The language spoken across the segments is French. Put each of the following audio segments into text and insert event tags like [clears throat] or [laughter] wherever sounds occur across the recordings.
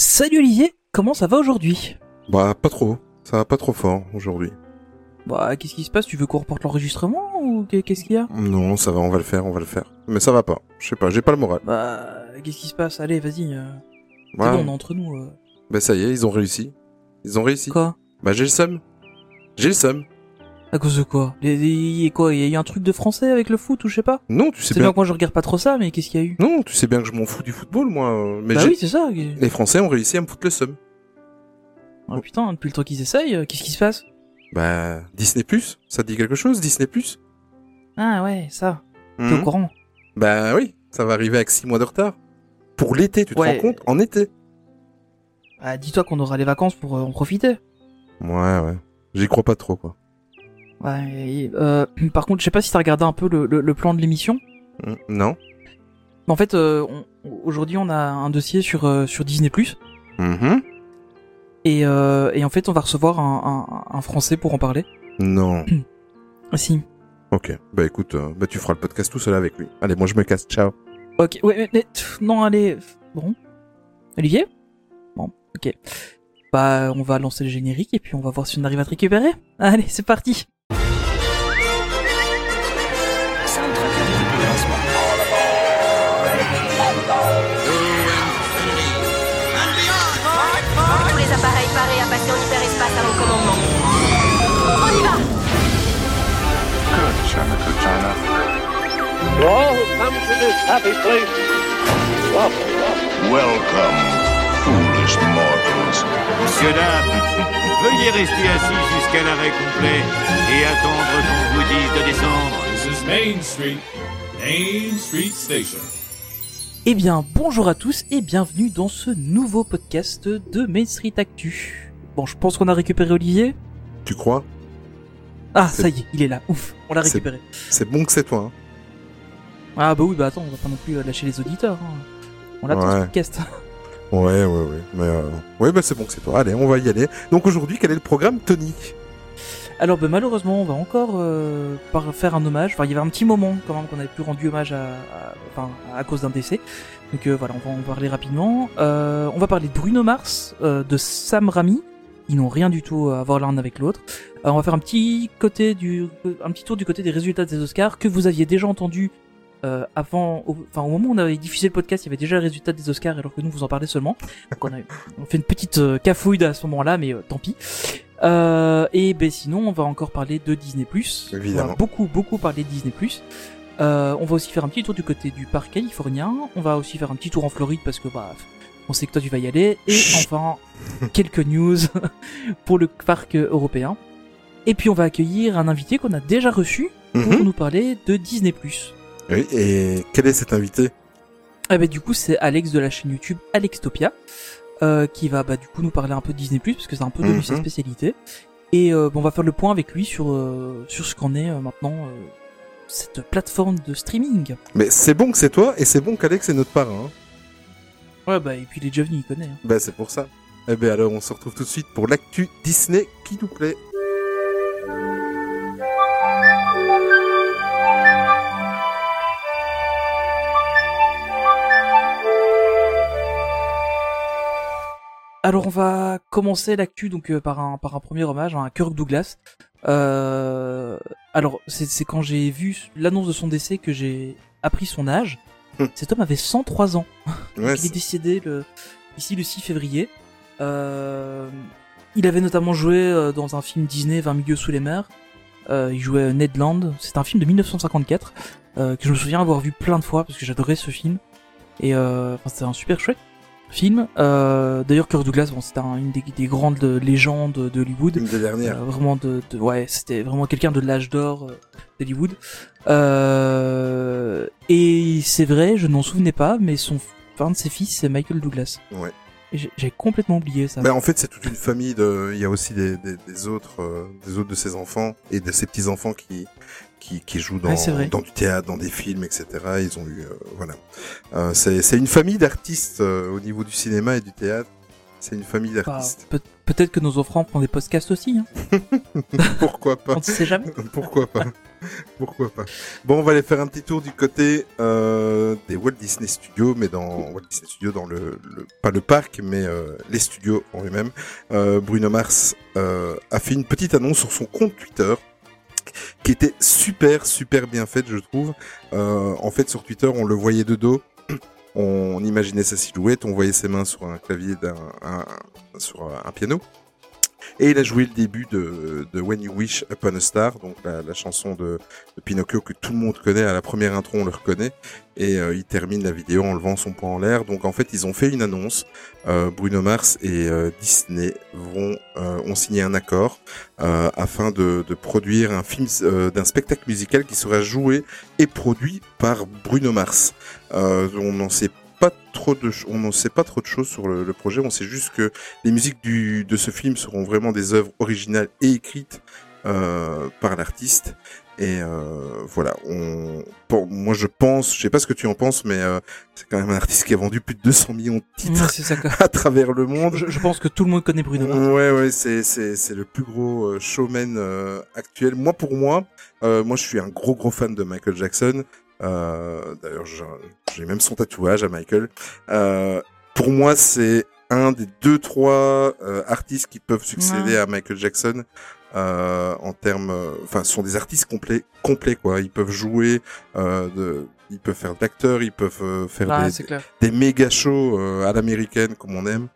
Salut Olivier, comment ça va aujourd'hui? Bah pas trop, ça va pas trop fort aujourd'hui. Bah qu'est-ce qui se passe? Tu veux qu'on reporte l'enregistrement ou qu'est-ce qu'il y a? Non, ça va, on va le faire, on va le faire. Mais ça va pas, je sais pas, j'ai pas le moral. Bah qu'est-ce qui se passe? Allez, vas-y. Euh... Ouais. bon, on est entre nous. euh. Bah ça y est, ils ont réussi. Ils ont réussi. Quoi? Bah j'ai le seum. J'ai le seum. À cause de quoi? Les- y- quoi? Il y a eu un truc de français avec le foot ou je sais pas? Non, tu sais bien bien. que moi je regarde pas trop ça, mais qu'est-ce qu'il y a eu? Non, tu sais bien que je m'en fous du football, moi. Mais Bah oui, c'est ça. les Français ont réussi à me foutre le seum. Ah, putain, depuis le temps qu'ils essayent, euh, qu'est-ce qui se passe? Bah Disney Plus, ça te dit quelque chose, Disney Plus? Ah ouais, ça. T'es au courant? Bah oui, ça va arriver avec six mois de retard. Pour l'été, tu te Ouais. rends compte? En été. Ah, dis-toi qu'on aura les vacances pour euh, en profiter. Ouais, ouais. J'y crois pas trop, quoi. Ouais. et, euh, [clears throat] par contre, je sais pas si t'as regardé un peu le, le- le plan de l'émission. Non En fait, euh, aujourd'hui, on a un dossier sur euh, sur Disney+. Mhm. Et, euh, et en fait, on va recevoir un, un, un Français pour en parler. Non. [clears throat] Ah, si. Ok. Bah écoute, euh, bah tu feras le podcast tout seul avec lui. Allez, moi je me casse. Ciao. Ok, ouais, mais, non, allez, bon. Olivier? Bon, ok. Bah, on va lancer le générique et puis on va voir si on arrive à te récupérer. Allez, c'est parti. Passer en hyperespace à mon commandement. On y va all come to this happy place. Welcome, foolish mortals. Monsieur, dame, veuillez rester assis jusqu'à l'arrêt complet et attendre qu'on vous dise de descendre. This is Main Street, Main Street Station. Eh bien, bonjour à tous et bienvenue dans ce nouveau podcast de Main Street Actu. Bon, je pense qu'on a récupéré Olivier. Tu crois? Ah, ça y est, il est là. Ouf, on l'a récupéré. C'est bon que c'est toi. Hein. Ah bah oui, bah attends, on va pas non plus euh, lâcher les auditeurs. hein. On l'attend ce Ouais. podcast. [laughs] Ouais, ouais, ouais. Mais euh... ouais, bah c'est bon que c'est toi. Allez, on va y aller. Donc aujourd'hui, quel est le programme, Tony? Alors bah, malheureusement, on va encore euh, faire un hommage. Enfin, il y avait un petit moment quand même qu'on avait plus rendu hommage à, à- enfin, à cause d'un décès. Donc euh, voilà, on va en parler rapidement. Euh, on va parler de Bruno Mars, de Sam Raimi. Ils n'ont rien du tout à voir l'un avec l'autre. Euh, on va faire un petit côté du, un petit tour du côté des résultats des Oscars que vous aviez déjà entendu euh, avant, au, enfin au moment où on avait diffusé le podcast, il y avait déjà le résultat des Oscars alors que nous vous en parlez seulement. Donc on a, on fait une petite euh, cafouille à ce moment-là, mais euh, tant pis. Euh, et ben sinon, on va encore parler de Disney+. Évidemment. On va beaucoup, beaucoup parler de Disney+. Euh, on va aussi faire un petit tour du côté du parc californien. On va aussi faire un petit tour en Floride parce que bah, on sait que toi tu vas y aller. Et enfin, quelques news [laughs] pour le parc euh, européen. Et puis on va accueillir un invité qu'on a déjà reçu pour Mhm. nous parler de Disney+. Oui, et quel est cet invité? Ah bah du coup c'est Alex de la chaîne YouTube Alextopia euh, qui va bah du coup nous parler un peu de Disney Plus parce que c'est un peu devenu Mhm. sa spécialité et euh, bon, on va faire le point avec lui sur euh, sur ce qu'en est maintenant cette plateforme de streaming. Mais c'est bon que c'est toi, et c'est bon qu'Alex est notre parrain. hein. Ouais bah et puis il est déjà venu il connaît. hein. Bah c'est pour ça. Eh ben alors, on se retrouve tout de suite pour l'actu Disney qui nous plaît. Alors on va commencer l'actu donc euh, par un par un premier hommage à Kirk Douglas. Euh, alors c'est c'est quand j'ai vu l'annonce de son décès que j'ai appris son âge. [laughs] Cet homme avait 103 ans. Ouais, il est décédé le, ici le 6 février. Euh, il avait notamment joué euh, dans un film Disney 20 milieux sous les mers. Euh, il jouait Ned Land. C'est un film de 1954 euh, que je me souviens avoir vu plein de fois parce que j'adorais ce film. Et euh, enfin, c'était un super chouette film. Euh, D'ailleurs, Kirk Douglas, bon, c'était un- une des, des grandes légendes d'Hollywood. une des dernières. Euh, vraiment de, de- ouais, c'était vraiment quelqu'un de l'âge d'or euh, d'Hollywood. Euh, et c'est vrai, je n'en souvenais pas, mais son un de ses fils c'est Michael Douglas. Ouais. J'ai complètement oublié ça. Bah en fait, c'est toute une famille de. Il y a aussi des, des, des autres, euh, des autres de ses enfants et de ses petits enfants qui qui, qui jouent dans, Ouais, du théâtre, dans des films, etc. Ils ont eu, euh, voilà. Euh, c'est une famille d'artistes euh, au niveau du cinéma et du théâtre. C'est une famille Bah, d'artistes. peut- Peut-être que nos enfants font des podcasts aussi. Hein. [laughs] Pourquoi pas On ne sait jamais. [laughs] Pourquoi pas Pourquoi pas. Bon, on va aller faire un petit tour du côté euh, des Walt Disney Studios, mais dans Walt Disney Studios, dans le, le- pas le parc, mais les studios en eux-mêmes. Euh, Bruno Mars a fait une petite annonce sur son compte Twitter qui était super super bien faite, je trouve. Euh, en fait, sur Twitter, on le voyait de dos. On imaginait sa silhouette, on voyait ses mains sur un clavier sur un piano. Et il a joué le début de, When You Wish Upon a Star, donc la, chanson de, Pinocchio que tout le monde connaît. À la première intro, on le reconnaît. Et euh, il termine la vidéo en levant son poing en l'air. Donc en fait, ils ont fait une annonce. Euh, Bruno Mars et euh, Disney vont ont signé un accord afin de, de produire un film d'un spectacle musical qui sera joué et produit par Bruno Mars. On n'en sait pas trop de, on n'en sait pas trop de choses sur le, le projet. On sait juste que les musiques du, de ce film seront vraiment des œuvres originales et écrites euh, par l'artiste. Et euh, voilà, on, bon, moi je pense, je sais pas ce que tu en penses, mais euh, c'est quand même un artiste qui a vendu plus de 200 millions de titres ça [laughs] à travers le monde. Je, je pense que tout le monde connaît Bruno Mars. Ouais, ouais, c'est c'est c'est le plus gros euh, showman euh, actuel. Moi, pour moi, euh, moi, je suis un gros gros fan de Michael Jackson. Euh, D'ailleurs, j'ai- même son tatouage à Michael. Euh, pour moi, c'est un des deux trois euh, artistes qui peuvent succéder à Michael Jackson euh, en termes. euh, Enfin, ce sont des artistes complets, complets quoi. Ils peuvent jouer, euh, de, ils peuvent faire d'acteurs, ils peuvent euh, faire Ah, des, des méga shows euh, à l'américaine comme on aime.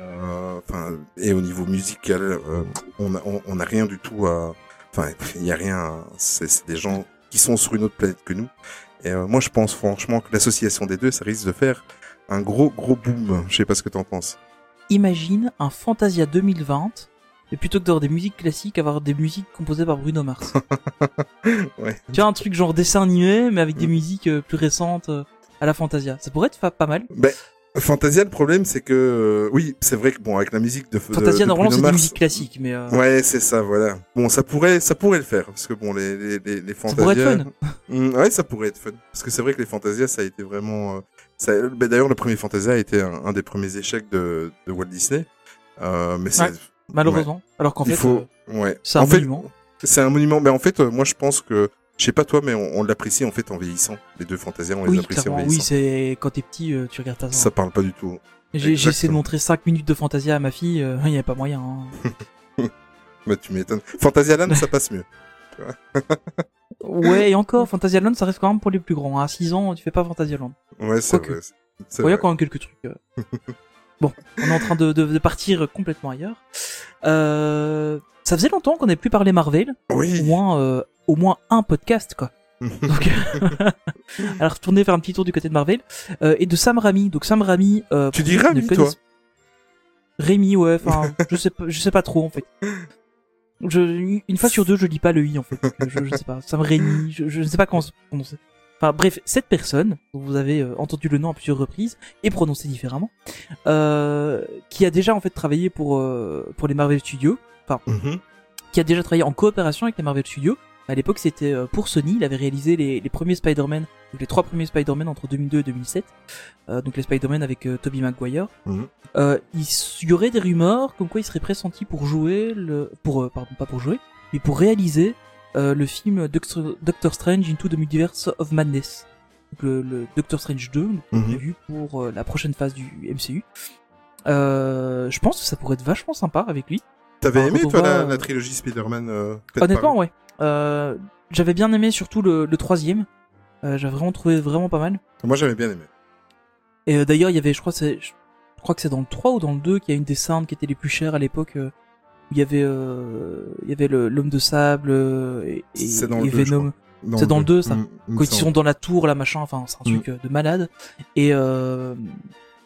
Euh, Enfin, et au niveau musical, euh, on a on, on a rien du tout à. Enfin, il y a rien. à- c'est des gens qui sont sur une autre planète que nous. Et euh, moi, je pense franchement que l'association des deux, ça risque de faire un gros gros boom. Je sais pas ce que t'en penses. Imagine un Fantasia 2020, et plutôt que d'avoir des musiques classiques, avoir des musiques composées par Bruno Mars. [laughs] Ouais. tu vois, un truc genre dessin animé, mais avec des Mm. musiques euh, plus récentes euh, à la Fantasia. Ça pourrait être pas mal. Ben, Fantasia, le problème, c'est que euh, oui, c'est vrai que bon, avec la musique de Fantasia, de normalement, c'est des musiques classiques, mais euh, Ouais, c'est ça, voilà. Bon, ça pourrait, ça pourrait le faire, parce que bon, les les les, les ça pourrait être Fantasia- fun. [laughs] Mm, ouais, ça pourrait être fun. Parce que c'est vrai que les Fantasia, ça a été vraiment. euh, ça... ben, D'ailleurs, le premier Fantasia a été un, un des premiers échecs de, de Walt Disney. Euh, mais c'est. Ouais, Malheureusement. Alors qu'en fait, faut. euh, ouais. c'est en un fait, monument. C'est un monument. Mais en fait, euh, moi, je pense que. Je sais pas toi, mais on, on l'apprécie en fait en vieillissant. Les deux Fantasia, on les apprécie en clairement. Oui, vieillissant. c'est quand t'es petit, euh, tu regardes ta ça parle pas du tout. J'ai essayé de montrer 5 minutes de Fantasia à ma fille, euh, [laughs] il y avait pas moyen. hein. Mais [laughs] tu m'étonnes. Fantasia Land, ça passe mieux. [laughs] ouais, et encore, Fantasia Land, ça reste quand même pour les plus grands. À 6 ans, tu fais pas Fantasia Land. Ouais, c'est vrai. il y a quand même quelques trucs. euh. bon, on est en train de, de, de partir complètement ailleurs. Euh, ça faisait longtemps qu'on n'avait plus parlé Marvel. Au Oui. moins, euh, au moins un podcast, quoi. [laughs] Donc, [laughs] alors retourner faire un petit tour du côté de Marvel euh, et de Sam Raimi. Donc Sam Raimi. Euh, Tu dis Raimi, toi Rémi, ouais. Enfin, je sais pas, je sais pas trop en fait. Je, une fois sur deux, je lis pas le i en fait. Je, je sais pas. Sam Raimi, je, je ne sais pas comment se prononcer. Enfin bref, cette personne, dont vous avez euh, entendu le nom à plusieurs reprises et prononcé différemment, euh, qui a déjà en fait travaillé pour pour les Marvel Studios, Mhm. qui a déjà travaillé en coopération avec les Marvel Studios. À l'époque, c'était euh, pour Sony. Il avait réalisé les, les premiers Spider-Man, les trois premiers Spider-Man entre 2002 et 2007. Euh, donc les Spider-Man avec euh, Tobey Maguire. Mhm. Euh, il y aurait des rumeurs comme quoi il serait pressenti pour jouer le, pour pardon pas pour jouer, mais pour réaliser le film Doctor, Doctor Strange Into the Multiverse of Madness. Donc le, le Doctor Strange 2 donc, Mhm. prévu pour la prochaine phase du MCU. Je pense que ça pourrait être vachement sympa avec lui. T'avais aimé toi la, trilogie Spider-Man euh, Honnêtement, ouais. Euh, j'avais bien aimé surtout le, le troisième. Euh, J'avais vraiment trouvé vraiment pas mal. Moi, j'avais bien aimé. Et euh, d'ailleurs, il y avait, je crois, c'est, je crois que c'est dans le 3 ou dans le 2 qu'il y a une des scènes qui était les plus chères à l'époque. où il y avait, il y avait l'homme de sable et, et, C'est dans et le deux, je Venom. C'est dans le deux, ça. Mm, Quand ils sont dans la tour, là, machin, enfin, c'est un Mm. truc euh, de malade. Et, euh,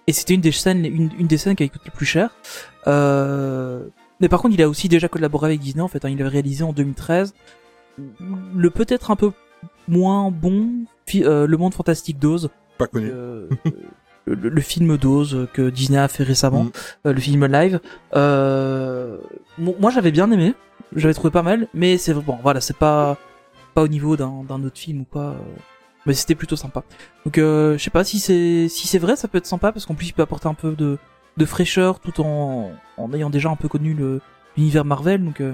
et c'était une des scènes, une, une des scènes qui avait coûté le plus cher. Euh, mais par contre, il a aussi déjà collaboré avec Disney, en fait. hein. il avait réalisé en 2013 le peut-être un peu moins bon euh, Le Monde Fantastique d'Oz. Pas connu. Euh, le, le film d'Oz que Disney a fait récemment, Mm. euh, le film live. Euh, mo- moi, j'avais bien aimé, j'avais trouvé pas mal, mais c'est bon, voilà, c'est pas pas au niveau d'un d'un autre film ou quoi. euh, mais c'était plutôt sympa. Donc, euh, je sais pas si c'est si c'est vrai, ça peut être sympa parce qu'en plus, il peut apporter un peu de de fraîcheur tout en en ayant déjà un peu connu le l'univers Marvel. Donc, euh,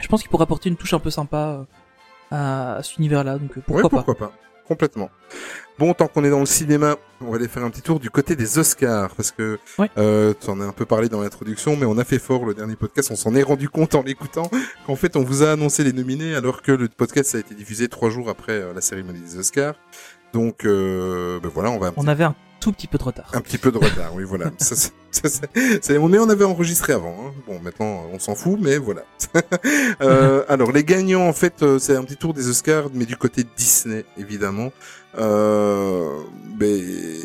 je pense qu'il pourrait apporter une touche un peu sympa euh, à, à cet univers-là, donc euh, pourquoi ouais, pas. pourquoi pas. Complètement. Bon, tant qu'on est dans le cinéma, on va aller faire un petit tour du côté des Oscars, parce que Ouais. euh, tu en as un peu parlé dans l'introduction, mais on a fait fort le dernier podcast, on s'en est rendu compte en l'écoutant, qu'en fait on vous a annoncé les nominés, alors que le podcast a été diffusé trois jours après euh, la cérémonie des Oscars. Donc, euh, ben voilà, on va un On avait un tout petit peu de retard. un petit peu de retard, oui, voilà. Ça, [laughs] ça, mais on avait enregistré avant. hein. Bon, maintenant, on s'en fout, mais voilà. [laughs] Euh, alors, les gagnants, en fait, euh, c'est un petit tour des Oscars, mais du côté Disney, évidemment. Euh, ben,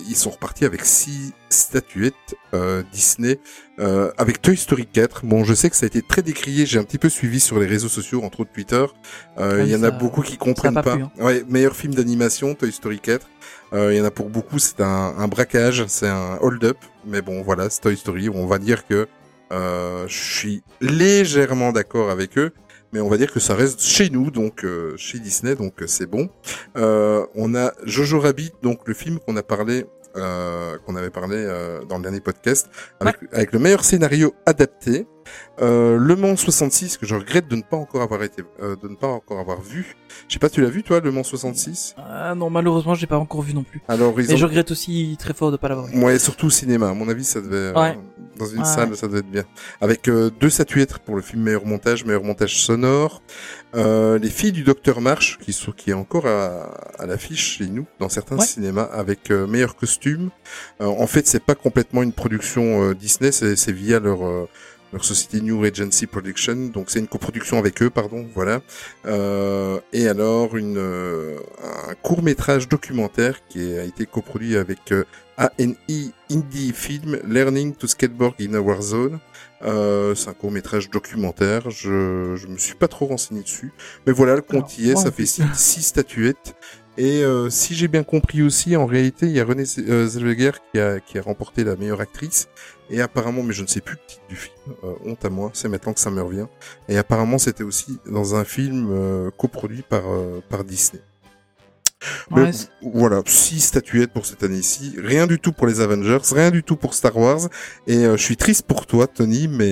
ils sont repartis avec six statuettes euh, Disney, euh, avec Toy Story 4. Bon, je sais que ça a été très décrié. J'ai un petit peu suivi sur les réseaux sociaux, entre autres Twitter. Euh, Ah Il y en a beaucoup qui comprennent pas pas. hein. Ouais, meilleur film d'animation, Toy Story 4. Euh, Il y en a pour beaucoup, c'est un, un braquage, c'est un hold-up. Mais bon, voilà, c'est Toy Story. On va dire que euh, je suis légèrement d'accord avec eux. Mais on va dire que ça reste chez nous, donc euh, chez Disney, donc euh, c'est bon. Euh, on a Jojo Rabbit, donc le film qu'on a parlé, euh, qu'on avait parlé euh, dans le dernier podcast, avec, avec le meilleur scénario adapté. Euh, le Mans 66 que je regrette de ne pas encore avoir été, euh, de ne pas encore avoir vu. Je sais pas, tu l'as vu toi, le Mans 66 Ah non, malheureusement, j'ai pas encore vu non plus. Alors ils Et ont... je regrette aussi très fort de pas l'avoir vu. Ouais, surtout au cinéma. À mon avis, ça devait euh, Ouais. dans une Ouais. salle, ça devait être bien. Avec euh, deux statuettes pour le film meilleur montage, meilleur montage sonore. Euh, les filles du Docteur March, qui sont qui est encore à, à l'affiche chez nous dans certains Ouais. cinémas, avec euh, meilleur costume. Euh, en fait, c'est pas complètement une production euh, Disney, c'est c'est via leur euh, leur société New Regency Production, donc c'est une coproduction avec eux, pardon, voilà. Euh, et alors une euh, un court métrage documentaire qui a été coproduit avec euh, ANI Indie Film Learning to Skateboard in a Warzone. Euh, c'est un court métrage documentaire. Je je me suis pas trop renseigné dessus, mais voilà le compte y est. Ça fait six statuettes. Et euh, si j'ai bien compris aussi, en réalité, il y a Renée euh, Zellweger qui a qui a remporté la meilleure actrice. Et apparemment, mais je ne sais plus le titre du film. euh, honte à moi, c'est maintenant que ça me revient. Et apparemment, c'était aussi dans un film euh, coproduit par euh, par Disney. Ouais, voilà, six statuettes pour cette année-ci. Rien du tout pour les Avengers, rien du tout pour Star Wars. Et je suis triste pour toi, Tony, mais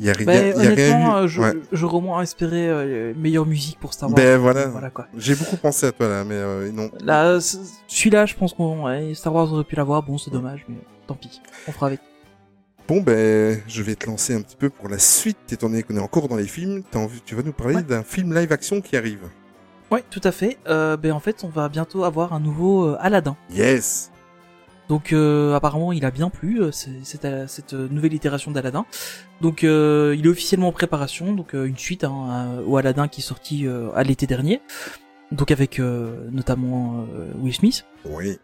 il y a rien, Bah, y a rien eu. je- Ouais. j'aurais au moins espéré euh, meilleure musique pour Star Wars. Ben voilà. Voilà quoi. J'ai beaucoup pensé à toi là, mais euh, non. Là, celui-là, je pense qu'on ouais, Star Wars aurait pu l'avoir. Bon, c'est dommage, mais tant pis. On fera avec. Bon ben, je vais te lancer un petit peu pour la suite, étant donné qu'on est encore dans les films. T'as envie, tu vas nous parler Ouais. d'un film live action qui arrive. Ouais, tout à fait. Euh, ben en fait, on va bientôt avoir un nouveau euh, Aladdin. Yes. Donc euh, apparemment, il a bien plu euh, cette, euh, cette nouvelle itération d'Aladdin. Donc euh, il est officiellement en préparation. Donc une suite hein, à- au Aladdin qui est sorti à l'été dernier. Donc avec euh, notamment Will Smith. Oui.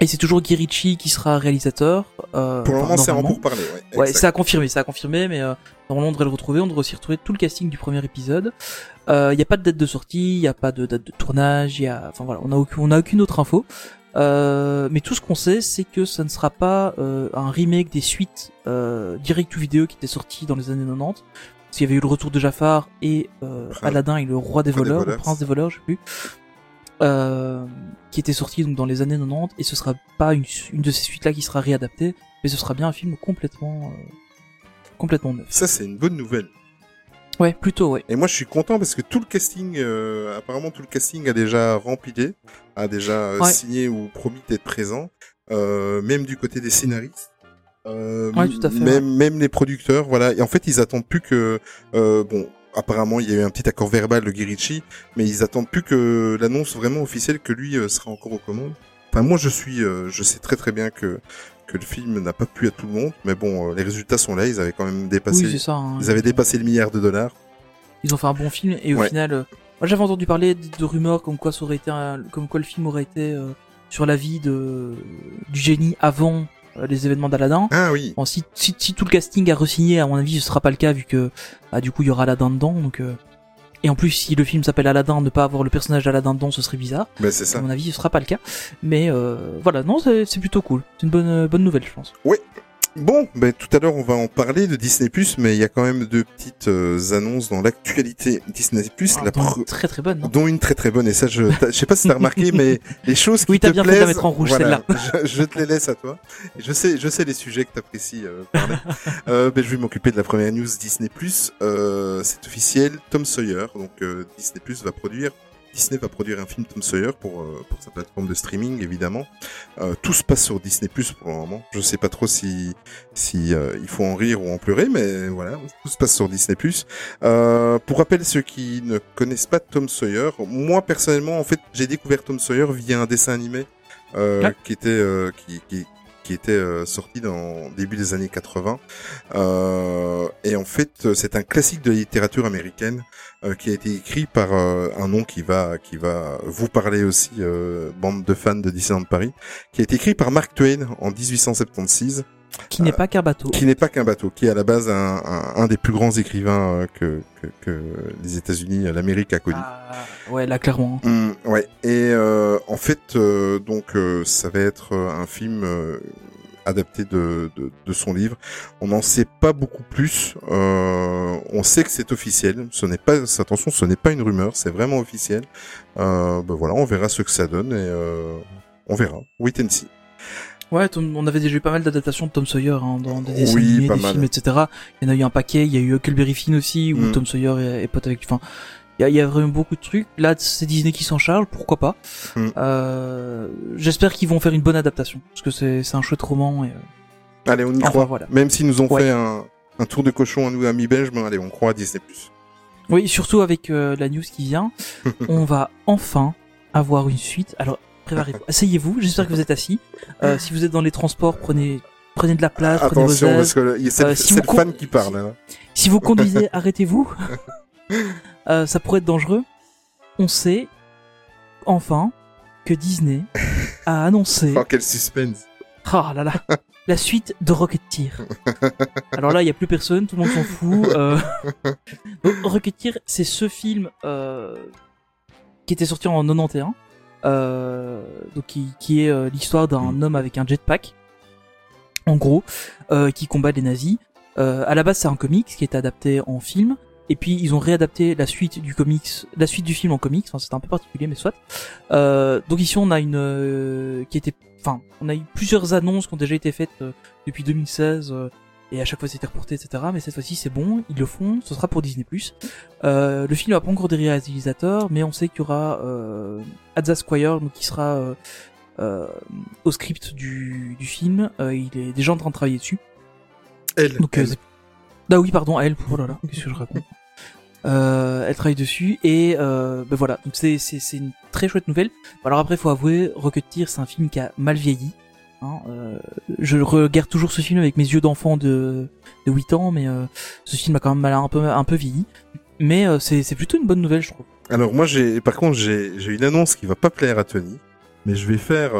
Et c'est toujours Guy Ritchie qui sera réalisateur. Euh, Pour le moment, c'est en pour parler. Ouais. Ouais, c'est à confirmer, c'est à confirmer, mais euh, normalement on devrait le retrouver, on devrait aussi retrouver tout le casting du premier épisode. Il euh, n'y a pas de date de sortie, il n'y a pas de date de tournage, il y a, enfin voilà, on a aucune, on a aucune autre info. Euh, mais tout ce qu'on sait, c'est que ça ne sera pas euh, un remake des suites euh, direct to vidéo qui étaient sorties dans les années 90. Parce qu'il y avait eu le retour de Jafar et euh, Aladdin et le roi des voleurs. le prince des voleurs, je sais plus. Euh, qui était sorti donc dans les années 90 et ce sera pas une, une de ces suites là qui sera réadaptée mais ce sera bien un film complètement euh, complètement neuf. Ça, c'est une bonne nouvelle. Ouais, plutôt ouais. Et moi, je suis content parce que tout le casting, euh, apparemment, tout le casting a déjà rempilé, a déjà euh, Ouais. signé ou promis d'être présent, euh, même du côté des scénaristes. Euh, Ouais, tout à fait, Même, même les producteurs, voilà. Et en fait, ils attendent plus que, euh, bon, apparemment, il y a eu un petit accord verbal de Guirichi, mais ils attendent plus que l'annonce vraiment officielle que lui euh, sera encore aux commandes. Enfin, moi, je suis, euh, je sais très très bien que que le film n'a pas plu à tout le monde, mais bon, euh, les résultats sont là. Ils avaient quand même dépassé, Oui, ça. hein. ils avaient dépassé le milliard de dollars. Ils ont fait un bon film et au Ouais. final, moi j'avais entendu parler de, de rumeurs comme quoi ça aurait été, un- comme quoi le film aurait été euh, sur la vie de du génie avant les événements d'Aladin. Ah oui. Bon, si, si, si tout le casting a re-signé, à mon avis, ce sera pas le cas vu que bah, du coup il y aura Aladdin dedans. Donc euh, et en plus, si le film s'appelle Aladdin, ne pas avoir le personnage d'Aladdin dedans, ce serait bizarre. Ben c'est À ça. mon avis, ce sera pas le cas. Mais euh, voilà, non, c'est plutôt cool. C'est une bonne euh, bonne nouvelle, je pense. Bon, ben tout à l'heure on va en parler de Disney mais il y a quand même deux petites euh, annonces dans l'actualité Disney Ah, la dont pre- une très très bonne, non dont une très très bonne. Et ça je je sais pas si t'as remarqué [laughs] mais les choses qui Oui, t'as bien fait de plaisent la mettre en rouge, voilà, je, je te les laisse à toi. Je sais je sais les sujets que t'apprécies euh, parler. [laughs] Euh, ben je vais m'occuper de la première news Disney euh, c'est officiel. Tom Sawyer donc euh, Disney va produire Disney va produire un film Tom Sawyer pour euh, pour sa plateforme de streaming évidemment. Euh, tout se passe sur Disney Plus pour le moment. Je sais pas trop si si euh, il faut en rire ou en pleurer mais voilà tout se passe sur Disney euh, pour rappel, ceux qui ne connaissent pas Tom Sawyer, moi personnellement, en fait, j'ai découvert Tom Sawyer via un dessin animé Ouais. qui était qui, qui, qui était euh, sorti dans début des années 80. Euh, et en fait, c'est un classique de la littérature américaine euh, qui a été écrit par euh, un nom qui va qui va vous parler aussi, euh, bande de fans de Disneyland Paris, qui a été écrit par Mark Twain en 1876 Qui n'est pas qu'un bateau. qui n'est pas qu'un bateau, qui est à la base un, un, un des plus grands écrivains euh, que, que, que les États-Unis, euh, l'Amérique a connu. Ah, ouais, là clairement. Hum, ouais. Et euh, en fait, euh, donc euh, ça va être euh, un film euh, adapté de, de, de son livre. On n'en sait pas beaucoup plus. Euh, on sait que c'est officiel. Ce n'est pas, attention, ce n'est pas une rumeur, c'est vraiment officiel. Euh, ben voilà, on verra ce que ça donne et euh, on verra. Wait and see. Ouais, Tom- on avait déjà eu pas mal d'adaptations de Tom Sawyer hein, dans des dessins Oui, animés, des mal. films, etc. Il y en a eu un paquet. Il y a eu Huckleberry Finn aussi, où Mm. Tom Sawyer est, est pote avec. Enfin, il y a, il y a vraiment beaucoup de trucs. Là, c'est Disney qui s'en charge. Pourquoi pas Mm. euh, J'espère qu'ils vont faire une bonne adaptation, parce que c'est c'est un chouette roman. Et, euh, Allez, on y Enfin, croit. voilà. Même s'ils nous ont Ouais. fait un, un tour de cochon à nous, amis belges, mais allez, on croit à Disney+. Oui, surtout avec euh, la news qui vient, [laughs] on va enfin avoir une suite. Alors, préparez-vous, asseyez-vous. J'espère que vous êtes assis. Euh, si vous êtes dans les transports, prenez prenez de la place, prenez vos Attention, parce que c'est Euh, si le fan qui parle. Si vous conduisez, [laughs] arrêtez-vous. Euh, ça pourrait être dangereux. On sait, enfin, que Disney a annoncé Oh, quel suspense. ah là là, la suite de Rocketeer. Alors là, il y a plus personne, tout le monde s'en fout. Euh... [laughs] Donc, Rocketeer, c'est ce film euh, qui était sorti en 91, euh, donc qui, qui est euh, l'histoire d'un homme avec un jetpack, en gros, euh, qui combat les nazis. Euh, à la base, c'est un comics qui est adapté en film. Et puis ils ont réadapté la suite du comics, la suite du film en comics. Enfin, c'était un peu particulier, mais soit. Euh, donc ici, on a une euh, qui était, enfin, on a eu plusieurs annonces qui ont déjà été faites euh, depuis 2016 euh, et à chaque fois c'était reporté, etc. Mais cette fois-ci, c'est bon, ils le font. Ce sera pour Disney+. Euh, le film n'a pas encore des réalisateurs, mais on sait qu'il y aura euh, Adza Squire, donc qui sera euh, euh, au script du, du film. Euh, il est déjà en train de travailler dessus. Elle. Donc, euh, elle. ah oui, pardon, elle. Oh là là, qu'est-ce que je raconte euh, Elle travaille dessus et euh, ben voilà. Donc c'est c'est c'est une très chouette nouvelle. Alors après, faut avouer, Rocketeer, c'est un film qui a mal vieilli. Hein, euh, je regarde toujours ce film avec mes yeux d'enfant de de 8 ans, mais euh, ce film a quand même mal un peu un peu vieilli. Mais euh, c'est plutôt une bonne nouvelle, je trouve. Alors moi, j'ai, par contre, j'ai, une annonce qui va pas plaire à Tony, mais je vais faire,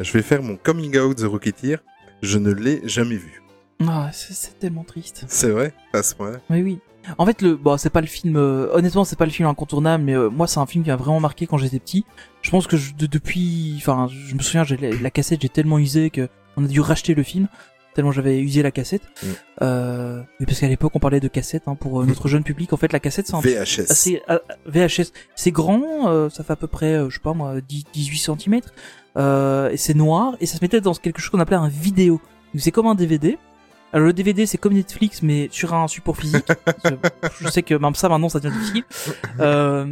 je vais faire mon coming out The Rocketeer. Je ne l'ai jamais vu. Ah, c'est tellement triste. C'est vrai, à ce point-là? Oui, oui. En fait, le, bon, c'est pas le film. euh, honnêtement, c'est pas le film incontournable, mais euh, moi, c'est un film qui m'a vraiment marqué quand j'étais petit. Je pense que je- de- depuis, enfin, je me souviens, j'ai la, la cassette, j'ai tellement usé que on a dû racheter le film tellement j'avais usé la cassette. Mm. Euh, oui, parce qu'à l'époque, on parlait de cassette hein, pour euh, notre jeune public. En fait, la cassette, c'est un VHS. assez euh, VHS. C'est grand, euh, ça fait à peu près, je sais pas moi, 10, 18 cm. Euh, et c'est noir et ça se mettait dans quelque chose qu'on appelait un vidéo. Donc c'est comme un DVD. Alors le DVD c'est comme Netflix mais sur un support physique. [laughs] je sais que même ça maintenant ça devient difficile. Euh...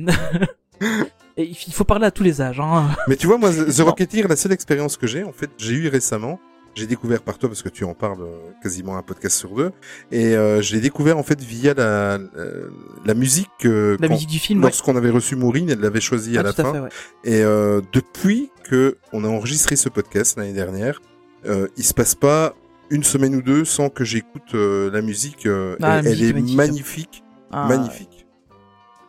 [laughs] et il faut parler à tous les âges. Hein. Mais tu vois, moi, The. Rocketeer, la seule expérience que j'ai, en fait, j'ai eu récemment. J'ai découvert par toi parce que tu en parles euh, quasiment un podcast sur deux, et euh, je l'ai découvert en fait via la la, la musique que La musique du film. Ouais. lorsqu'on avait reçu Maureen, elle l'avait choisi à Ah, la à fin. fait, ouais. Et euh, depuis que on a enregistré ce podcast l'année dernière, euh, il se passe pas une semaine ou deux sans que j'écoute euh, la musique. euh, Ah, elle, la elle musique est est magnifique. magnifique, Ah, magnifique.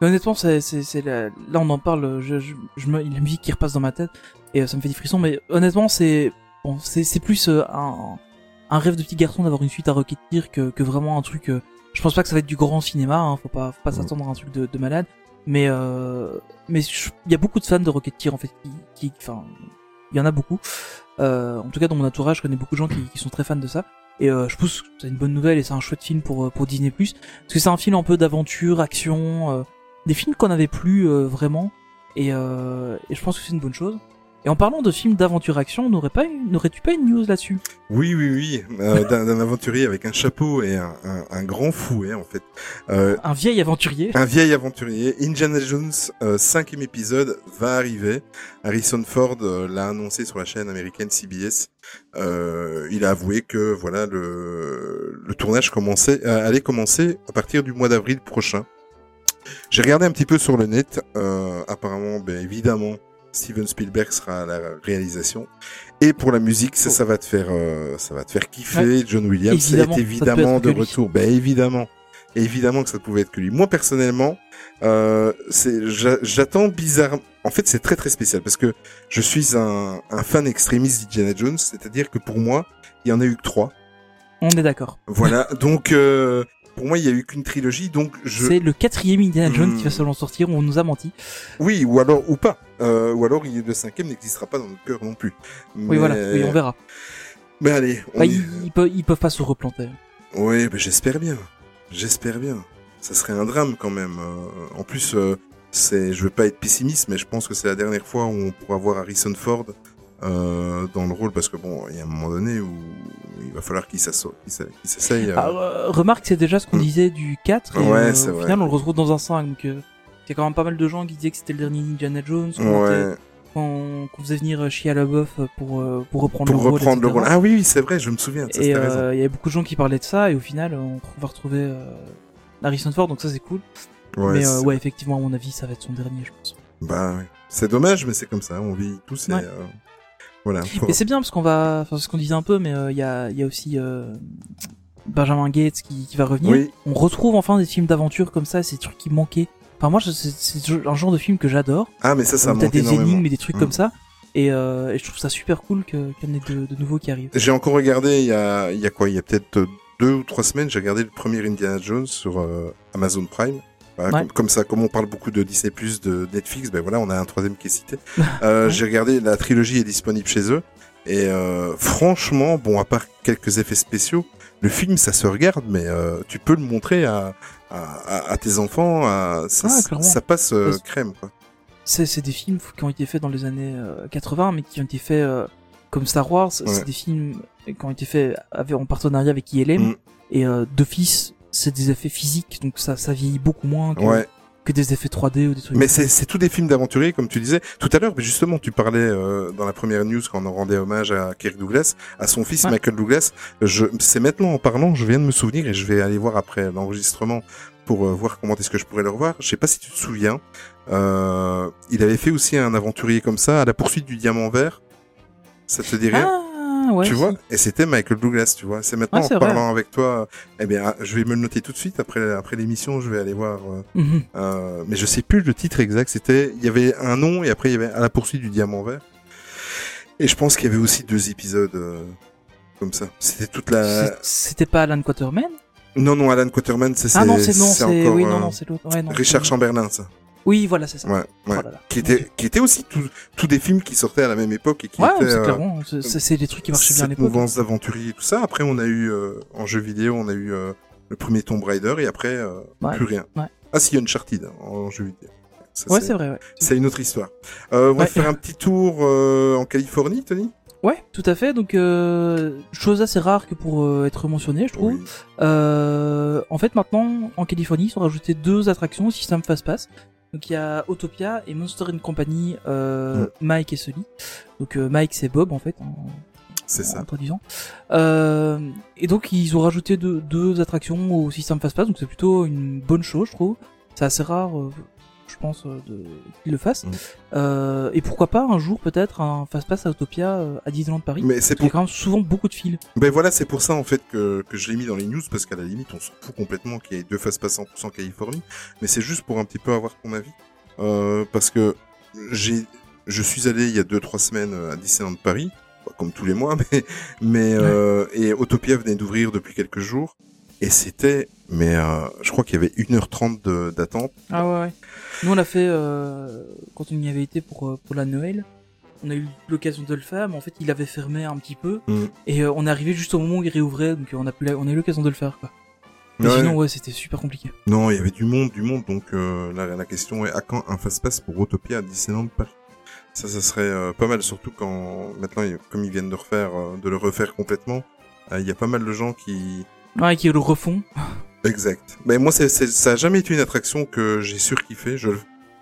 Mais honnêtement, c'est, la- là on en parle, je, je, je me... la musique qui repasse dans ma tête et euh, ça me fait des frissons. Mais honnêtement, c'est bon, c'est, c'est plus un, un rêve de petit garçon d'avoir une suite à Rocketeer que, que vraiment un truc. je pense pas que ça va être du grand cinéma, hein, faut pas, faut pas s'attendre à un truc de, de malade. Mais mais il y a beaucoup de fans de Rocketeer en fait qui, enfin, il y en a beaucoup. Euh, en tout cas, dans mon entourage, je connais beaucoup de gens qui, sont très fans de ça. Et euh, je pense que c'est une bonne nouvelle et c'est un chouette film pour euh, pour Disney parce que c'est un film un peu d'aventure, action, euh, des films qu'on n'avait plus euh, vraiment et, euh, et je pense que c'est une bonne chose. Et en parlant de films d'aventure action, n'aurais pas une- n'aurais-tu pas une news là-dessus? Oui, oui, oui, euh, d'un aventurier avec un chapeau et un, un, un grand fouet en fait. Euh, Un vieil aventurier. un vieil aventurier. Indiana Jones, euh, cinquième épisode, va arriver. Harrison Ford l'a annoncé sur la chaîne américaine CBS. Il a avoué que voilà le, le tournage commençait, allait commencer à partir du mois d'avril prochain. J'ai regardé un petit peu sur le net. Apparemment, ben, évidemment, Steven Spielberg sera à la réalisation. Et pour la musique, ça, ça va te faire, euh, ça va te faire kiffer. John Williams Évidemment, est évidemment de retour. Ben évidemment, évidemment que ça pouvait être que lui. Moi personnellement, euh, j'attends bizarre. En fait, c'est très très spécial parce que je suis un, un fan extrémiste d'Indiana Jones, c'est-à-dire que pour moi, il y en a eu que trois. On est d'accord. Voilà. donc euh, pour moi, il y a eu qu'une trilogie, donc je. C'est le quatrième Indiana Jones Hmm. qui va seulement sortir. On nous a menti. Oui, ou alors ou pas, euh, ou alors il- le cinquième n'existera pas dans notre cœur non plus. Oui, voilà. Oui, on verra. Mais allez, on Bah, y- ils, peuvent, ils peuvent pas se replanter. Oui, ben j'espère bien. J'espère bien. Ça serait un drame quand même. Euh, en plus, euh, c'est, je veux pas être pessimiste, mais je pense que c'est la dernière fois où on pourra voir Harrison Ford euh, dans le rôle, parce que bon, il y a un moment donné où il va falloir qu'il s'essaye. euh, Ah, remarque, c'est déjà ce qu'on Hmm. disait du 4. Et, Ouais, euh, c'est au vrai. final, on le retrouve dans un 5. Donc, euh, il y a quand même pas mal de gens qui disaient que c'était le dernier Indiana Jones. ouais, Qu'on faisait venir Shia LaBeouf pour, euh, pour reprendre pour le rôle. reprendre le rôle. Ah oui, oui, c'est vrai, je me souviens. Ça, Et euh, il y a beaucoup de gens qui parlaient de ça. Et au final, on va retrouver euh, Harrison Ford. Donc, ça, c'est cool. Ouais, mais euh, ouais, effectivement, à mon avis, ça va être son dernier, je pense. Bah, ouais. c'est dommage, mais c'est comme ça. On vit tous. Et, Ouais. euh, voilà. [laughs] Et c'est bien parce qu'on va, enfin ce qu'on disait un peu, mais euh, il y, a, y a aussi euh, Benjamin Gates qui, qui va revenir. Oui. On retrouve enfin des films d'aventure comme ça, ces trucs qui manquaient. Enfin moi, c'est un genre de film que j'adore. Ah, mais ça, ça T'as des énormément. énigmes et des trucs Mm. comme ça. Et, euh, et je trouve ça super cool qu'il y en ait de, de nouveaux qui arrivent. J'ai encore regardé il y a, il y a quoi? Il y a peut-être deux ou trois semaines, j'ai regardé le premier Indiana Jones sur euh, Amazon Prime. Ouais. comme, comme ça, comme on parle beaucoup de Disney Plus, de Netflix, ben voilà, on a un troisième qui est cité. [laughs] Euh, J'ai regardé, la trilogie est disponible chez eux. Et franchement, bon, à part quelques effets spéciaux, le film, ça se regarde, mais tu peux le montrer à, à, à- à tes enfants. À, ça, Ah, ça passe euh, crème, quoi. C'est c'est des films qui ont été faits dans les années euh, 80, mais qui ont été faits euh, comme Star Wars. Ouais. C'est des films qui ont été faits avec, en partenariat avec ILM. Mm. Et euh, d'office, c'est des effets physiques, donc ça, ça vieillit beaucoup moins que, Ouais. Que des effets 3D ou des trucs. Mais c'est c'est tous des films d'aventuriers, comme tu disais tout à l'heure. Mais justement, tu parlais euh, dans la première news quand on rendait hommage à Kirk Douglas, à son fils Ouais. Michael Douglas. Je, c'est maintenant en parlant, je viens de me souvenir et je vais aller voir après l'enregistrement pour euh, voir comment est-ce que je pourrais le revoir. Je sais pas si tu te souviens. Euh, il avait fait aussi un aventurier comme ça à la poursuite du diamant vert. Ça te dit rien? Ah, ouais. tu vois Et c'était Michael Douglas, tu vois. C'est maintenant en vrai. parlant avec toi. Eh bien, ah, je vais me le noter tout de suite après après l'émission. Je vais aller voir. euh, Mhm. euh, mais je sais plus le titre exact. C'était, il y avait un nom et après il y avait à la poursuite du diamant vert. Et je pense qu'il y avait aussi deux épisodes euh, comme ça. C'était toute la. C'était pas Alan Quaterman Non non, Alan Quaterman, c'est Ah non, c'est non, c'est encore oui, non, non. Ouais, non, Richard Chamberlain, ça. Oui, voilà, c'est ça. Ouais, ouais. Oh. Qui était, qui était aussi tous des films qui sortaient à la même époque et qui Ouais, étaient. c'est euh, clairement, c'est- des trucs qui marchaient bien à l'époque. mouvance d'aventurier et tout ça. Après, on a eu euh, en jeu vidéo, on a eu euh, le premier Tomb Raider et après euh, plus rien. Ah, si, Uncharted hein, en jeu vidéo. Ça, Ouais, c'est vrai, ouais. C'est une autre histoire. On va faire un petit tour en Californie, Tony? Ouais, tout à fait. Donc, euh, chose assez rare que pour euh, être mentionné, je trouve. Oui. Euh, en fait, maintenant, en Californie, ils sont rajoutés deux attractions au système Fast Pass. Donc, il y a Autopia et Monster Company, euh, Mm. Mike et Sully. Donc, euh, Mike, c'est Bob, en fait, en, C'est en ça. traduisant. Euh, et donc, ils ont rajouté deux, deux attractions au système Fast Pass. Donc, c'est plutôt une bonne chose, je trouve. C'est assez rare, euh, je pense, euh, de, qu'ils le fassent. Mm. Euh, et pourquoi pas, un jour, peut-être, un Fast Pass à Autopia euh, à Disneyland Paris. Mais c'est Parce qu'il y a pour... quand même souvent beaucoup de fils. ben voilà, c'est pour ça en fait que, que je l'ai mis dans les news parce qu'à la limite, on s'en fout complètement qu'il y ait deux phases pass 100% Californie, mais c'est juste pour un petit peu avoir ton avis, euh, parce que j'ai, je suis allé il y a deux trois semaines à Disneyland Paris, comme tous les mois, [laughs] mais mais euh, et Autopia venait d'ouvrir depuis quelques jours et c'était, mais euh, je crois qu'il y avait 1h30 de- d'attente. Ah ouais, ouais. Nous on l'a fait euh, quand on y avait été pour, euh, pour la Noël. on a eu l'occasion de le faire, mais en fait, il avait fermé un petit peu. Mm. Et euh, on est arrivé juste au moment où il réouvrait, donc on a, on a eu l'occasion de le faire, quoi. Mais Ouais. sinon, ouais, c'était super compliqué. Non, il y avait du monde, du monde. Donc la, la question est à quand un fast-pass pour Autopia à Disneyland Paris? Ça, ça serait pas mal, surtout quand maintenant, comme ils viennent de refaire, de le refaire complètement, il y a pas mal de gens qui. Ouais, qui le refont. Exact. Mais moi, c'est, ça a jamais été une attraction que j'ai surkiffé. Je,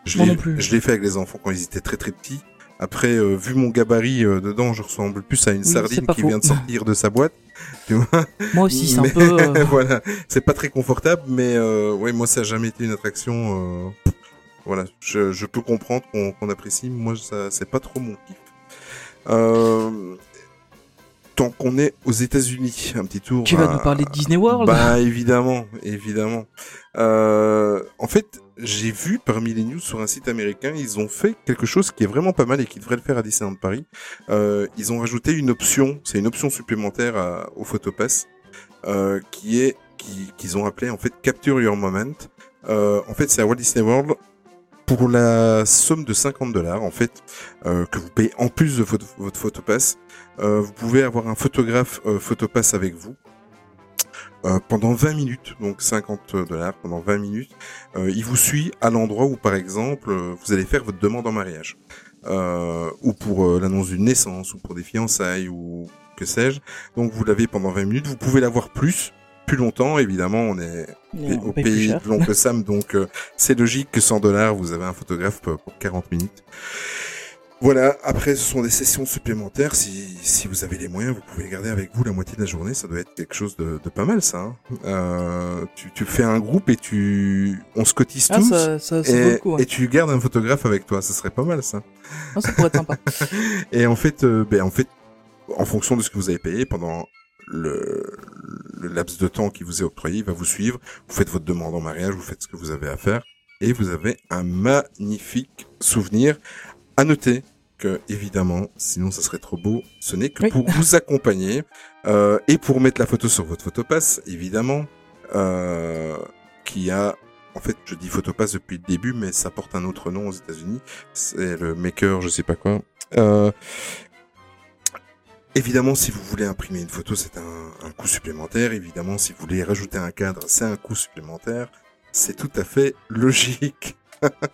je l'ai, je l'ai fait avec les enfants quand ils étaient très très petits. Après, euh, vu mon gabarit euh, dedans, je ressemble plus à une Oui, sardine qui faux. vient de sortir de sa boîte. [laughs] Tu vois Moi aussi, c'est un peu. euh, [laughs] voilà, c'est pas très confortable, mais ouais, moi ça a jamais été une attraction. Voilà, je, je peux comprendre qu'on qu'on apprécie. Moi, ça c'est pas trop mon kiff. Tant qu'on est aux États-Unis, un petit tour. Tu vas à- nous parler de Disney World Bah évidemment, évidemment. Euh, en fait, j'ai vu parmi les news sur un site américain, ils ont fait quelque chose qui est vraiment pas mal et qui devrait le faire à Disneyland Paris. Euh, ils ont rajouté une option, c'est une option supplémentaire à- au Photopass, euh, qui est qui- qu'ils ont appelé en fait Capture Your Moment. En fait, c'est à Walt Disney World pour la somme de 50 dollars en fait euh, que vous payez en plus de votre, votre Photopass. Euh, vous pouvez avoir un photographe euh, Photopass avec vous euh, pendant 20 minutes, donc 50 dollars pendant 20 minutes. Euh, il vous suit à l'endroit où, par exemple, euh, vous allez faire votre demande en mariage, euh, ou pour l'annonce d'une naissance, ou pour des fiançailles, ou que sais-je. Donc vous l'avez pendant 20 minutes. Vous pouvez l'avoir plus, plus longtemps. Évidemment, on est on au plus pays de l'oncle Sam, donc euh, c'est logique que 100 dollars, vous avez un photographe pour 40 minutes. Voilà, après ce sont des sessions supplémentaires, si, si vous avez les moyens, vous pouvez les garder avec vous la moitié de la journée, ça doit être quelque chose de, de pas mal ça. hein. Euh, tu, tu fais un groupe et tu... On se cotise Ah, tous ça, ça, et, coup. et tu gardes un photographe avec toi, ça serait pas mal ça. Ah, ça pourrait être sympa. [laughs] Et en fait, euh, ben, en fait, en fonction de ce que vous avez payé pendant le, le laps de temps qui vous est octroyé, il va vous suivre. Vous faites votre demande en mariage, vous faites ce que vous avez à faire, et vous avez un magnifique souvenir. À noter évidemment, sinon ça serait trop beau, ce n'est que Oui. pour vous accompagner euh, et pour mettre la photo sur votre photopass, évidemment, euh, qui a en fait, je dis Photopass depuis le début, mais ça porte un autre nom aux États-Unis. C'est le Maker, je sais pas quoi. Euh, évidemment, si vous voulez imprimer une photo, c'est un, un coût supplémentaire. Évidemment, si vous voulez rajouter un cadre, c'est un coût supplémentaire. C'est tout à fait logique.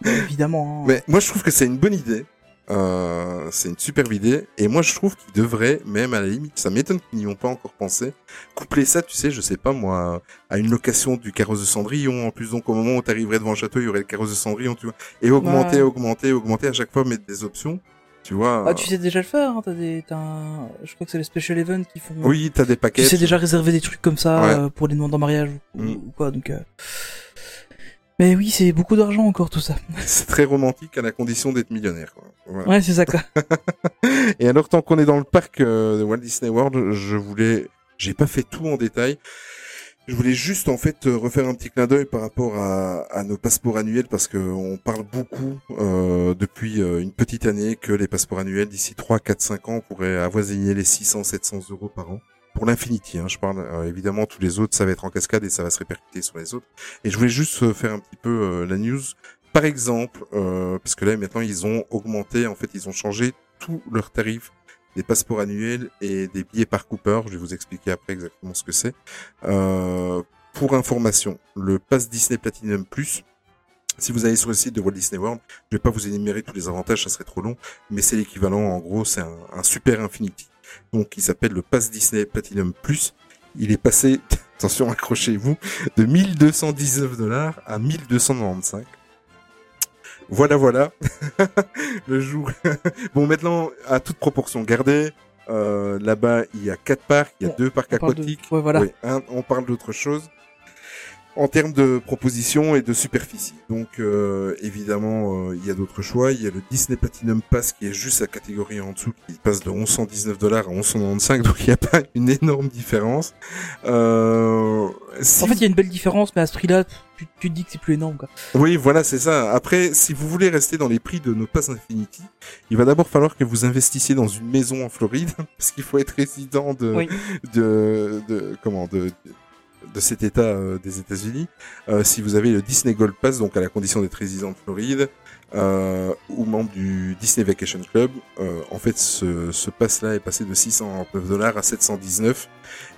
Évidemment. hein. Mais moi, je trouve que c'est une bonne idée. Euh, c'est une superbe idée. Et moi, je trouve qu'ils devraient, même à la limite, ça m'étonne qu'ils n'y ont pas encore pensé, coupler ça, tu sais, je sais pas moi, à une location du carrosse de Cendrillon. En plus, donc, au moment où tu arriverais devant le château, il y aurait le carrosse de Cendrillon, tu vois. Et augmenter, Ouais. augmenter, augmenter, à chaque fois mettre des options. Tu vois. Ah, tu sais déjà le faire. Hein, t'as des, t'as un... Je crois que c'est les special events qui font. Oui, t'as des paquets. Tu sais déjà réserver des trucs comme ça Ouais. euh, pour les demandes en mariage ou, Mm. ou quoi. Donc. euh, Mais oui, c'est beaucoup d'argent encore tout ça. [laughs] C'est très romantique à la condition d'être millionnaire, quoi. Voilà. Ouais, c'est ça quoi. [laughs] Et alors, tant qu'on est dans le parc euh, de Walt Disney World, je voulais, j'ai pas fait tout en détail. Je voulais juste en fait refaire un petit clin d'œil par rapport à, à nos passeports annuels parce que on parle beaucoup euh, depuis euh, une petite année que les passeports annuels d'ici 3, 4, 5 ans pourraient avoisiner les 600, 700 euros par an. Pour l'Infinity, hein, je parle. Euh, évidemment, tous les autres, ça va être en cascade et ça va se répercuter sur les autres. Et je voulais juste euh, faire un petit peu euh, la news. Par exemple, euh, parce que là maintenant ils ont augmenté, en fait ils ont changé tous leurs tarifs des passeports annuels et des billets par Cooper. Je vais vous expliquer après exactement ce que c'est. Pour information, le pass Disney Platinum Plus, si vous allez sur le site de Walt Disney World, je vais pas vous énumérer tous les avantages, ça serait trop long, mais c'est l'équivalent, en gros, c'est un super Infinity. Donc, il s'appelle le pass Disney Platinum Plus. Il est passé, [laughs] attention, accrochez-vous, de 1219 dollars à 1295. Voilà, voilà. [laughs] le jour. [laughs] bon, maintenant, à toute proportion gardée, euh, là-bas, il y a quatre parcs, il y a deux parcs de- aquatiques. Ouais, voilà. Oui, on parle d'autre chose. En termes de propositions et de superficie. Donc euh, évidemment, euh, il y a d'autres choix. Il y a le Disney Platinum Pass qui est juste la catégorie en dessous, qui passe de 1119 dollars à 1195, donc il n'y a pas une énorme différence. Euh, si En fait, il y a une belle différence, mais à ce prix-là, tu, tu te dis que c'est plus énorme quoi. oui, voilà, c'est ça. Après, si vous voulez rester dans les prix de nos passes Infinity, il va d'abord falloir que vous investissiez dans une maison en Floride, [laughs] parce qu'il faut être résident de, Oui. de, de, comment, de, de cet État euh, des États-Unis, euh, si vous avez le Disney Gold Pass, donc à la condition d'être résident de Floride, euh, ou membre du Disney Vacation Club, euh, en fait, ce, ce pass-là est passé de 699 dollars à 719.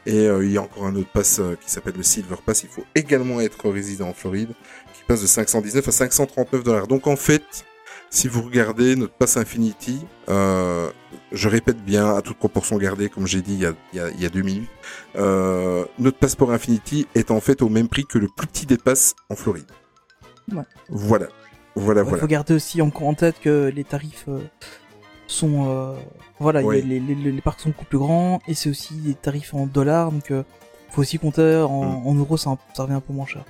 Et euh, il y a encore un autre pass euh, qui s'appelle le Silver Pass. Il faut également être résident en Floride, qui passe de 519 à 539 dollars. Donc en fait, si vous regardez notre pass Infinity, euh, je répète bien à toute proportion gardée, comme j'ai dit il y a, il y a, deux minutes, euh, notre passeport Infinity est en fait au même prix que le plus petit des passes en Floride. Ouais. Voilà. Voilà, Il voilà. faut garder aussi en, en tête que les tarifs euh, sont, voilà, les, les, les parcs sont beaucoup plus grands et c'est aussi des tarifs en dollars, donc faut aussi compter en, Mm. en euros, ça, ça revient un peu moins cher.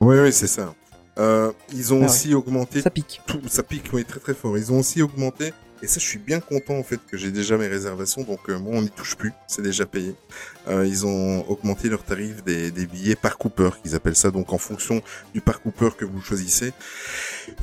Oui, oui, c'est ça. Euh, ils ont Ah ouais. aussi augmenté Ça pique. tout, ça pique oui, très très fort. Ils ont aussi augmenté, et ça je suis bien content en fait que j'ai déjà mes réservations, donc euh, moi on n'y touche plus, c'est déjà payé. Euh, ils ont augmenté leur tarif des, des billets par Cooper, qu'ils appellent ça, donc en fonction du par Cooper que vous choisissez.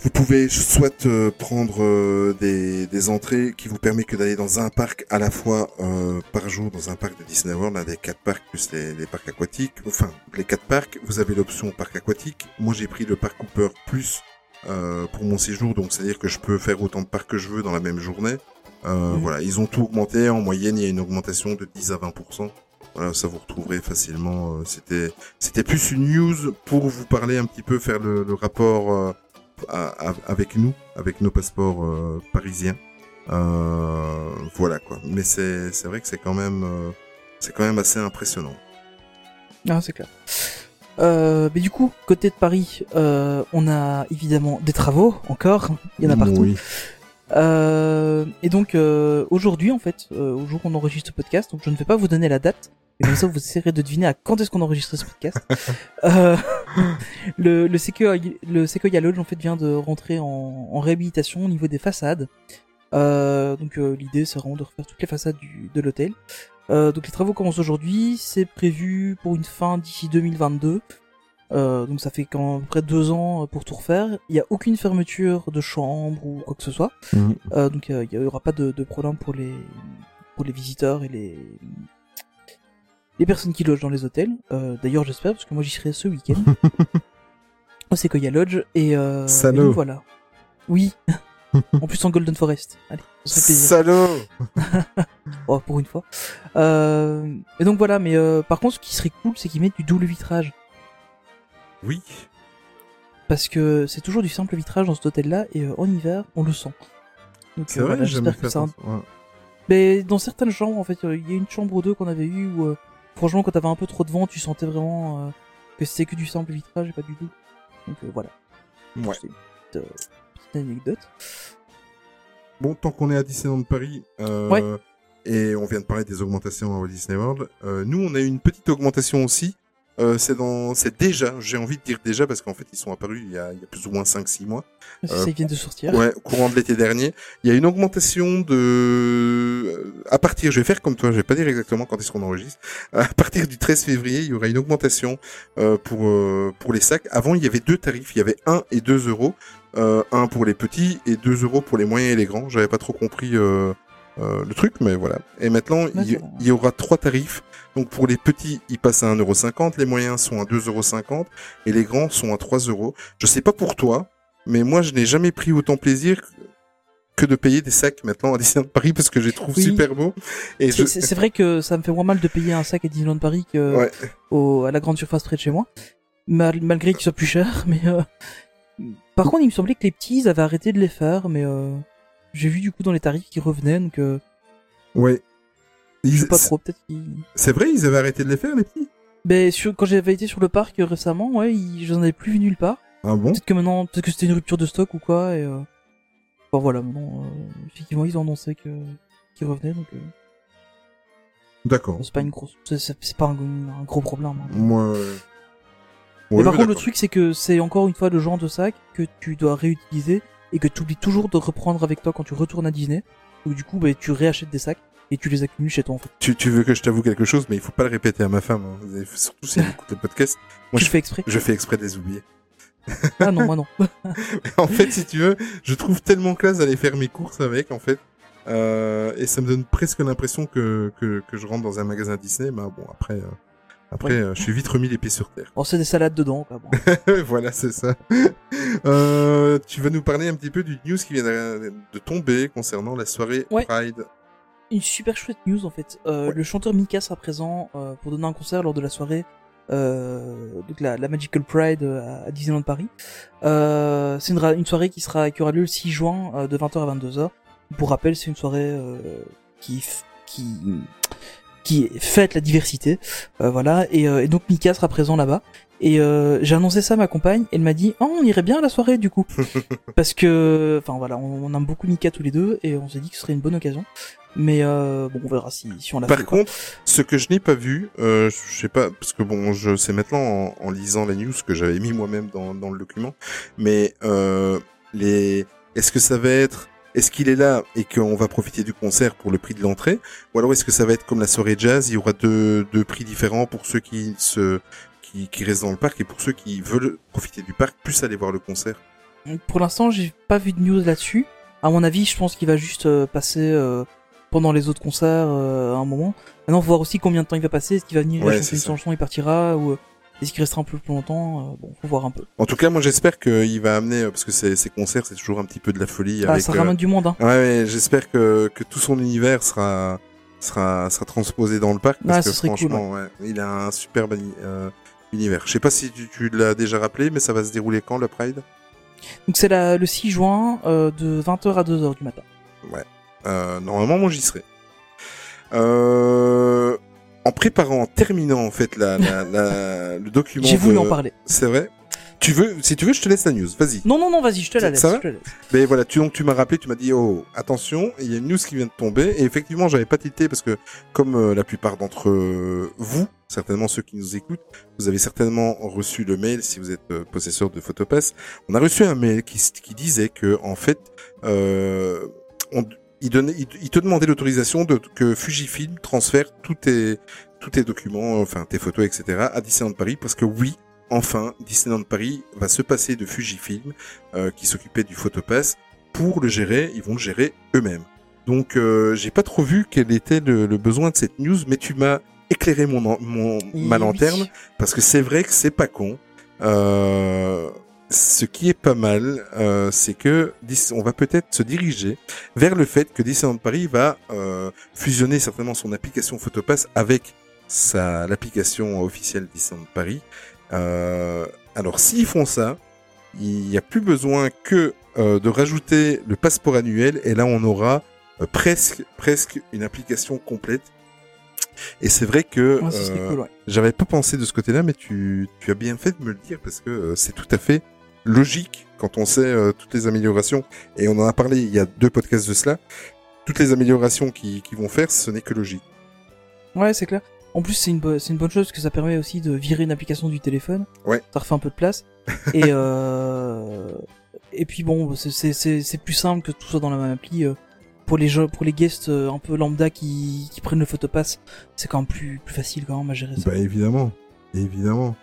Vous pouvez soit euh, prendre euh, des, des entrées qui vous permettent que d'aller dans un parc à la fois euh, par jour, dans un parc de Disney World, un des quatre parcs plus les, les parcs aquatiques, enfin les quatre parcs, vous avez l'option parc aquatique. Moi j'ai pris le parc Cooper plus euh, pour mon séjour, donc c'est-à-dire que je peux faire autant de parcs que je veux dans la même journée. Euh. Voilà, ils ont tout augmenté. En moyenne, il y a une augmentation de 10 à 20%. Voilà, ça vous retrouverez facilement. euh, C'était, c'était plus une news pour vous parler un petit peu, faire le, le rapport à- à- avec nous, avec nos passeports parisiens. Voilà quoi. Mais c'est, c'est vrai que c'est quand même, c'est quand même assez impressionnant. Ah, c'est clair. Euh, mais du coup, côté de Paris, euh, on a évidemment des travaux encore. Il y en a partout. Oui. Euh, et donc euh, aujourd'hui, en fait, euh, au jour où on enregistre ce podcast, donc je ne vais pas vous donner la date, mais comme ça vous essaierez de deviner à quand est-ce qu'on enregistre ce podcast. [laughs] euh, le, le, Sequoia, le Sequoia Lodge en fait vient de rentrer en, en réhabilitation au niveau des façades. Euh, donc euh, l'idée c'est vraiment de refaire toutes les façades du, de l'hôtel. Euh, donc les travaux commencent aujourd'hui, c'est prévu pour une fin d'ici 2022. Euh, donc ça fait quand près de deux ans pour tout refaire. Il n'y a aucune fermeture de chambre ou quoi que ce soit. Mhm. Euh, donc euh, il n'y aura pas de, de problème pour les pour les visiteurs et les les personnes qui logent dans les hôtels. Euh, D'ailleurs j'espère parce que moi j'y serai ce week-end. [laughs] au Sequoia Lodge et, euh, et donc, voilà. Oui. [laughs] en plus en Golden Forest. Allez, ça fait plaisir. Salaud [laughs] Oh, pour une fois. Euh, et donc voilà, mais euh, par contre, ce qui serait cool, c'est qu'ils mettent du double vitrage. Oui. Parce que c'est toujours du simple vitrage dans cet hôtel-là, et euh, en hiver, on le sent. Donc C'est euh, vrai, voilà, j'espère que ça... Ouais. Mais dans certaines chambres, en fait, euh, il y a une chambre ou deux qu'on avait eu où, euh, franchement, quand t'avais un peu trop de vent, tu sentais vraiment euh, que c'était que du simple vitrage et pas du double. Donc euh, voilà. Ouais. Petite anecdote. Bon, tant qu'on est à Disneyland Paris, euh, Ouais. et on vient de parler des augmentations à Walt Disney World, euh, nous on a eu une petite augmentation aussi. Euh, c'est dans, c'est déjà, j'ai envie de dire déjà parce qu'en fait ils sont apparus il y a, il y a plus ou moins 5-6 mois. Si Euh, ça, ils viennent de sortir. Ouais, courant de l'été dernier. Il y a une augmentation de, euh, à partir, je vais faire comme toi, je vais pas dire exactement quand est-ce qu'on enregistre. À partir du 13 février, il y aura une augmentation euh, pour euh, pour les sacs. Avant, il y avait deux tarifs, il y avait 1 et 2 euros. Euh, un pour les petits et 2 euros pour les moyens et les grands. J'avais pas trop compris euh, euh, le truc, mais voilà. Et maintenant, il, c'est il y aura trois tarifs. Donc pour les petits, ils passent à 1,50€, les moyens sont à 2,50€ et les grands sont à 3 euros. Je sais pas pour toi, mais moi je n'ai jamais pris autant plaisir que de payer des sacs maintenant à Disneyland Paris parce que je les trouve Oui. super beaux. Et C'est je... c'est- c'est vrai que ça me fait moins mal de payer un sac à Disneyland Paris que Ouais. au, à la grande surface près de chez moi, Mal- malgré qu'il soit plus cher. [laughs] Mais euh, par contre, il me semblait que les petits, ils avaient arrêté de les faire, mais euh, j'ai vu du coup dans les tarifs qu'ils revenaient, donc euh, Ouais. Je Ils- sais pas trop. Peut-être qu'ils. C'est vrai, ils avaient arrêté de les faire les petits? Ben sur, quand j'avais été sur le parc euh, récemment, ouais, ils, j'en avais plus vu nulle part. Ah bon? Peut-être que maintenant, peut-être que c'était une rupture de stock ou quoi. Et euh... bon voilà, maintenant, euh, effectivement, ils ont annoncé que qu'ils revenaient, donc euh, D'accord. c'est pas une grosse, c'est- pas un, un gros problème. hein. Moi. euh, Mais ouais, par contre, le truc, c'est que c'est encore une fois le genre de sac que tu dois réutiliser et que tu oublies toujours de reprendre avec toi quand tu retournes à Disney. Donc du coup, bah, tu réachètes des sacs et tu les accumules chez toi en fait. Tu, tu veux que je t'avoue quelque chose, mais il faut pas le répéter à ma femme. hein. Surtout si elle [laughs] écoute le podcast. Moi, tu je, fais exprès? je fais exprès de les oublier. [laughs] Ah non, moi non. [laughs] en fait, si tu veux, je trouve tellement classe d'aller faire mes courses avec, en fait. Euh, et ça me donne presque l'impression que, que, que je rentre dans un magasin Disney. Mais bon, après, euh, Après, euh, je suis vite remis les pieds sur terre. Bon, c'est des salades dedans, quoi. Bon. voilà, c'est ça. Tu vas nous parler un petit peu du news qui vient de de tomber concernant la soirée Ouais. Pride. Une super chouette news en fait. Euh, Ouais. Le chanteur Mika sera présent euh, pour donner un concert lors de la soirée euh, donc la, la Magical Pride euh, à Disneyland Paris. Euh, c'est une, soirée qui sera qui aura lieu le 6 juin euh, de 20h à 22h. Pour rappel, c'est une soirée euh, qui qui qui fête la diversité, euh, voilà. Et, euh, et donc Mika sera présent là-bas. Et euh, j'ai annoncé ça à ma compagne. Elle m'a dit, oh, on irait bien à la soirée du coup, [laughs] parce que, enfin voilà, on, on aime beaucoup Mika tous les deux, et on s'est dit que ce serait une bonne occasion. Mais euh, bon, on verra si, si on l'a. Par contre, ce que je n'ai pas vu, euh, je sais pas, parce que bon, je sais maintenant en, en lisant la news que j'avais mis moi-même dans, dans le document, mais euh, les, est-ce que ça va être, est-ce qu'il est là et qu'on va profiter du concert pour le prix de l'entrée, ou alors est-ce que ça va être comme la soirée jazz, il y aura deux, deux prix différents pour ceux qui se, qui, qui restent dans le parc et pour ceux qui veulent profiter du parc plus aller voir le concert? Pour l'instant, j'ai pas vu de news là-dessus. À mon avis, je pense qu'il va juste euh, passer euh, pendant les autres concerts euh, à un moment. Maintenant, faut voir aussi combien de temps il va passer. Est-ce qu'il va venir, Ouais, chanter une chanson, il partira, ou euh, est-ce qu'il restera un peu plus longtemps euh, Bon, faut voir un peu. En tout cas, moi j'espère qu'il va amener, parce que ces, ces concerts c'est toujours un petit peu de la folie Ah, avec. ça euh, ramène du monde, hein. Ouais, ouais, j'espère que, que tout son univers sera, sera, sera transposé dans le parc parce Ah, que cool, ouais, il a un superbe euh, univers. Je sais pas si tu, tu l'as déjà rappelé, mais ça va se dérouler quand le Pride? Donc c'est le 6 juin euh, de 20h à 2h du matin. euh, Normalement, moi j'y serai. Euh, en préparant, en terminant en fait la, la, la- [laughs] le document. J'ai voulu de- en parler. C'est vrai? Tu veux, si tu veux, je te laisse la news. Vas-y. Non, non, non, vas-y, je te la laisse. ça va je te laisse. Mais voilà, tu donc tu m'as rappelé, tu m'as dit oh attention, il y a une news qui vient de tomber et effectivement j'avais pas tilté parce que comme euh, la plupart d'entre euh, vous, certainement ceux qui nous écoutent, vous avez certainement reçu le mail si vous êtes euh, possesseur de Photopass. On a reçu un mail qui, qui disait que en fait euh, on, il donnait, il, il te demandait l'autorisation de que Fujifilm transfère tous tes tous tes documents, enfin tes photos, etc. à Disneyland Paris parce que oui. Enfin, Disneyland Paris va se passer de Fujifilm euh, qui s'occupait du photopass pour le gérer, ils vont le gérer eux-mêmes. Donc euh, j'ai pas trop vu quel était le, le besoin de cette news, mais tu m'as éclairé mon, mon ma Oui. lanterne parce que c'est vrai que c'est pas con. Euh, ce qui est pas mal, euh, c'est que on va peut-être se diriger vers le fait que Disneyland Paris va euh, fusionner certainement son application Photopass avec sa l'application officielle Disneyland Paris. Euh, alors s'ils font ça, il n'y a plus besoin que euh, de rajouter le passeport annuel et là on aura euh, presque presque une application complète. Et c'est vrai que Ouais, serait euh, cool, ouais. j'avais pas pensé de ce côté-là, mais tu, tu as bien fait de me le dire parce que c'est tout à fait logique quand on sait euh, toutes les améliorations. Et on en a parlé il y a deux podcasts de cela. Toutes les améliorations qu'ils qui vont faire, ce n'est que logique. Ouais, c'est clair. En plus, c'est une, bo- une bonne chose parce que ça permet aussi de virer une application du téléphone. Ouais. Ça refait un peu de place. [laughs] et euh... et puis bon, c'est- plus simple que tout soit dans la même appli. euh, Pour les gens, pour les guests un peu lambda qui, qui prennent le photopass, c'est quand même plus plus facile quand même à gérer ça. Bah évidemment, évidemment.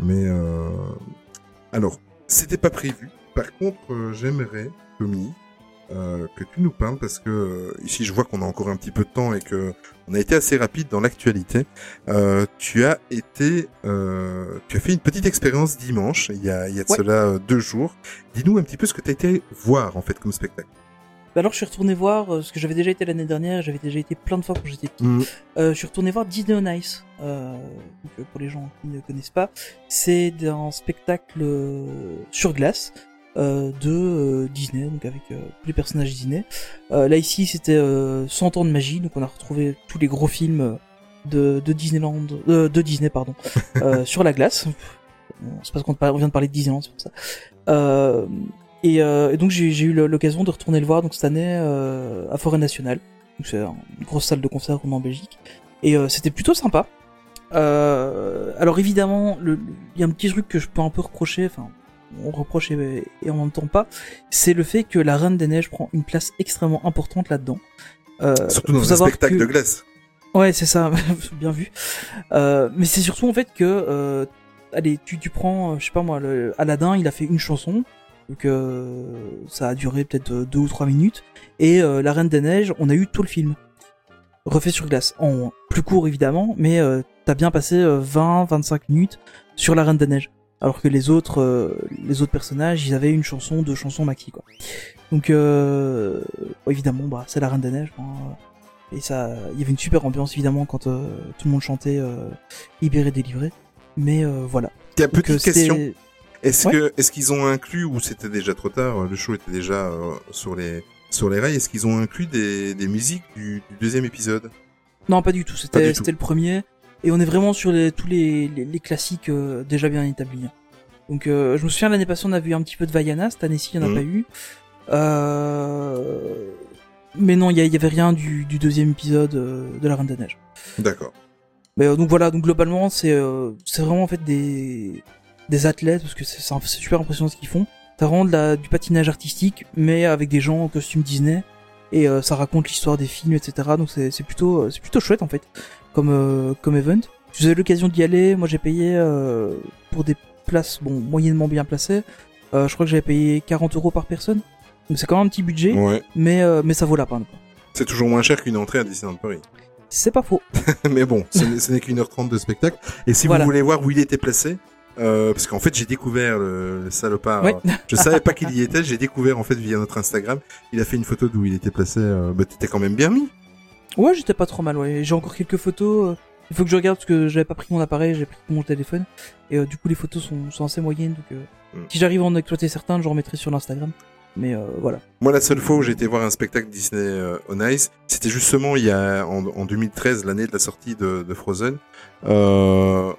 Mais euh... alors, c'était pas prévu. Par contre, euh, j'aimerais, Tommy, euh, que tu nous parles parce que euh, ici je vois qu'on a encore un petit peu de temps et que on a été assez rapide dans l'actualité. Euh, tu as été, euh, tu as fait une petite expérience dimanche. Il y a, il y a de Ouais. cela deux jours. Dis-nous un petit peu ce que tu as été voir en fait comme spectacle. Bah alors je suis retourné voir euh, ce que j'avais déjà été l'année dernière, j'avais déjà été plein de fois quand j'étais petit. Euh, je suis retourné voir Disney on Ice. Euh, donc, euh, pour les gens qui ne connaissent pas, c'est un spectacle euh, sur glace euh, de Disney, donc avec euh, tous les personnages Disney. Euh, là ici, c'était euh, 100 ans de magie, donc on a retrouvé tous les gros films de, de Disneyland, euh, de Disney pardon, [laughs] euh, sur la glace. C'est parce qu'on vient de parler de Disneyland, c'est pour ça. Euh, et, euh, et donc j'ai eu l'occasion de retourner le voir donc cette année euh, à Forêt Nationale. Donc c'est une grosse salle de concert qu'on a en Belgique. Et euh, c'était plutôt sympa. Euh, alors évidemment, il y a un petit truc que je peux un peu reprocher, enfin on reproche et, et même temps pas, c'est le fait que la Reine des Neiges prend une place extrêmement importante là-dedans. Euh, Surtout dans un spectacle que- de glace. Ouais, c'est ça, [laughs] bien vu. Euh, mais c'est surtout en fait que, euh, allez, tu, tu prends, je sais pas moi, le Aladdin, il a fait une chanson, donc euh, ça a duré peut-être euh, deux ou trois minutes, et euh, La Reine des Neiges, on a eu tout le film refait sur glace, en plus court évidemment, mais t'as t'as bien passé 20-25 minutes sur la Reine des Neiges. Alors que les autres, euh, les autres personnages, ils avaient une chanson, deux chansons maxi quoi. Donc euh, évidemment, bah c'est la Reine des Neiges. hein. et ça, il y avait une super ambiance évidemment quand euh, tout le monde chantait libéré, délivré. Mais voilà. Petite euh, c'était- question. Est-ce Ouais. que est-ce qu'ils ont inclus ou c'était déjà trop tard Le show était déjà euh, sur les sur les rails. Est-ce qu'ils ont inclus des, des musiques du, du deuxième épisode? Non, pas du tout. C'était c'était le premier. Et on est vraiment sur les, tous les, les, les classiques euh, déjà bien établis. Donc euh, je me souviens l'année passée on a vu un petit peu de Vaiana, cette année-ci il n'y en a Mhm. pas eu. Euh... Mais non, il y, a- il y avait rien du, du deuxième épisode de la Reine des Neiges. D'accord. Mais donc voilà, donc globalement c'est c'est vraiment en fait des des athlètes parce que c'est super impressionnant ce qu'ils font. De la, du patinage artistique mais avec des gens en costume Disney et euh, ça raconte l'histoire des films etc. Donc c'est plutôt euh, c'est plutôt chouette en fait comme euh, comme event. Si vous avez l'occasion d'y aller, moi j'ai payé euh, pour des places bon moyennement bien placées. Je crois que j'avais payé 40 euros par personne. Donc c'est quand même un petit budget, Ouais. mais mais ça vaut la peine. C'est toujours moins cher qu'une entrée à Disneyland Paris. C'est pas faux. [laughs] Mais bon, ce n'est- ce n'est qu'une heure trente de spectacle. Et si Voilà. vous voulez voir où il était placé, euh, parce qu'en fait j'ai découvert le, le salopard. Ouais. euh, Je savais pas qu'il y était. J'ai découvert en fait via notre Instagram. Il a fait une photo d'où il était placé. Euh, bah t'étais quand même bien mis. Ouais, j'étais pas trop mal, ouais. J'ai encore quelques photos. euh, Il faut que je regarde parce que j'avais pas pris mon appareil, j'ai pris mon téléphone. Et euh, du coup, les photos sont, sont assez moyennes. Donc, euh, Mm. si j'arrive à en exploiter certains, je remettrai sur l'Instagram. Mais euh, voilà. Moi, la seule fois où j'ai été voir un spectacle Disney euh, on Ice, c'était justement il y a en, en 2013, l'année de la sortie de, de Frozen. Euh,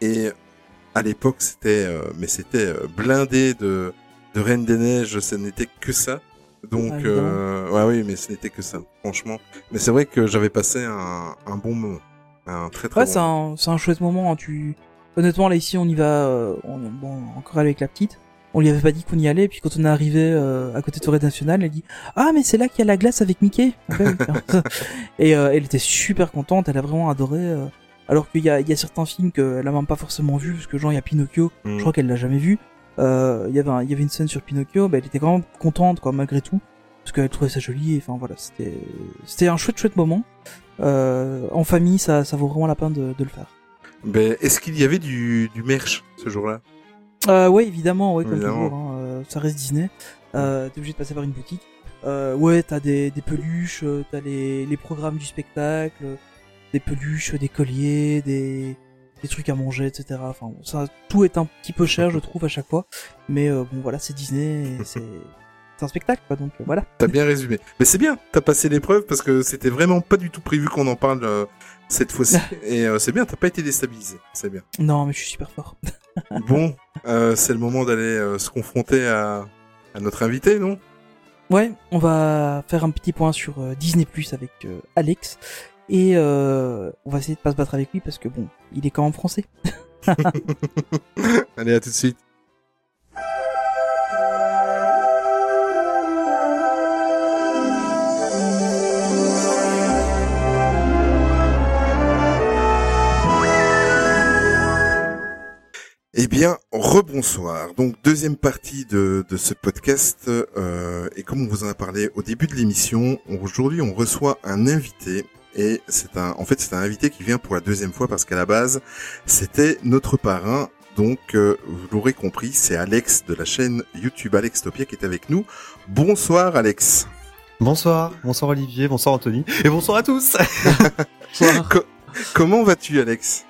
et à l'époque, c'était, euh, mais c'était euh, blindé de de Reine des Neiges. Ce n'était que ça. Donc, Ah, euh, ouais, oui, mais ce n'était que ça, franchement. Mais c'est vrai que j'avais passé un, un bon moment, un très très Ouais, bon. c'est un, c'est un chouette moment. hein, Tu... Honnêtement, là, ici, on y va. euh, on, bon, encore avec la petite. On lui avait pas dit qu'on y allait. Puis quand on est arrivé euh, à côté de Forêt Nationale, elle dit Ah, mais c'est là qu'il y a la glace avec Mickey. Ah bah. [laughs] Et euh, elle était super contente. Elle a vraiment adoré. Alors qu'il y a, il y a certains films qu'elle a même pas forcément vu, parce que genre il y a Pinocchio, Mm. je crois qu'elle l'a jamais vu. Euh, il y avait un- il y avait une scène sur Pinocchio, bah, elle était quand même contente quoi malgré tout, parce qu'elle trouvait ça joli. et Enfin voilà, c'était c'était un chouette chouette moment. Euh, en famille, ça ça vaut vraiment la peine de, de le faire. Ben, est-ce qu'il y avait du, du merch ce jour-là? Euh, ouais, évidemment, ouais, comme Évidemment. toujours. Hein, euh, ça reste Disney. Euh, T'es obligé de passer par une boutique. Euh, ouais, t'as des, des peluches, euh, t'as les, les programmes du spectacle, des peluches, des colliers, des, des trucs à manger, etc. Enfin, ça, tout est un petit peu cher, je trouve, à chaque fois. Mais euh, bon, voilà, c'est Disney, [laughs] c'est c'est un spectacle, quoi. Donc euh, voilà. T'as bien résumé. Mais c'est bien, t'as passé l'épreuve parce que c'était vraiment pas du tout prévu qu'on en parle euh, cette fois-ci. [laughs] Et euh, c'est bien, t'as pas été déstabilisé. C'est bien. Non, mais je suis super fort. [laughs] Bon, euh, c'est le moment d'aller euh, se confronter à, à notre invité, non? Ouais, on va faire un petit point sur Disney Plus avec euh, Alex. Et euh, on va essayer de pas se battre avec lui parce que bon, il est quand même français. [laughs] Allez, à tout de suite. Eh bien, rebonsoir. Donc, deuxième partie de, ce podcast. euh, et comme on vous en a parlé au début de l'émission, aujourd'hui, on reçoit un invité. Et c'est un, en fait, c'est un invité qui vient pour la deuxième fois parce qu'à la base, c'était notre parrain. Donc, euh, vous l'aurez compris, c'est Alex de la chaîne YouTube Alex Topia qui est avec nous. Bonsoir, Alex. Bonsoir, bonsoir Olivier, bonsoir Anthony, et bonsoir à tous [laughs] Co- comment vas-tu, Alex?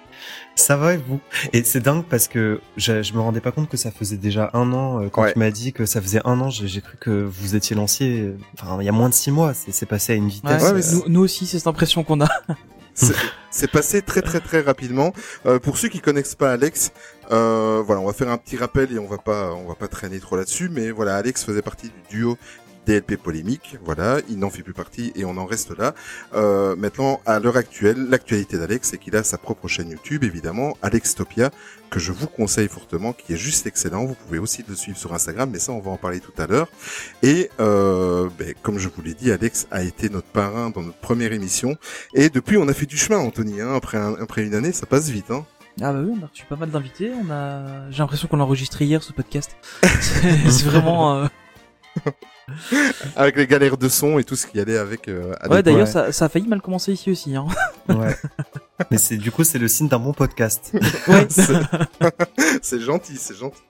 Ça va et vous? Et c'est dingue parce que je, je me rendais pas compte que ça faisait déjà un an, euh, quand Ouais. tu m'as dit que ça faisait un an, j'ai cru que vous étiez lancé, euh, enfin il y a moins de six mois, c'est passé à une vitesse. Ouais, mais euh, nous, nous aussi, c'est cette impression qu'on a. [laughs] C'est- C'est passé très très très rapidement. Euh, pour ceux qui connaissent pas Alex, euh, voilà, on va faire un petit rappel et on va pas on va pas traîner trop là-dessus, mais voilà, Alex faisait partie du duo DLP polémique, voilà, il n'en fait plus partie et on en reste là. Euh, maintenant, à l'heure actuelle, l'actualité d'Alex, c'est qu'il a sa propre chaîne YouTube, évidemment, Alextopia, que je vous conseille fortement, qui est juste excellent. Vous pouvez aussi le suivre sur Instagram, mais ça, on va en parler tout à l'heure. Et euh, ben, comme je vous l'ai dit, Alex a été notre parrain dans notre première émission. Et depuis, on a fait du chemin, Anthony. Hein. Après, un- après une année, ça passe vite. Hein. Ah bah oui, on a reçu pas mal d'invités. On a, j'ai l'impression qu'on l'a enregistré hier ce podcast. [laughs] c'est c'est vraiment, euh, [laughs] [laughs] avec les galères de son et tout ce qui allait avec. euh, à Ouais, d'ailleurs, ça, ça a failli mal commencer ici aussi. Hein. [laughs] Ouais. Mais c'est du coup c'est le signe d'un bon podcast. [laughs] Ouais. C'est- c'est gentil, c'est gentil.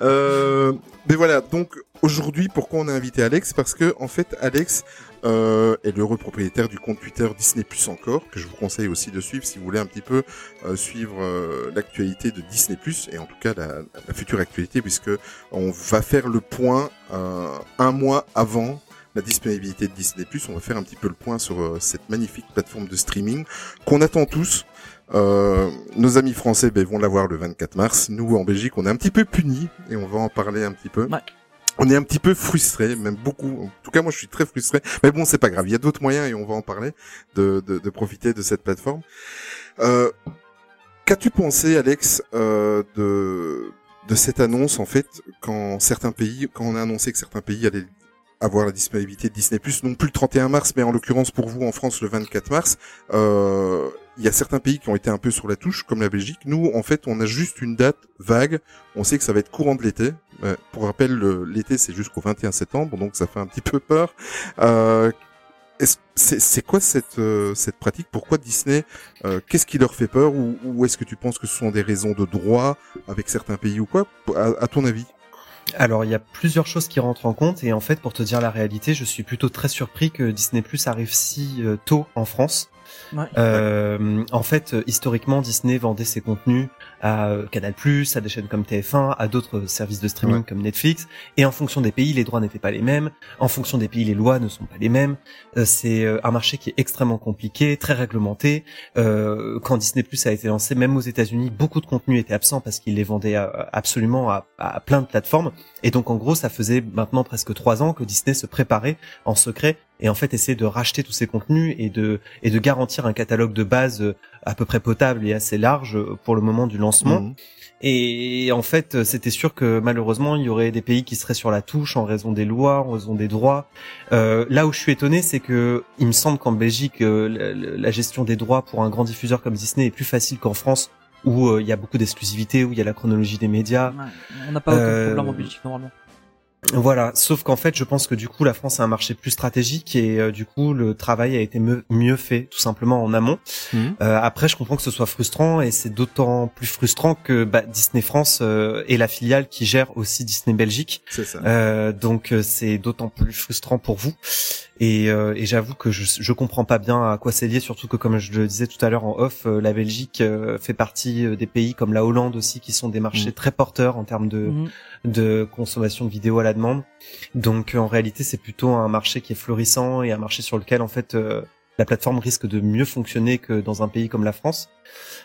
Euh, mais voilà, donc aujourd'hui, pourquoi on a invité Alex? Parce que en fait, Alex euh, est l'heureux propriétaire du compte Twitter Disney Plus encore, que je vous conseille aussi de suivre si vous voulez un petit peu euh, suivre euh, l'actualité de Disney Plus et en tout cas la, la future actualité, puisque on va faire le point euh, un mois avant la disponibilité de Disney Plus. On va faire un petit peu le point sur euh, cette magnifique plateforme de streaming qu'on attend tous. Euh, nos amis français ben, vont l'avoir le 24 mars. Nous, en Belgique, on est un petit peu punis et on va en parler un petit peu. On est un petit peu frustrés, même beaucoup. En tout cas, moi, je suis très frustré. Mais bon, c'est pas grave. Il y a d'autres moyens et on va en parler de, de, de profiter de cette plateforme. Euh, Qu'as-tu pensé, Alex, euh, de de cette annonce en fait quand certains pays, quand on a annoncé que certains pays allaient avoir la disponibilité de Disney+, non plus le 31 mars, mais en l'occurrence pour vous en France le 24 mars, euh, il y a certains pays qui ont été un peu sur la touche, comme la Belgique. Nous, en fait, on a juste une date vague. On sait que ça va être courant de l'été. Euh, pour rappel, l'été, c'est jusqu'au 21 septembre, donc ça fait un petit peu peur. Euh, est-ce- c'est c'est quoi cette, euh, cette pratique? Pourquoi Disney euh, Qu'est-ce qui leur fait peur? Ou, ou est-ce que tu penses que ce sont des raisons de droit avec certains pays ou quoi? À, à ton avis? Alors il y a plusieurs choses qui rentrent en compte et en fait pour te dire la réalité, je suis plutôt très surpris que Disney Plus arrive si euh, tôt en France. Ouais. Euh, en fait, historiquement, Disney vendait ses contenus à Canal+, à des chaînes comme TF1, à d'autres services de streaming Ouais. comme Netflix. Et en fonction des pays, les droits n'étaient pas les mêmes. En fonction des pays, les lois ne sont pas les mêmes. Euh, c'est euh, un marché qui est extrêmement compliqué, très réglementé. Euh, quand Disney Plus a été lancé, même aux États-Unis, beaucoup de contenus étaient absents parce qu'ils les vendaient à- absolument à, à plein de plateformes. Et donc, en gros, ça faisait maintenant presque trois ans que Disney se préparait en secret et en fait essayer de racheter tous ces contenus et de et de garantir un catalogue de base euh, à peu près potable et assez large euh, pour le moment du lancement. Mhm. Et en fait, euh, c'était sûr que malheureusement, il y aurait des pays qui seraient sur la touche en raison des lois, en raison des droits. Euh, là où je suis étonné, c'est que il me semble qu'en Belgique, euh, la, la gestion des droits pour un grand diffuseur comme Disney est plus facile qu'en France, où euh, il y a beaucoup d'exclusivité, où il y a la chronologie des médias. Ouais, On n'a pas aucun problème en Belgique normalement. Voilà, sauf qu'en fait, je pense que du coup, la France a un marché plus stratégique et euh, du coup, le travail a été me- mieux fait, tout simplement en amont. Mhm. Euh, après, je comprends que ce soit frustrant et c'est d'autant plus frustrant que bah, Disney France euh, est la filiale qui gère aussi Disney Belgique. C'est ça. Euh, donc, euh, c'est d'autant plus frustrant pour vous. Et, euh, et j'avoue que je, je comprends pas bien à quoi c'est lié, surtout que comme je le disais tout à l'heure en off, euh, la Belgique euh, fait partie euh, des pays comme la Hollande aussi qui sont des marchés Mhm. très porteurs en termes de Mhm. de consommation de vidéos à la demande. Donc en réalité, c'est plutôt un marché qui est florissant et un marché sur lequel en fait euh, la plateforme risque de mieux fonctionner que dans un pays comme la France.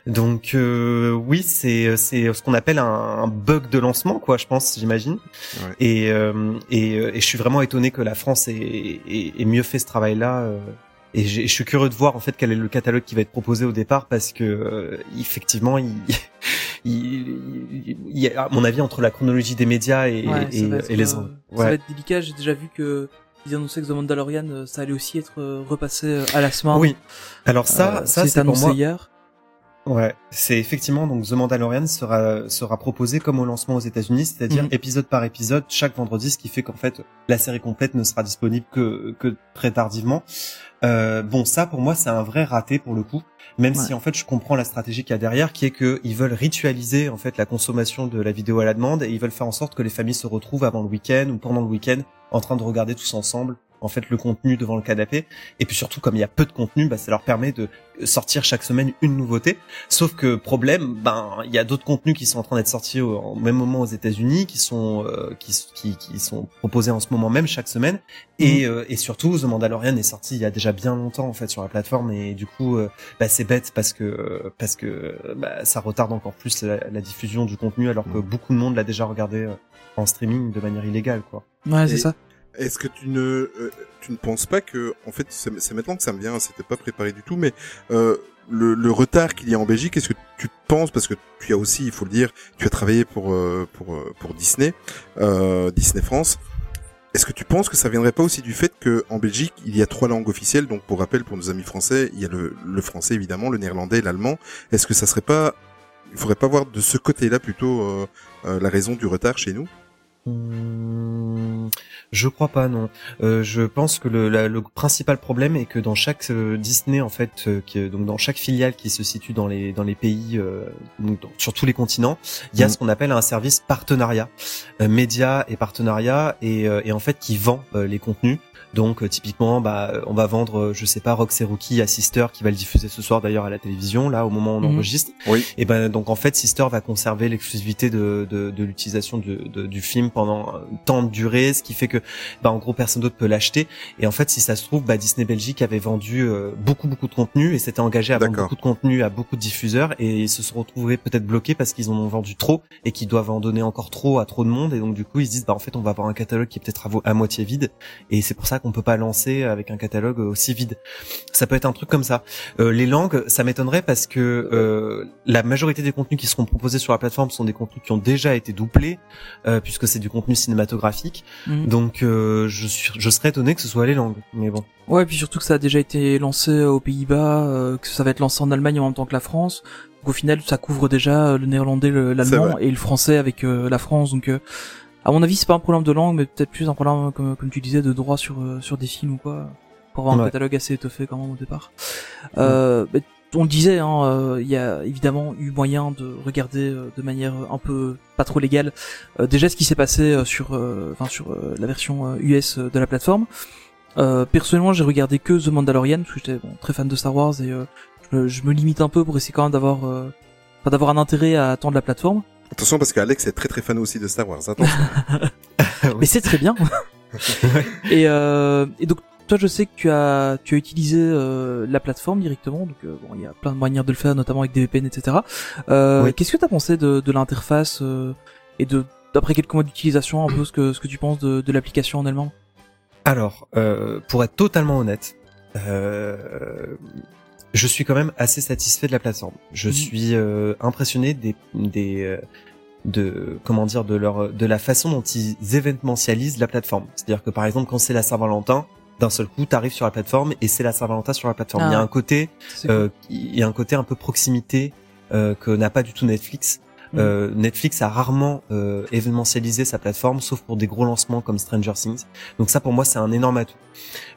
Donc euh, oui, c'est c'est ce qu'on appelle un, un bug de lancement quoi, je pense, j'imagine. Ouais. Et, euh, et euh, et je suis vraiment étonné que la France ait, ait, ait mieux fait ce travail-là. euh, et je suis curieux de voir en fait quel est le catalogue qui va être proposé au départ parce que euh, effectivement il, [laughs] il, il- il y a, à mon avis entre la chronologie des médias et, Ouais, et, et les ouais. Ça va être délicat. J'ai déjà vu que ils annonçaient que The Mandalorian, euh, ça allait aussi être euh, repassé euh, à la semaine. oui alors ça ça c'est c'est pour annoncé moi hier. ouais c'est effectivement donc The Mandalorian sera sera proposé comme au lancement aux États-Unis c'est-à-dire Mhm. épisode par épisode chaque vendredi ce qui fait qu'en fait la série complète ne sera disponible que que très tardivement euh, bon ça pour moi c'est un vrai raté pour le coup même Ouais. si en fait je comprends la stratégie qu'il y a derrière qui est que ils veulent ritualiser en fait la consommation de la vidéo à la demande et ils veulent faire en sorte que les familles se retrouvent avant le week-end ou pendant le week-end en train de regarder tous ensemble en fait le contenu devant le canapé et puis surtout comme il y a peu de contenu bah, ça leur permet de sortir chaque semaine une nouveauté sauf que problème ben il y a d'autres contenus qui sont en train d'être sortis au, au même moment aux États-Unis qui sont euh, qui, qui qui sont proposés en ce moment même chaque semaine et euh, et surtout The Mandalorian est sorti il y a déjà bien longtemps en fait sur la plateforme et du coup euh, bah, c'est bête parce que parce que bah, ça retarde encore plus la, la diffusion du contenu alors que Mhm. beaucoup de monde l'a déjà regardé euh, en streaming de manière illégale quoi. Ouais, c'est ça. Est-ce que tu ne, euh, tu ne penses pas que, en fait, c'est maintenant que ça me vient, hein, c'était pas préparé du tout, mais euh, le, retard qu'il y a en Belgique, est-ce que tu penses, parce que tu as aussi, il faut le dire, tu as travaillé pour euh, pour euh, pour Disney, Disney France. Est-ce que tu penses que ça viendrait pas aussi du fait que en Belgique il y a trois langues officielles, donc pour rappel pour nos amis français, il y a le, le français évidemment, le néerlandais, l'allemand. Est-ce que ça serait pas, il faudrait pas voir de ce côté-là plutôt la raison du retard chez nous? Hum, Je crois pas, non. Euh, je pense que le, la- le principal problème est que dans chaque euh, Disney, en fait, euh, qui, donc dans chaque filiale qui se situe dans les dans les pays, euh, donc dans- sur tous les continents, il y a Mm. ce qu'on appelle un service partenariat, euh, média et partenariat, et, euh, et en fait qui vend euh, les contenus. Donc euh, typiquement, bah, euh, on va vendre, euh, je sais pas, Rox et Rookie à Sister qui va le diffuser ce soir d'ailleurs à la télévision, là au moment où on Mhm. enregistre. Oui. Et ben donc en fait, Sister va conserver l'exclusivité de, de, de l'utilisation de, de- du film pendant un temps de durée, ce qui fait que bah en gros personne d'autre peut l'acheter. Et en fait, si ça se trouve, bah, Disney Belgique avait vendu euh, beaucoup beaucoup de contenu et s'était engagé à vendre beaucoup de contenu à beaucoup de diffuseurs et ils se sont retrouvés peut-être bloqués parce qu'ils en ont vendu trop et qu'ils doivent en donner encore trop à trop de monde et donc du coup ils se disent bah en fait on va avoir un catalogue qui est peut-être à moitié vide et c'est pour ça qu'on peut pas lancer avec un catalogue aussi vide. Ça peut être un truc comme ça. Euh, les langues, ça m'étonnerait parce que euh, la majorité des contenus qui seront proposés sur la plateforme sont des contenus qui ont déjà été doublés, euh, puisque c'est du contenu cinématographique. Mhm. Donc euh, je, suis, je serais étonné que ce soit les langues. Mais bon. Ouais, puis surtout que ça a déjà été lancé aux Pays-Bas, euh, que ça va être lancé en Allemagne en même temps que la France. Donc au final, ça couvre déjà euh, le néerlandais, le- l'allemand et le français avec euh, la France. Donc, euh, à mon avis, c'est pas un problème de langue, mais peut-être plus un problème, comme, comme tu disais, de droit sur euh, sur des films ou quoi, pour avoir un catalogue assez étoffé quand même au départ. Euh, mais on le disait, hein, euh, il y a évidemment eu moyen de regarder euh, de manière un peu pas trop légale déjà ce qui s'est passé sur, enfin sur la version US de la plateforme. Euh, personnellement, j'ai regardé que The Mandalorian parce que j'étais bon, très fan de Star Wars et je, me- je me limite un peu pour essayer quand même d'avoir, d'avoir un intérêt à attendre la plateforme. Attention parce qu'Alex est très très fan aussi de Star Wars. Attention. [laughs] Mais c'est très bien. [laughs] et, euh, et donc toi, je sais que tu as tu as utilisé euh, la plateforme directement. Donc euh, bon, il y a plein de manières de le faire, notamment avec des VPN, etc. Euh, Oui. Qu'est-ce que tu as pensé de, de l'interface euh, et de d'après quelques mois d'utilisation, un peu ce que ce que tu penses de, de l'application en elle-même? Alors, euh, pour être totalement honnête, euh, je suis quand même assez satisfait de la plateforme. Je Mhm. suis euh, impressionné des, des euh, de comment dire de leur de la façon dont ils événementialisent la plateforme. C'est-à-dire que par exemple quand c'est la Saint-Valentin, d'un seul coup, t'arrives sur la plateforme et c'est la Saint-Valentin sur la plateforme. Ah il y a un côté euh, il y a un côté un peu proximité euh, que n'a pas du tout Netflix. Euh, Netflix a rarement euh, événementialisé sa plateforme, sauf pour des gros lancements comme Stranger Things. Donc ça, pour moi, c'est un énorme atout.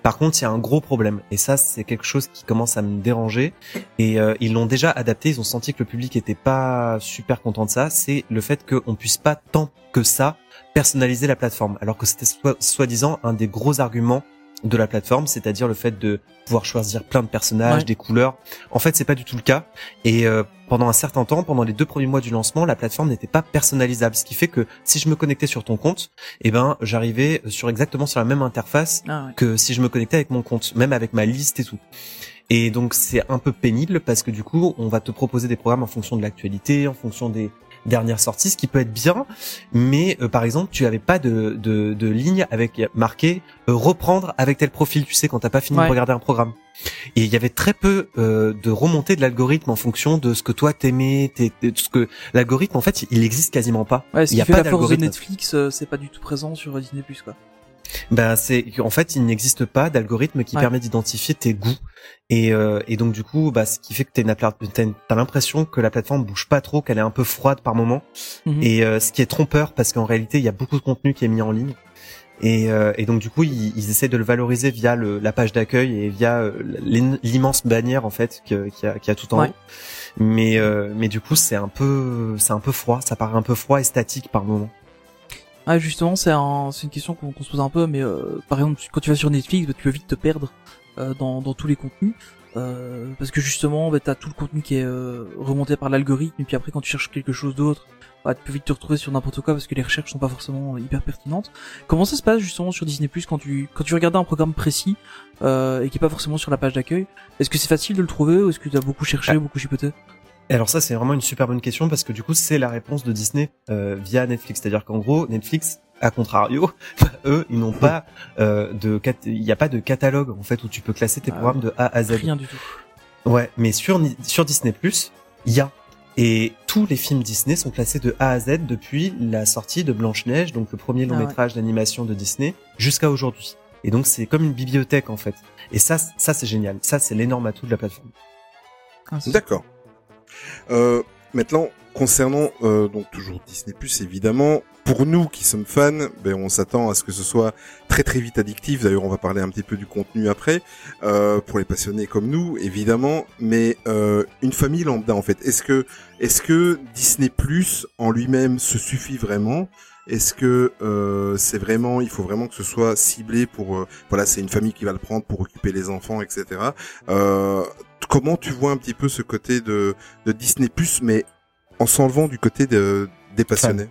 Par contre, il y a un gros problème, et ça, c'est quelque chose qui commence à me déranger. Et euh, ils l'ont déjà adapté. Ils ont senti que le public était pas super content de ça. C'est le fait qu'on puisse pas tant que ça personnaliser la plateforme, alors que c'était soi- soi-disant un des gros arguments de la plateforme, c'est-à-dire le fait de pouvoir choisir plein de personnages, Ouais. des couleurs. En fait, c'est pas du tout le cas. Et euh, pendant un certain temps, pendant les deux premiers mois du lancement, la plateforme n'était pas personnalisable, ce qui fait que si je me connectais sur ton compte, eh ben, j'arrivais sur exactement sur la même interface Ah ouais. que si je me connectais avec mon compte, même avec ma liste et tout. Et donc c'est un peu pénible parce que du coup, on va te proposer des programmes en fonction de l'actualité, en fonction des dernières sorties, ce qui peut être bien, mais euh, par exemple, tu avais pas de, de, de ligne avec marqué euh, reprendre avec tel profil, tu sais, quand t'as pas fini Ouais. de regarder un programme. Et il y avait très peu euh, de remontée de l'algorithme en fonction de ce que toi t'aimais, ce que l'algorithme en fait, il existe quasiment pas. Ouais, ce Il y a fait pas la force de. Netflix, euh, c'est pas du tout présent sur Disney quoi. Ben c'est en fait il n'existe pas d'algorithme qui Ouais. permet d'identifier tes goûts et euh, et donc du coup bah ce qui fait que t'as t'as l'impression que la plateforme bouge pas trop qu'elle est un peu froide par moment Mhm. et euh, ce qui est trompeur parce qu'en réalité il y a beaucoup de contenu qui est mis en ligne et, euh, et donc du coup ils, ils essaient de le valoriser via le, la page d'accueil et via euh, l'im- l'immense bannière en fait qu'il y a, qu'il y a tout en Ouais. haut mais euh, mais du coup c'est un peu c'est un peu froid ça paraît un peu froid et statique par moment Ah justement, c'est un, c'est une question qu'on qu'on se pose un peu, mais euh, par exemple, quand tu vas sur Netflix, bah, tu peux vite te perdre euh, dans, dans tous les contenus, euh, parce que justement, bah, t'as tout le contenu qui est euh, remonté par l'algorithme, et puis après, quand tu cherches quelque chose d'autre, bah, tu peux vite te retrouver sur n'importe quoi parce que les recherches sont pas forcément hyper pertinentes. Comment ça se passe justement sur Disney Plus quand tu quand tu regardes un programme précis euh, et qui est pas forcément sur la page d'accueil Est-ce que c'est facile de le trouver ou est-ce que tu as beaucoup cherché, Ah. beaucoup chipoté? Et alors ça c'est vraiment une super bonne question parce que du coup c'est la réponse de Disney euh, via Netflix, c'est-à-dire qu'en gros Netflix à contrario, [laughs] eux ils n'ont pas euh, de cat- il n'y a pas de catalogue en fait où tu peux classer tes Ah programmes de A à Z. Rien du tout. Ouais, mais sur sur Disney Plus, il y a et tous les films Disney sont classés de A à Z depuis la sortie de Blanche-Neige, donc le premier long Ah ouais. métrage d'animation de Disney, jusqu'à aujourd'hui. Et donc c'est comme une bibliothèque en fait. Et ça, ça c'est génial. Ça c'est l'énorme atout de la plateforme. Ah, D'accord. Euh, Maintenant, concernant euh, donc toujours Disney évidemment, pour nous qui sommes fans, ben on s'attend à ce que ce soit très très vite addictif. D'ailleurs, on va parler un petit peu du contenu après euh, pour les passionnés comme nous, évidemment. Mais une famille lambda, en fait, est-ce que est-ce que Disney en lui-même se suffit vraiment? Est-ce que euh, c'est vraiment, il faut vraiment que ce soit ciblé pour, euh, voilà, c'est une famille qui va le prendre pour occuper les enfants, etc. Euh, comment tu vois un petit peu ce côté de, de Disney Plus, mais en s'enlevant du côté de, des passionnés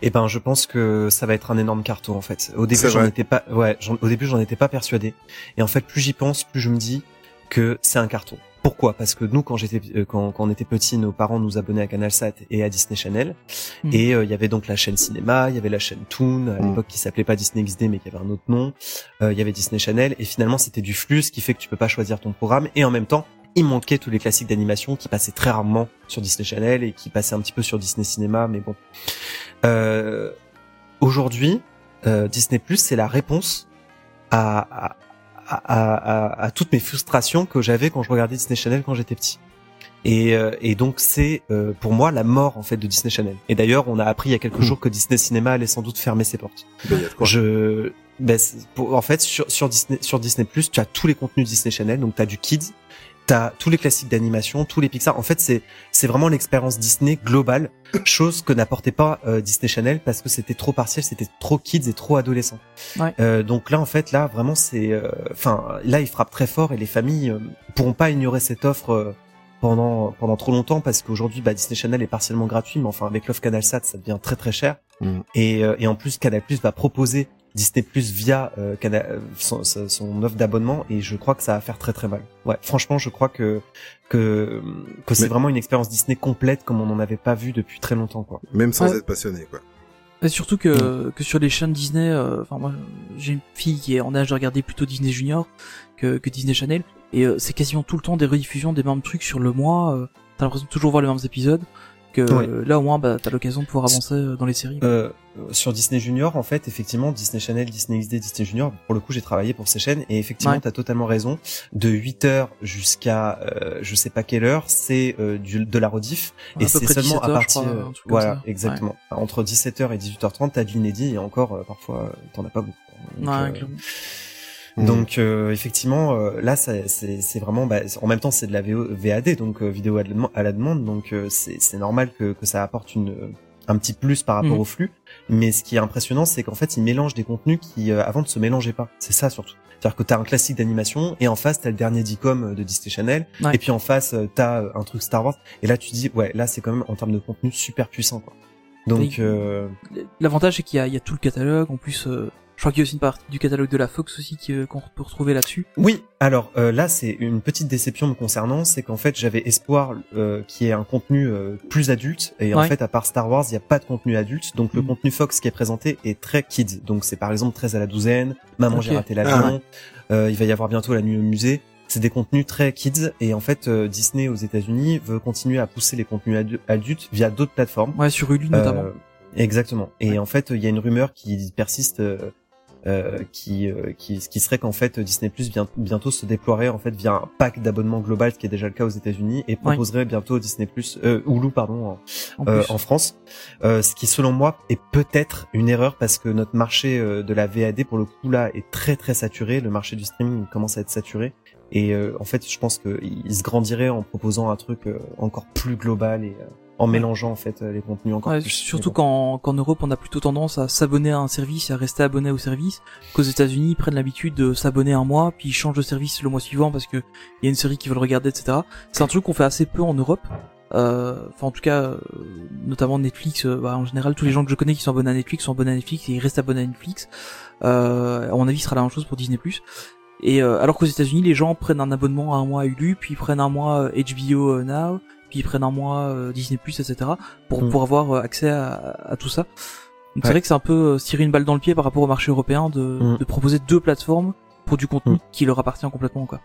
Et ben, je pense que ça va être un énorme carton en fait. Au début, j'en étais pas, ouais, au début, j'en étais pas persuadé. Et en fait, plus j'y pense, plus je me dis que c'est un carton. Pourquoi? Parce que nous, quand j'étais, euh, quand, quand on était petits, nos parents nous abonnaient à CanalSat et à Disney Channel. Mhm. Et euh, il y avait donc la chaîne cinéma, il y avait la chaîne Toon, à Mhm. l'époque qui s'appelait pas Disney XD mais qui avait un autre nom. Euh, il y avait Disney Channel et finalement c'était du flux, ce qui fait que tu peux pas choisir ton programme. Et en même temps, il manquait tous les classiques d'animation qui passaient très rarement sur Disney Channel et qui passaient un petit peu sur Disney Cinéma, mais bon. Euh, Aujourd'hui, euh, Disney Plus, c'est la réponse à, à, à, à, à toutes mes frustrations que j'avais quand je regardais Disney Channel quand j'étais petit. Et, euh, et donc c'est euh, pour moi la mort en fait de Disney Channel. Et d'ailleurs, on a appris il y a quelques Mhm. jours que Disney Cinéma allait sans doute fermer ses portes. Ben. Je, ben, pour- en fait, sur, sur Disney, sur Disney Plus, tu as tous les contenus Disney Channel, donc tu as du Kids, tu as tous les classiques d'animation, tous les Pixar. En fait, c'est c'est vraiment l'expérience Disney globale, [coughs] chose que n'apportait pas euh, Disney Channel parce que c'était trop partiel, c'était trop Kids et trop adolescent. Ouais. Euh, donc là, en fait, là, vraiment, c'est, euh, enfin, là, il frappe très fort et les familles euh, pourront pas ignorer cette offre. euh, pendant pendant trop longtemps parce qu'aujourd'hui bah, Disney Channel est partiellement gratuit mais enfin avec l'offre Canal Sat ça devient très très cher Mm. et, euh, et en plus Canal Plus va proposer Disney Plus via euh, euh, son, son- offre d'abonnement et je crois que ça va faire très très mal. Ouais, franchement, je crois que que que c'est Mais- vraiment une expérience Disney complète comme on n'en avait pas vu depuis très longtemps quoi. Même sans Ouais. être passionné, quoi. Et surtout que, que sur les chaînes Disney, euh, enfin moi j'ai une fille qui est en âge de regarder plutôt Disney Junior que, que Disney Channel, et euh, c'est quasiment tout le temps des rediffusions des mêmes trucs sur le mois, euh, t'as l'impression de toujours voir les mêmes épisodes, que Ouais. euh, là au moins bah, t'as l'occasion de pouvoir avancer euh, dans les séries. Euh, sur Disney Junior, en fait, effectivement, Disney Channel, Disney XD, Disney Junior, pour le coup, j'ai travaillé pour ces chaînes et effectivement, Ouais. t'as totalement raison. De 8 heures jusqu'à euh, je sais pas quelle heure, c'est euh, du, de la rediff À et c'est seulement 17 à partir crois, euh, voilà, exactement. Entre 17h et 18h30, t'as de l'inédit et encore euh, parfois euh, t'en as pas beaucoup. Donc, Ouais, euh, clairement. Mm. donc euh, effectivement, euh, là, c'est vraiment, bah, en même temps, c'est de la VO VAD, donc euh, vidéo à, la dem- à la demande, donc euh, c'est normal que, que ça apporte une un petit plus par rapport Mhm. au flux. Mais ce qui est impressionnant, c'est qu'en fait, ils mélangent des contenus qui euh, avant ne se mélangeaient pas. C'est ça surtout. C'est-à-dire que t'as un classique d'animation et en face t'as le dernier DICOM de Disney Channel Ouais. et puis en face t'as un truc Star Wars et là tu dis ouais là c'est quand même en termes de contenu super puissant quoi. Donc euh, L'avantage c'est qu'il y y a tout le catalogue, en plus euh, je crois qu'il y a aussi une partie du catalogue de la Fox aussi qui, euh, qu'on peut retrouver là-dessus. Oui, alors euh, là c'est une petite déception me concernant, c'est qu'en fait j'avais espoir euh, qu'il y ait un contenu euh, plus adulte et en Ouais. fait à part Star Wars il n'y a pas de contenu adulte, donc le Mhm. contenu Fox qui est présenté est très kids, donc c'est par exemple 13 à la douzaine, Maman j'ai raté l'avion, euh, il va y avoir bientôt la nuit au musée. C'est des contenus très kids et en fait euh, Disney aux États-Unis veut continuer à pousser les contenus adu- adultes via d'autres plateformes. Ouais, sur Hulu notamment. Euh, exactement. Et en fait, il y a une rumeur qui persiste, euh, euh, qui, euh, qui, qui serait qu'en fait Disney Plus bientôt se déploierait en fait via un pack d'abonnement global, ce qui est déjà le cas aux États-Unis, et proposerait bientôt Disney Plus, euh, Hulu pardon, en, en euh, en France. Euh, ce qui selon moi est peut-être une erreur parce que notre marché de la VAD pour le coup là est très très saturé. Le marché du streaming commence à être saturé. Et euh, en fait, je pense qu'il se grandirait en proposant un truc euh, encore plus global et euh, en mélangeant en fait les contenus encore Ouais, plus. surtout qu'en qu'en Europe, on a plutôt tendance à s'abonner à un service et à rester abonné au service. Qu'aux États-Unis, ils prennent l'habitude de s'abonner un mois, puis ils changent de service le mois suivant parce que il y a une série qu'ils veulent regarder, etc. C'est un truc qu'on fait assez peu en Europe. Euh, Enfin, en tout cas, euh, notamment Netflix. euh, bah, en général, tous les gens que je connais qui sont abonnés à Netflix sont abonnés à Netflix et ils restent abonnés à Netflix. Euh, à mon avis, ce sera la même chose pour Disney+. Et euh, alors qu'aux États-Unis, les gens prennent un abonnement à un mois à Hulu, puis ils prennent un mois HBO Now, puis ils prennent un mois euh, Disney+, etc. pour Mm. pour avoir accès à, à tout ça. Donc c'est Ouais. vrai que c'est un peu euh, se tirer une balle dans le pied par rapport au marché européen de, Mm. de proposer deux plateformes pour du contenu Mm. qui leur appartient complètement quoi.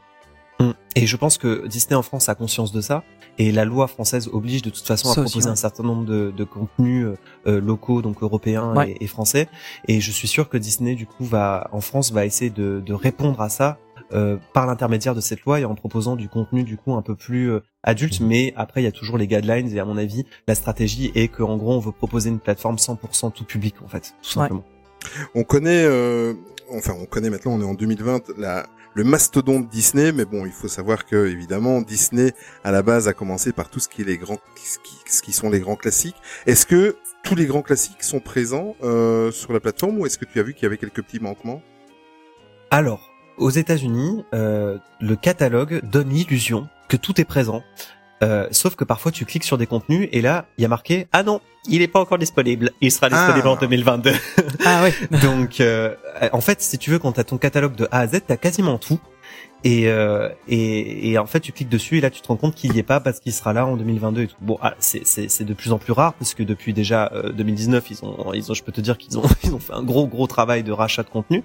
Mm. Et je pense que Disney en France a conscience de ça et la loi française oblige de toute façon à Ça aussi, proposer ouais. un certain nombre de, de contenus euh, euh, locaux donc européens Ouais. et, et français et je suis sûr que Disney du coup va en France va essayer de, de répondre à ça euh, par l'intermédiaire de cette loi et en proposant du contenu du coup un peu plus euh, adulte. Mais après, il y a toujours les guidelines et à mon avis, la stratégie est qu'en gros, on veut proposer une plateforme 100% tout public en fait, tout Ouais. simplement. On connaît, euh, enfin, on connaît maintenant, on est en 2020, la, le mastodonte Disney, mais bon, il faut savoir que évidemment Disney à la base a commencé par tout ce qui est les grands, ce qui, ce qui sont les grands classiques. Est-ce que tous les grands classiques sont présents euh, sur la plateforme ou est-ce que tu as vu qu'il y avait quelques petits manquements? Alors, aux États-Unis, euh, le catalogue donne l'illusion que tout est présent. Euh, sauf que parfois tu cliques sur des contenus et là il y a marqué ah non il est pas encore disponible il sera disponible Ah. en 2022 Ah ouais. [laughs] donc euh, en fait si tu veux quand t'as ton catalogue de A à Z t'as quasiment tout et, euh, et et en fait tu cliques dessus et là tu te rends compte qu'il y est pas parce qu'il sera là en 2022 et tout bon ah, c'est de plus en plus rare parce que depuis déjà euh, 2019 ils ont ils ont je peux te dire qu'ils ont [laughs] ils ont fait un gros gros travail de rachat de contenu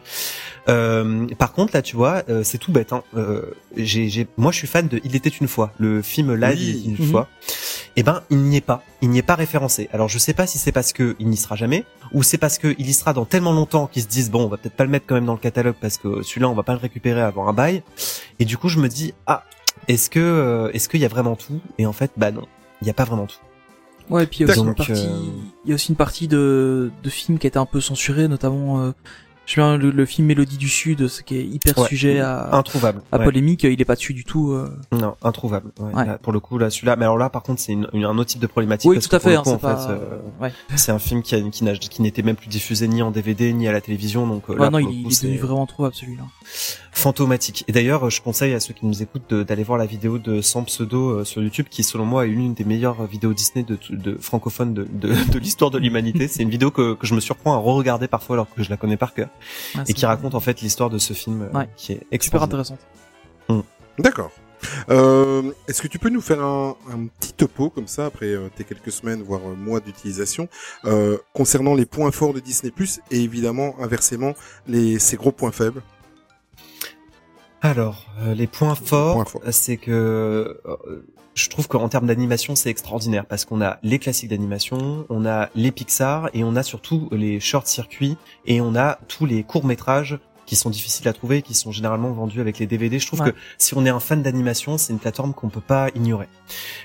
euh, par contre, là, tu vois, euh, c'est tout bête. Hein. Euh, j'ai, j'ai, moi, je suis fan de Il était une fois, le film live Oui. Il était une Mhm. fois. Eh ben, il n'y est pas. Il n'y est pas référencé. Alors, je sais pas si c'est parce que il n'y sera jamais, ou c'est parce que il y sera dans tellement longtemps qu'ils se disent bon, on va peut-être pas le mettre quand même dans le catalogue parce que celui-là, on va pas le récupérer avant un bail. Et du coup, je me dis ah, est-ce que, euh, est-ce qu'il y a vraiment tout? Et en fait, bah non, il y a pas vraiment tout. Ouais, et puis il y a aussi une partie, euh, il y a aussi une partie de, de films qui a été un peu censurée, notamment, euh, je me souviens, le, le film Mélodie du Sud, ce qui est hyper Ouais. sujet à, Introuvable. à ouais. polémique, il est pas dessus du tout. euh. Non, introuvable. Ouais, là, pour le coup, là, celui-là. Mais alors là, par contre, c'est une, une- un autre type de problématique. Oui, parce tout à fait. hein, coup, c'est pas, euh, un film qui, a- qui, n'a- qui n'était même plus diffusé ni en DVD ni à la télévision, donc euh, Ouais, là, non, il, le il coup, est devenu vraiment trouvable celui-là. fantomatique. Et d'ailleurs, je conseille à ceux qui nous écoutent d'aller voir la vidéo de Sans Pseudo euh, sur YouTube, qui selon moi est l'une des meilleures vidéos Disney de, de francophones de, de, [laughs] de l'histoire de l'humanité. c'est une vidéo que, que je me surprends à re-regarder parfois alors que je la connais par cœur, Ouais, et qui raconte en fait l'histoire de ce film euh, Ouais. qui est super extraordinaire. intéressant. D'accord. Euh, Est-ce que tu peux nous faire un, un petit topo comme ça après euh, tes quelques semaines voire euh, mois d'utilisation euh, concernant les points forts de Disney et évidemment inversement les ses gros points faibles? Alors, euh, les points forts, c'est que euh, je trouve qu'en termes d'animation, c'est extraordinaire parce qu'on a les classiques d'animation, on a les Pixar et on a surtout les short circuits et on a tous les courts métrages qui sont difficiles à trouver, qui sont généralement vendus avec les DVD. Je trouve Ouais. que si on est un fan d'animation, c'est une plateforme qu'on peut pas ignorer.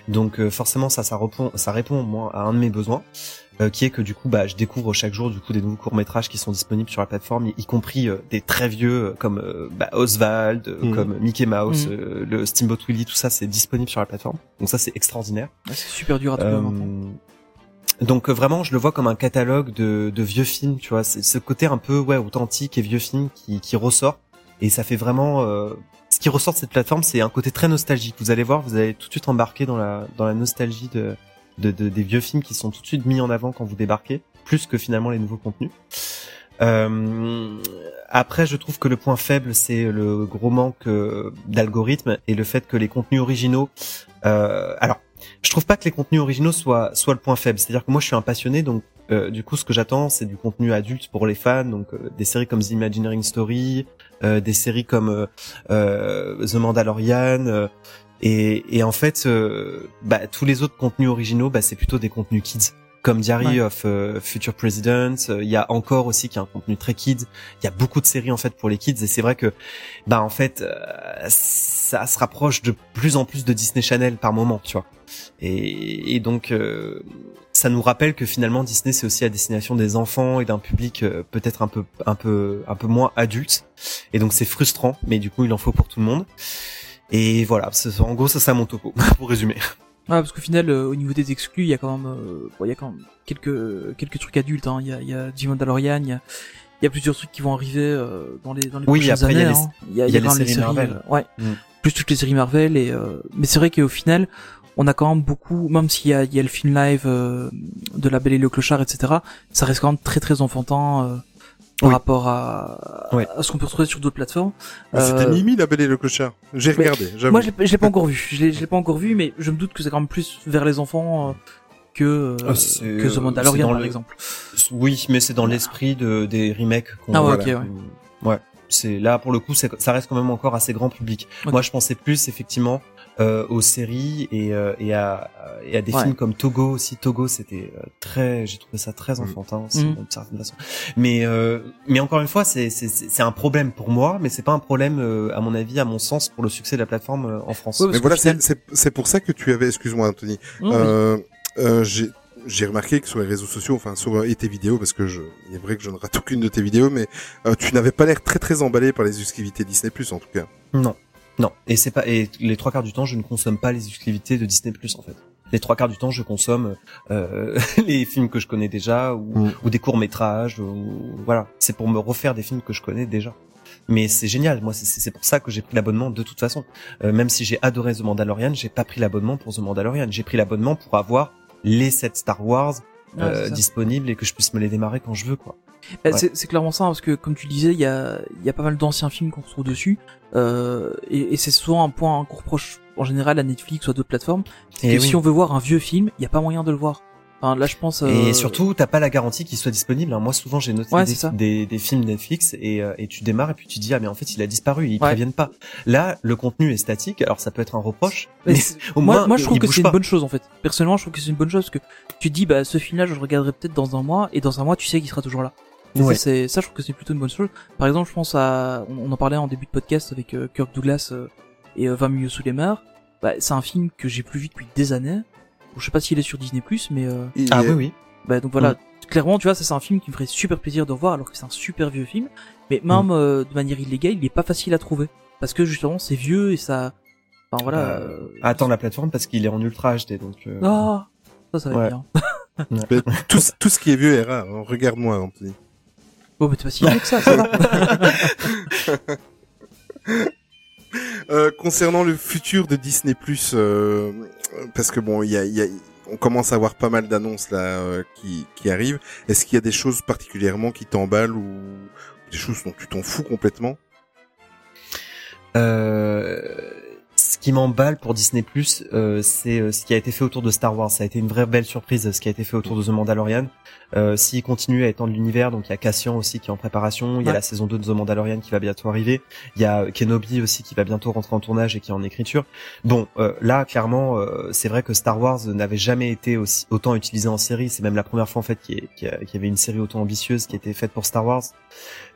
Donc euh, forcément, ça, ça répond, ça répond moi à un de mes besoins, euh, qui est que du coup, bah, je découvre chaque jour du coup des nouveaux courts métrages qui sont disponibles sur la plateforme, y, y compris euh, des très vieux euh, comme euh, bah, Oswald, euh, Mhm. comme Mickey Mouse, Mhm. euh, le Steamboat Willie, tout ça, c'est disponible sur la plateforme. Donc ça, c'est extraordinaire. Ouais, c'est super dur à trouver Euh, maintenant. donc euh, vraiment, je le vois comme un catalogue de, de vieux films, tu vois. C'est ce côté un peu ouais authentique et vieux film qui, qui ressort. Et ça fait vraiment. euh, ce qui ressort de cette plateforme, c'est un côté très nostalgique. Vous allez voir, vous allez tout de suite embarquer dans la dans la nostalgie de, de, de- des vieux films qui sont tout de suite mis en avant quand vous débarquez, plus que finalement les nouveaux contenus. Euh, après, je trouve que le point faible, c'est le gros manque euh, d'algorithme et le fait que les contenus originaux. Euh, alors, je trouve pas que les contenus originaux soient soient le point faible. C'est-à-dire que moi, je suis un passionné, donc euh, du coup, ce que j'attends, c'est du contenu adulte pour les fans, donc euh, des séries comme The Imagineering Story, des séries comme The Mandalorian. Et, et en fait, euh, bah, tous les autres contenus originaux, bah, c'est plutôt des contenus kids, comme Diary Ouais. of euh, Future President. Euh, Il y a encore aussi qui a un contenu très kids. Il y a beaucoup de séries en fait pour les kids, et c'est vrai que, bah, en fait, euh, ça se rapproche de plus en plus de Disney Channel par moment, tu vois. Et, et donc, euh, ça nous rappelle que finalement Disney c'est aussi à destination des enfants et d'un public peut-être un peu un peu un peu moins adulte et donc c'est frustrant mais du coup il en faut pour tout le monde et voilà en gros ça c'est mon topo [laughs] pour résumer Ouais, parce qu'au final, euh, au niveau des exclus, il y a quand même, euh, bon, il y a quand même quelques quelques trucs adultes. Hein. Il y a, il y a The Mandalorian, il y a, il y a plusieurs trucs qui vont arriver euh, dans les dans les Oui, prochaines après, il y a années. les- hein. Il y a, il y a les séries Marvel. euh, ouais, Mm. plus toutes les séries Marvel et euh, mais c'est vrai qu'au final, on a quand même beaucoup, même s'il y a il y a le film live euh, de La Belle et le Clochard, etc. Ça reste quand même très très enfantin. Par Oui. rapport à, Ouais. à ce qu'on peut retrouver sur d'autres plateformes. Ah, C'était Euh, Mimi la Belle et le Clochard. J'ai regardé. Moi, je l'ai- pas encore vu. Je l'ai pas encore vu, mais je me doute que c'est quand même plus vers les enfants euh, que euh, Ah, que The Mandalorian par le- exemple. oui mais c'est dans l'esprit de des remakes qu'on Ah ouais, voilà. ok, ouais. ouais c'est là pour le coup ça reste quand même encore assez grand public moi je pensais plus effectivement aux séries et, euh, et, à, et à des Ouais. films comme Togo aussi. Togo, c'était euh, très, j'ai trouvé ça très Mm. enfantin aussi, Mm. d'une certaine façon. Mais euh, mais encore une fois, c'est c'est c'est c'est un problème pour moi, mais c'est pas un problème euh, à mon avis, à mon sens, pour le succès de la plateforme euh, en France. Ouais, Mais voilà, c'est c'est- c'est pour ça que tu avais, excuse-moi Anthony, euh, euh, j'ai j'ai remarqué que sur les réseaux sociaux, enfin sur euh, et tes vidéos, parce que je, il est vrai que je ne rate aucune de tes vidéos, mais euh, tu n'avais pas l'air très très emballé par les exclusivités Disney Plus en tout cas. Non, non. Et c'est pas et les trois quarts du temps, je ne consomme pas les exclusivités de Disney Plus en fait. Les trois quarts du temps, je consomme euh, [laughs] les films que je connais déjà ou, Mm. ou des courts métrages ou voilà. C'est pour me refaire des films que je connais déjà. Mais c'est génial. Moi, c'est- pour ça que j'ai pris l'abonnement de toute façon. Euh, même si j'ai adoré The Mandalorian, j'ai pas pris l'abonnement pour The Mandalorian. J'ai pris l'abonnement pour avoir les 7 Star Wars Ouais, euh, disponibles et que je puisse me les démarrer quand je veux quoi. Bah, Ouais. c'est- C'est clairement ça, parce que comme tu disais, il y a, il y a pas mal d'anciens films qu'on retrouve dessus, euh, et, et c'est souvent un point qu'on reproche en général à Netflix ou à d'autres plateformes, c'est Et que oui. si on veut voir un vieux film, il y a pas moyen de le voir. Enfin, là, je pense. euh, Et surtout, t'as pas la garantie qu'il soit disponible. hein. Moi, souvent, j'ai noté Ouais, des, films Netflix et, euh, et tu démarres et puis tu dis ah mais en fait il a disparu, ils Ouais. préviennent pas. Là, le contenu est statique. Alors ça peut être un reproche, mais au moi, moins moi, je trouve que c'est une bonne chose en fait. Personnellement, je trouve que c'est une bonne chose parce que tu dis, bah, ce film-là, je le regarderai peut-être dans un mois, et dans un mois, tu sais qu'il sera toujours là. Et Ouais. Ça, je trouve que c'est plutôt une bonne chose. Par exemple, je pense à, on en parlait en début de podcast avec euh, Kirk Douglas euh, et euh, 20 milieux sous les mers. Bah, c'est un film que j'ai plus vu depuis des années. Je sais pas s'il est sur Disney+, mais euh, Ah oui oui. bah donc voilà, clairement, tu vois, ça c'est un film qui me ferait super plaisir de revoir alors que c'est un super vieux film. Mais Mm. même euh, de manière illégale, il est pas facile à trouver parce que justement c'est vieux et ça, enfin voilà. Bah, euh, Attends la plateforme parce qu'il est en ultra HD donc. euh, Ah, ça ça va Ouais. bien. Mais [laughs] tout, tout ce qui est vieux est rare. hein. Regarde-moi Anthony. Bon, mais t'es pas si vieux que ça, ça va. [laughs] Euh, concernant le futur de Disney Plus, euh, parce que bon, il y a, y a- on commence à avoir pas mal d'annonces là euh, qui, qui arrivent. Est-ce qu'il y a des choses particulièrement qui t'emballent ou des choses dont tu t'en fous complètement? Euh, ce qui m'emballe pour Disney Plus, euh, c'est ce qui a été fait autour de Star Wars. Ça a été une vraie belle surprise, ce qui a été fait autour de The Mandalorian. Euh, S'il continue à étendre l'univers, donc il y a Cassian aussi qui est en préparation, il y a Ouais. la saison 2 de The Mandalorian qui va bientôt arriver, il y a Kenobi aussi qui va bientôt rentrer en tournage et qui est en écriture. Bon, euh, là clairement, euh, c'est vrai que Star Wars n'avait jamais été aussi autant utilisé en série. C'est même la première fois en fait qu'il y, avait une série autant ambitieuse qui était faite pour Star Wars.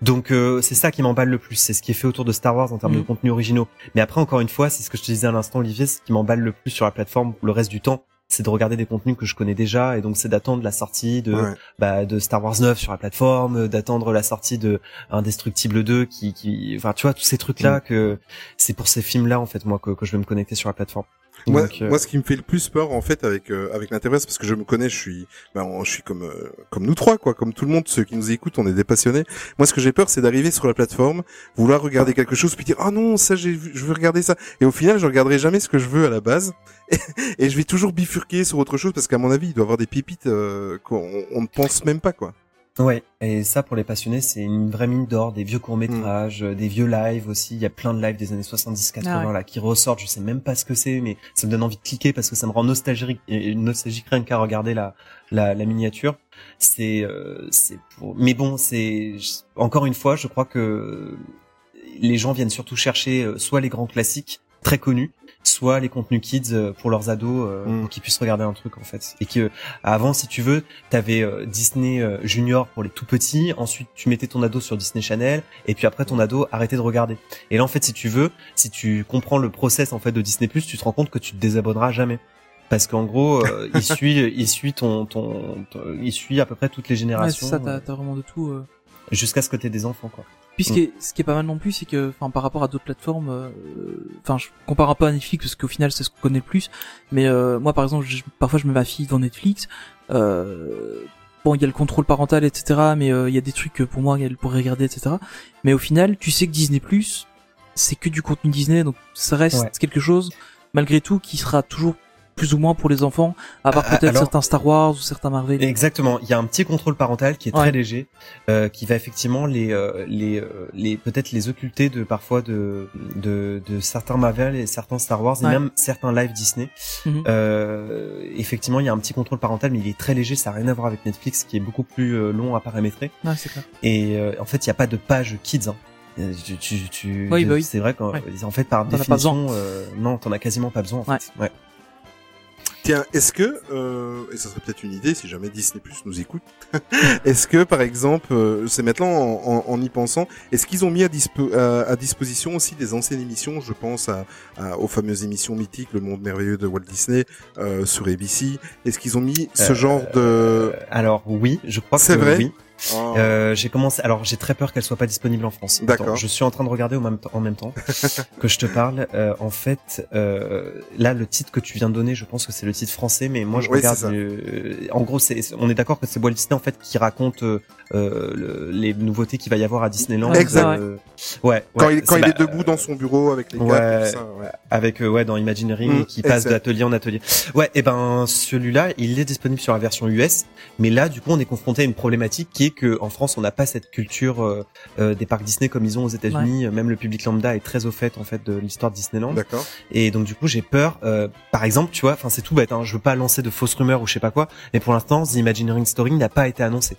Donc euh, c'est ça qui m'emballe le plus, c'est ce qui est fait autour de Star Wars en termes de Mhm. contenu originaux. Mais après encore une fois, c'est ce que je te disais à l'instant Olivier, ce qui m'emballe le plus sur la plateforme le reste du temps, c'est de regarder des contenus que je connais déjà et donc c'est d'attendre la sortie de Ouais. bah, de Star Wars 9 sur la plateforme, d'attendre la sortie de Indestructible 2 qui qui enfin tu vois tous ces trucs là Mm. que c'est pour ces films là en fait moi que, que je vais me connecter sur la plateforme. Moi, Donc, euh, moi, ce qui me fait le plus peur en fait avec euh, avec l'interface, parce que je me connais, je suis, ben, on- je suis comme euh, comme nous trois, quoi, comme tout le monde, ceux qui nous écoutent, on est des passionnés. Moi, ce que j'ai peur, c'est d'arriver sur la plateforme, vouloir regarder quelque chose, puis dire ah non, ça, j'ai, je veux regarder ça, et au final, je regarderai jamais ce que je veux à la base, [laughs] et, je vais toujours bifurquer sur autre chose, parce qu'à mon avis, il doit y avoir des pépites euh, qu'on on ne pense même pas, quoi. Ouais, et ça pour les passionnés, c'est une vraie mine d'or, des vieux courts-métrages, euh, des vieux lives aussi, il y a plein de lives des années 70-80 Ah ouais. là qui ressortent, je sais même pas ce que c'est mais ça me donne envie de cliquer parce que ça me rend nostalgique et nostalgique rien qu'à regarder la la, la miniature. C'est euh, c'est pour mais bon, c'est encore une fois, je crois que les gens viennent surtout chercher euh, soit les grands classiques très connus, soit les contenus kids euh, pour leurs ados euh, Mm. pour qu'ils puissent regarder un truc en fait. Et que avant si tu veux, t'avais euh, Disney euh, Junior pour les tout petits, ensuite tu mettais ton ado sur Disney Channel et puis après ton ado arrêtait de regarder. Et là en fait si tu veux, si tu comprends le process en fait de Disney tu te rends compte que tu te désabonneras jamais. Parce qu'en gros, euh, [laughs] il suit, il suit ton, ton, ton- il suit à peu près toutes les Ouais, c'est générations ça, euh, t'as, t'as vraiment de tout. euh. jusqu'à ce que t'aies des enfants quoi. Puis ce qui, est, ce qui est pas mal non plus, c'est que, enfin, par rapport à d'autres plateformes, euh, enfin, je compare un peu à Netflix parce qu'au final, c'est ce qu'on connaît le plus. Mais euh, moi, par exemple, je- parfois, je mets ma fille devant Netflix. Euh, bon, il y a le contrôle parental, etc. Mais euh, il y a des trucs que pour moi, elle pourrait regarder, etc. Mais au final, tu sais que Disney c'est que du contenu Disney, donc ça reste Ouais. quelque chose, malgré tout, qui sera toujours plus ou moins pour les enfants, à part Ah, peut-être certains Star Wars ou certains Marvel. Exactement. Il y a un petit contrôle parental qui est très léger, euh, qui va effectivement les euh, les euh, les peut-être les occulter de parfois de de, de certains Marvel et certains Star Wars et Ouais. même certains live Disney. Mhm. Euh, effectivement, il y a un petit contrôle parental, mais il est très léger. Ça n'a rien à voir avec Netflix, qui est beaucoup plus euh, long à paramétrer. Ouais, c'est clair. Et euh, en fait, il n'y a pas de page kids. hein. Euh, Tu, tu, tu- Oui, bah oui. c'est vrai qu'en Ouais. en fait par pas définition, euh, non, t'en as quasiment pas besoin. En Ouais. fait. Ouais. Tiens, est-ce que, euh, et ça serait peut-être une idée si jamais Disney Plus nous écoute, [laughs] est-ce que par exemple, euh, c'est maintenant en, en- en y pensant, est-ce qu'ils ont mis à, dispo- à, à disposition aussi des anciennes émissions, je pense à, à- aux fameuses émissions mythiques, Le Monde Merveilleux de Walt Disney euh, sur ABC, est-ce qu'ils ont mis ce Euh, genre de... Alors oui, je crois que C'est vrai oui. Oh. Euh, j'ai commencé. Alors j'ai très peur qu'elle soit pas disponible en France. D'accord. Je suis en train de regarder au même temps, en même temps [laughs] que je te parle. Euh, en fait, euh, là le titre que tu viens de donner, je pense que c'est le titre français, mais moi je Oui, regarde. le- En gros, c'est on est d'accord que c'est Walt Disney en fait qui raconte euh, euh, le- les nouveautés qu'il va y avoir à Disneyland. Exact. Ouais. quand il, quand c'est- il est bah, debout dans son bureau avec les ouais. cartes, tout ça, ouais. avec euh, ouais dans Imagineering Mm, qui passe d'atelier en atelier. Ouais, et ben celui-là, il est disponible sur la version US, mais là du coup on est confronté à une problématique qui est que en France on n'a pas cette culture euh, euh, des parcs Disney comme ils ont aux États-Unis. Même le public lambda est très au fait en fait de l'histoire de Disneyland. D'accord. Et donc du coup j'ai peur. euh, par exemple, tu vois, enfin c'est tout bête. Hein, je veux pas lancer de fausses rumeurs ou je sais pas quoi, mais pour l'instant The Imagineering Story n'a pas été annoncé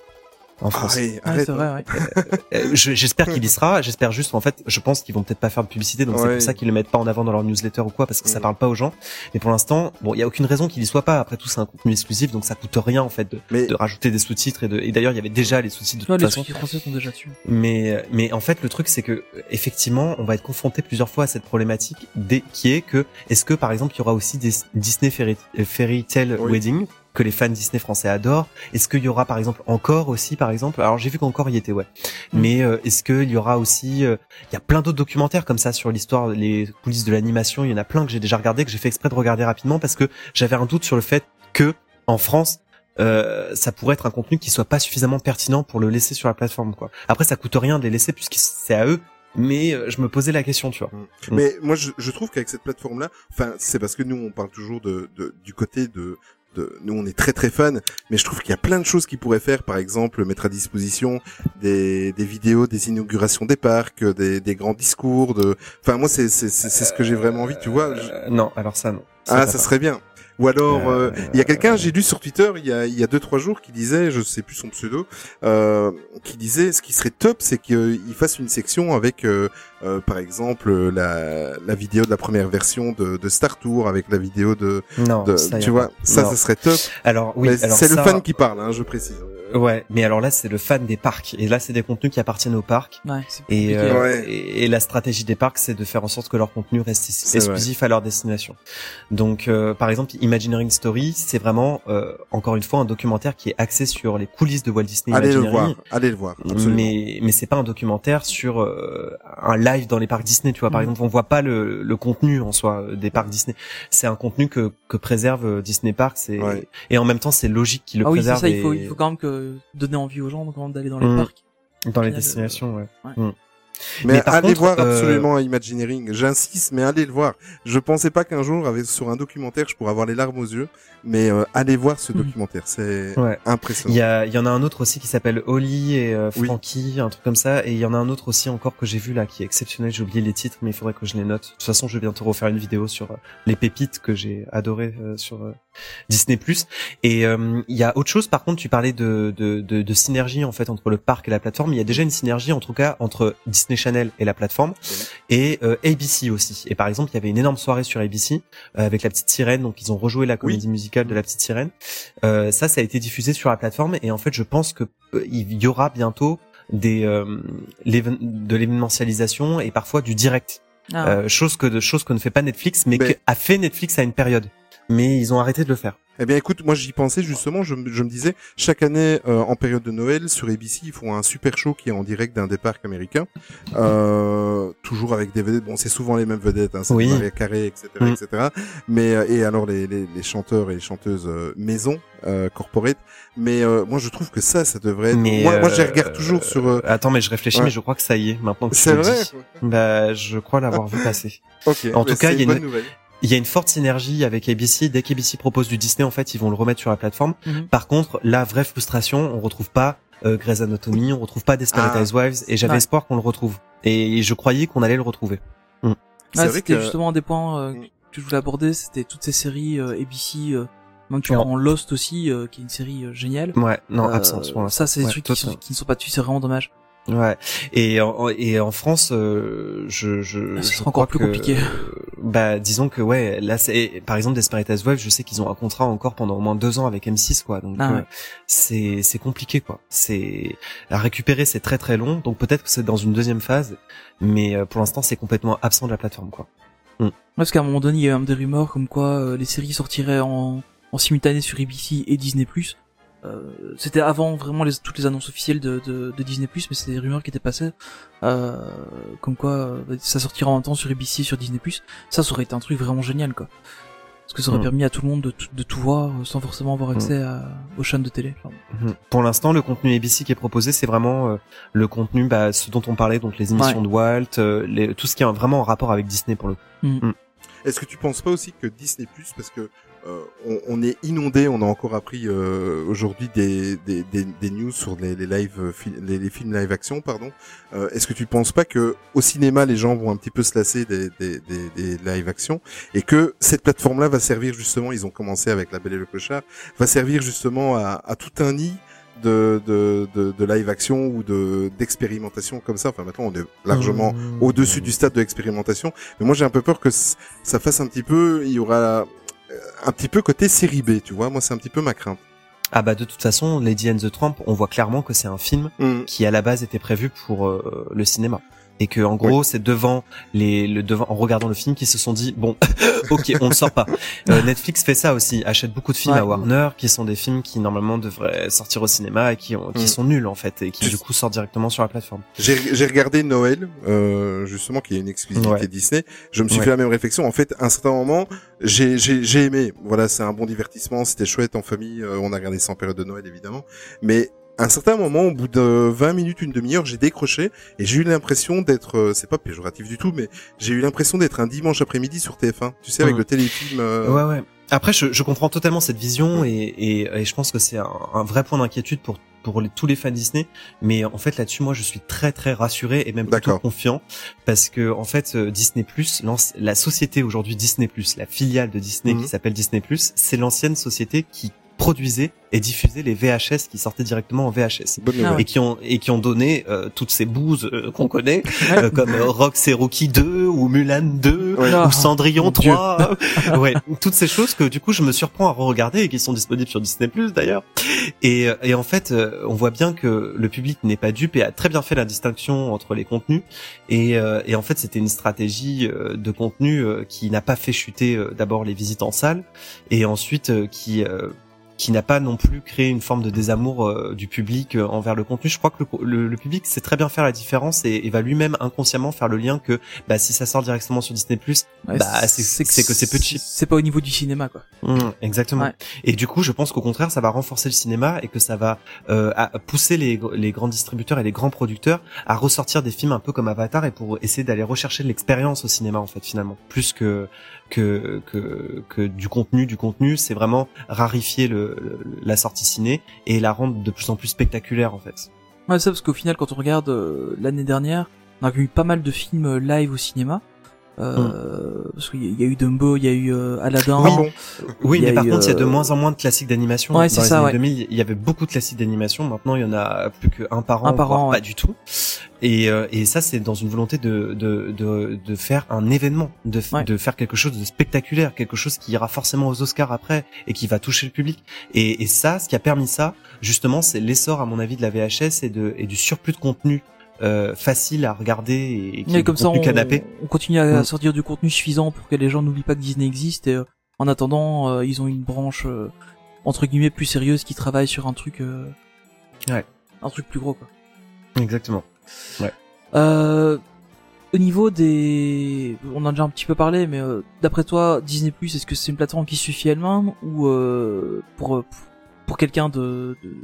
en France. Arrête, arrête. vrai, ouais. [laughs] Euh, je- J'espère qu'il y sera. J'espère juste, en fait, je pense qu'ils vont peut-être pas faire de publicité, donc c'est pour ça qu'ils le mettent pas en avant dans leur newsletter ou quoi, parce que ça Mm. parle pas aux gens. Mais pour l'instant, bon, il y a aucune raison qu'il y soit pas. Après tout, c'est un contenu exclusif, donc ça coûte rien en fait de, Mais de rajouter des sous-titres et de. Et d'ailleurs, il y avait déjà les sous-titres de toute les façon. sous français sont déjà dessus. Mais mais en fait, le truc c'est que effectivement, on va être confronté plusieurs fois à cette problématique, des- qui est que est-ce que par exemple, il y aura aussi des Disney Fairy, euh, Fairy Tale Oui. Wedding? Que les fans Disney français adorent Est-ce qu'il y aura par exemple encore aussi par exemple Alors j'ai vu qu'encore il y était ouais. Mm. Mais euh, est-ce qu'il y aura aussi euh, il y a plein d'autres documentaires comme ça sur l'histoire les coulisses de l'animation, il y en a plein que j'ai déjà regardé que j'ai fait exprès de regarder rapidement parce que j'avais un doute sur le fait que en France euh, ça pourrait être un contenu qui soit pas suffisamment pertinent pour le laisser sur la plateforme quoi. Après ça coûte rien de les laisser puisque c'est à eux mais euh, je me posais la question tu vois. Mm. Mais moi, je, je trouve qu'avec cette plateforme-là, enfin, c'est parce que nous, on parle toujours de, de du côté de, de, nous, on est très très fans, mais je trouve qu'il y a plein de choses qu'ils pourraient faire. Par exemple, mettre à disposition des, des vidéos, des inaugurations des parcs, des, des grands discours. De, enfin, moi, c'est c'est c'est ce que j'ai vraiment envie. Tu vois. je- Euh, non, alors ça non. Ah, ça serait bien. Ou alors, euh, Euh, il y a quelqu'un, j'ai lu sur Twitter il y a il y a deux trois jours qui disait, je sais plus son pseudo, euh, qui disait ce qui serait top, c'est qu'il fasse une section avec, euh, euh, par exemple, la, la vidéo de la première version de, de Star Tour avec la vidéo de, Non, de ça, tu vois, ça, Non. ça serait top. Alors oui, c'est le fan qui parle, hein, je précise. Ouais, mais alors là c'est le fan des parcs et là c'est des contenus qui appartiennent aux parcs Ouais, c'est et, euh, Ouais. et et la stratégie des parcs c'est de faire en sorte que leur contenu reste exclusif à leur destination. Donc euh, par exemple Imagineering Story c'est vraiment euh, encore une fois un documentaire qui est axé sur les coulisses de Walt Disney Allez le voir, allez le voir. Absolument. Mais mais c'est pas un documentaire sur euh, un live dans les parcs Disney, tu vois. Par Mhm. exemple, on voit pas le, le contenu en soi euh, des parcs Disney. C'est un contenu que que préserve euh, Disney Parks et Ouais. et en même temps c'est logique qu'il le Ah oui, c'est préserve ça, il faut, et- il faut quand même que donner envie aux gens quand d'aller dans les Mm. parcs. dans les final, destinations. Ouais. ouais. Mm. Mais, Mais par allez contre, voir euh, absolument Imagineering. J'insiste, mais allez le voir. Je pensais pas qu'un jour, avec, sur un documentaire, je pourrais avoir les larmes aux yeux. Mais euh, allez voir ce Mhm. documentaire. C'est Ouais. impressionnant. Il y a, il y en a un autre aussi qui s'appelle Holly et euh, Oui. Frankie, un truc comme ça. Et il y en a un autre aussi encore que j'ai vu là qui est exceptionnel. J'ai oublié les titres, mais il faudrait que je les note. De toute façon, je vais bientôt refaire une vidéo sur euh, les pépites que j'ai adoré euh, sur euh, Disney+. Et euh, il y a autre chose. Par contre, tu parlais de, de, de, de synergie en fait entre le parc et la plateforme. Il y a déjà une synergie en tout cas entre Disney Channel et la plateforme et euh, ABC aussi. Et par exemple, il y avait une énorme soirée sur ABC euh, avec la petite sirène. Donc ils ont rejoué la comédie musicale de la petite sirène. Euh, ça, ça a été diffusé sur la plateforme et en fait, je pense que euh, il y aura bientôt des euh, de l'événementialisation et parfois du direct, Ah, euh, chose que de choses que ne fait pas Netflix, mais, Mais- que a fait Netflix à une période. Mais ils ont arrêté de le faire. Eh bien, écoute, moi j'y pensais justement. Je, me- je me disais, chaque année euh, en période de Noël sur ABC, ils font un super show qui est en direct d'un des parcs américains, euh, toujours avec des vedettes. Bon, c'est souvent les mêmes vedettes, hein, c'est Oui. Maria Carré, etc., etc. Mais euh, et alors les, les, les chanteurs et les chanteuses euh, maison, euh, corporate. Mais euh, moi, je trouve que ça, ça devrait. Être... Mais moi, moi, je regarde toujours sur. Attends, mais je réfléchis, Ouais. mais je crois que ça y est. Maintenant que C'est vrai. dis. Bah, je crois l'avoir vu passer. Ok. En tout cas, il y a une- nouvelle. Il y a une forte synergie avec ABC. Dès qu'ABC propose du Disney, en fait, ils vont le remettre sur la plateforme. Mhm. Par contre, la vraie frustration, on retrouve pas euh, Grey's Anatomy, on retrouve pas Desperate Ah. Housewives, et j'avais Ouais. espoir qu'on le retrouve. Et je croyais qu'on allait le retrouver. C'est Ah, vrai c'était que. justement un des points euh, Mm. que je voulais aborder, c'était toutes ces séries euh, ABC. Euh, même tu prends Lost aussi, euh, qui est une série euh, géniale. Ouais, non, Euh, absence. pour l'instant. ça, c'est des Ouais, trucs qui, sont, qui ne sont pas dessus, c'est vraiment dommage. Ouais. Et en, et en France, euh, je, je, Ah, je sera encore plus que, compliqué. euh, bah, disons que ouais, là, c'est par exemple Desperate Web, je sais qu'ils ont un contrat encore pendant au moins deux ans avec M6, quoi. Donc Ah euh, ouais. c'est c'est compliqué, quoi. C'est à récupérer, c'est très très long. Donc peut-être que c'est dans une deuxième phase, mais euh, pour l'instant, c'est complètement absent de la plateforme, quoi. Parce qu'à un moment donné, il y a eu même des rumeurs comme quoi euh, les séries sortiraient en, en simultané sur ABC et Disney+. Euh, c'était avant vraiment les, toutes les annonces officielles de, de, de Disney+, mais c'était des rumeurs qui étaient passées, euh, comme quoi euh, ça sortira en même temps sur ABC et sur Disney+. Ça, ça aurait été un truc vraiment génial, quoi. Parce que ça aurait Mm. permis à tout le monde de, tout- de tout voir euh, sans forcément avoir accès à, aux chaînes de télé. Enfin, Mhm. Pour l'instant, le contenu ABC qui est proposé, c'est vraiment euh, le contenu, bah, ce dont on parlait, donc les émissions Ouais. de Walt, euh, les, tout ce qui est vraiment en rapport avec Disney pour le coup. Est-ce que tu penses pas aussi que Disney Plus, parce que euh, on, on est inondé, on a encore appris euh, aujourd'hui des, des, des, des news sur les, les live euh, les, les films live action, pardon. Euh, Est-ce que tu penses pas que au cinéma les gens vont un petit peu se lasser des, des, des, des live action et que cette plateforme-là va servir justement, ils ont commencé avec La Belle et le Clochard, va servir justement à, à tout un nid de, de, de, de live action ou de d'expérimentation comme ça. Enfin maintenant on est largement Mmh. au-dessus du stade de l'expérimentation. Mais moi, j'ai un peu peur que ça fasse un petit peu, il y aura un petit peu côté série B, tu vois. Moi, c'est un petit peu ma crainte. Ah bah de toute façon, Lady and the Tramp, on voit clairement que c'est un film Mm. qui à la base était prévu pour euh, le cinéma. Et que en gros, c'est devant les le devant en regardant le film qu'ils se sont dit bon, [laughs] ok, on le sort pas. Euh, Netflix fait ça aussi, achète beaucoup de films Ouais. à Warner qui sont des films qui normalement devraient sortir au cinéma et qui ont, qui Mm. sont nuls en fait et qui du coup sortent directement sur la plateforme. J'ai j'ai regardé Noël, euh, justement, qui est une exclusivité Ouais. Disney. Je me suis Ouais. fait la même réflexion. En fait, à un certain moment, j'ai j'ai j'ai aimé. Voilà, c'est un bon divertissement. C'était chouette en famille. euh, on a regardé sans période de Noël, évidemment. Mais un certain moment, au bout de 20 minutes, une demi-heure, j'ai décroché et j'ai eu l'impression d'être, euh, c'est pas péjoratif du tout, mais j'ai eu l'impression d'être un dimanche après-midi sur TF1. Tu sais, avec le téléfilm. euh, Ouais, ouais. Après, je, je comprends totalement cette vision et, et, et je pense que c'est un, un vrai point d'inquiétude pour pour les- tous les fans Disney. Mais en fait, là-dessus, moi, je suis très très rassuré et même plutôt confiant parce que en fait, euh, Disney Plus, la société aujourd'hui Disney Plus, la filiale de Disney Mhm. qui s'appelle Disney Plus, c'est l'ancienne société qui produisait et diffusait les VHS qui sortaient directement en VHS Ah et qui ont et qui ont donné euh, toutes ces bouses euh, qu'on connaît euh, comme euh, Rox et Rookie 2 ou Mulan 2 Ouais. Ah, ou Cendrillon mon Dieu. 3 ouais. Toutes ces choses que du coup je me surprends à re-regarder et qui sont disponibles sur Disney Plus d'ailleurs. Et, euh, et en fait euh, on voit bien que le public n'est pas dupe et a très bien fait la distinction entre les contenus. Et, euh, et en fait c'était une stratégie euh, de contenu euh, qui n'a pas fait chuter euh, d'abord les visites en salle et ensuite euh, qui euh, qui n'a pas non plus créé une forme de désamour euh, du public euh, envers le contenu. Je crois que le, le- le public sait très bien faire la différence et, et va lui-même inconsciemment faire le lien que bah, si ça sort directement sur Disney+, ouais, bah, c'est- que c'est peu cheap. C'est pas au niveau du cinéma, quoi. Mmh, exactement. Ouais. Et du coup, je pense qu'au contraire, ça va renforcer le cinéma et que ça va euh, pousser les, les grands distributeurs et les grands producteurs à ressortir des films un peu comme Avatar et pour essayer d'aller rechercher de l'expérience au cinéma en fait finalement, plus que que que, que du contenu. Du contenu, c'est vraiment rarifier le, le- la sortie ciné et la rendre de plus en plus spectaculaire en fait. Ouais, ça parce qu'au final, quand on regarde euh, l'année dernière, on a eu pas mal de films euh, live au cinéma. Euh, Parce qu'il y a- il y a eu Dumbo, il y a eu euh, Aladdin. Bon Oui, mais a par eu, contre, il y a de euh, moins en moins de classiques d'animation. Ouais, Dans les ça, années ouais. 2000, il y avait beaucoup de classiques d'animation. Maintenant, il y en a plus qu'un par an, Un par voire an, pas ouais. du tout. Et, euh, et ça, c'est dans une volonté de, de, de, de faire un événement, de, f- Ouais. de faire quelque chose de spectaculaire, quelque chose qui ira forcément aux Oscars après et qui va toucher le public. Et, et ça, ce qui a permis ça, justement, c'est l'essor, à mon avis, de la VHS et, de, et du surplus de contenu euh, facile à regarder et qui Et est comme du ça, on, canapé. on continue à Mm. sortir du contenu suffisant pour que les gens n'oublient pas que Disney existe. Et euh, en attendant, euh, ils ont une branche euh, entre guillemets plus sérieuse qui travaille sur un truc, euh, Ouais. un truc plus gros quoi. Exactement. Euh, au niveau des, on en a déjà un petit peu parlé, mais euh, d'après toi, Disney Plus, est-ce que c'est une plateforme qui suffit elle-même ou euh, pour euh, pour quelqu'un de, de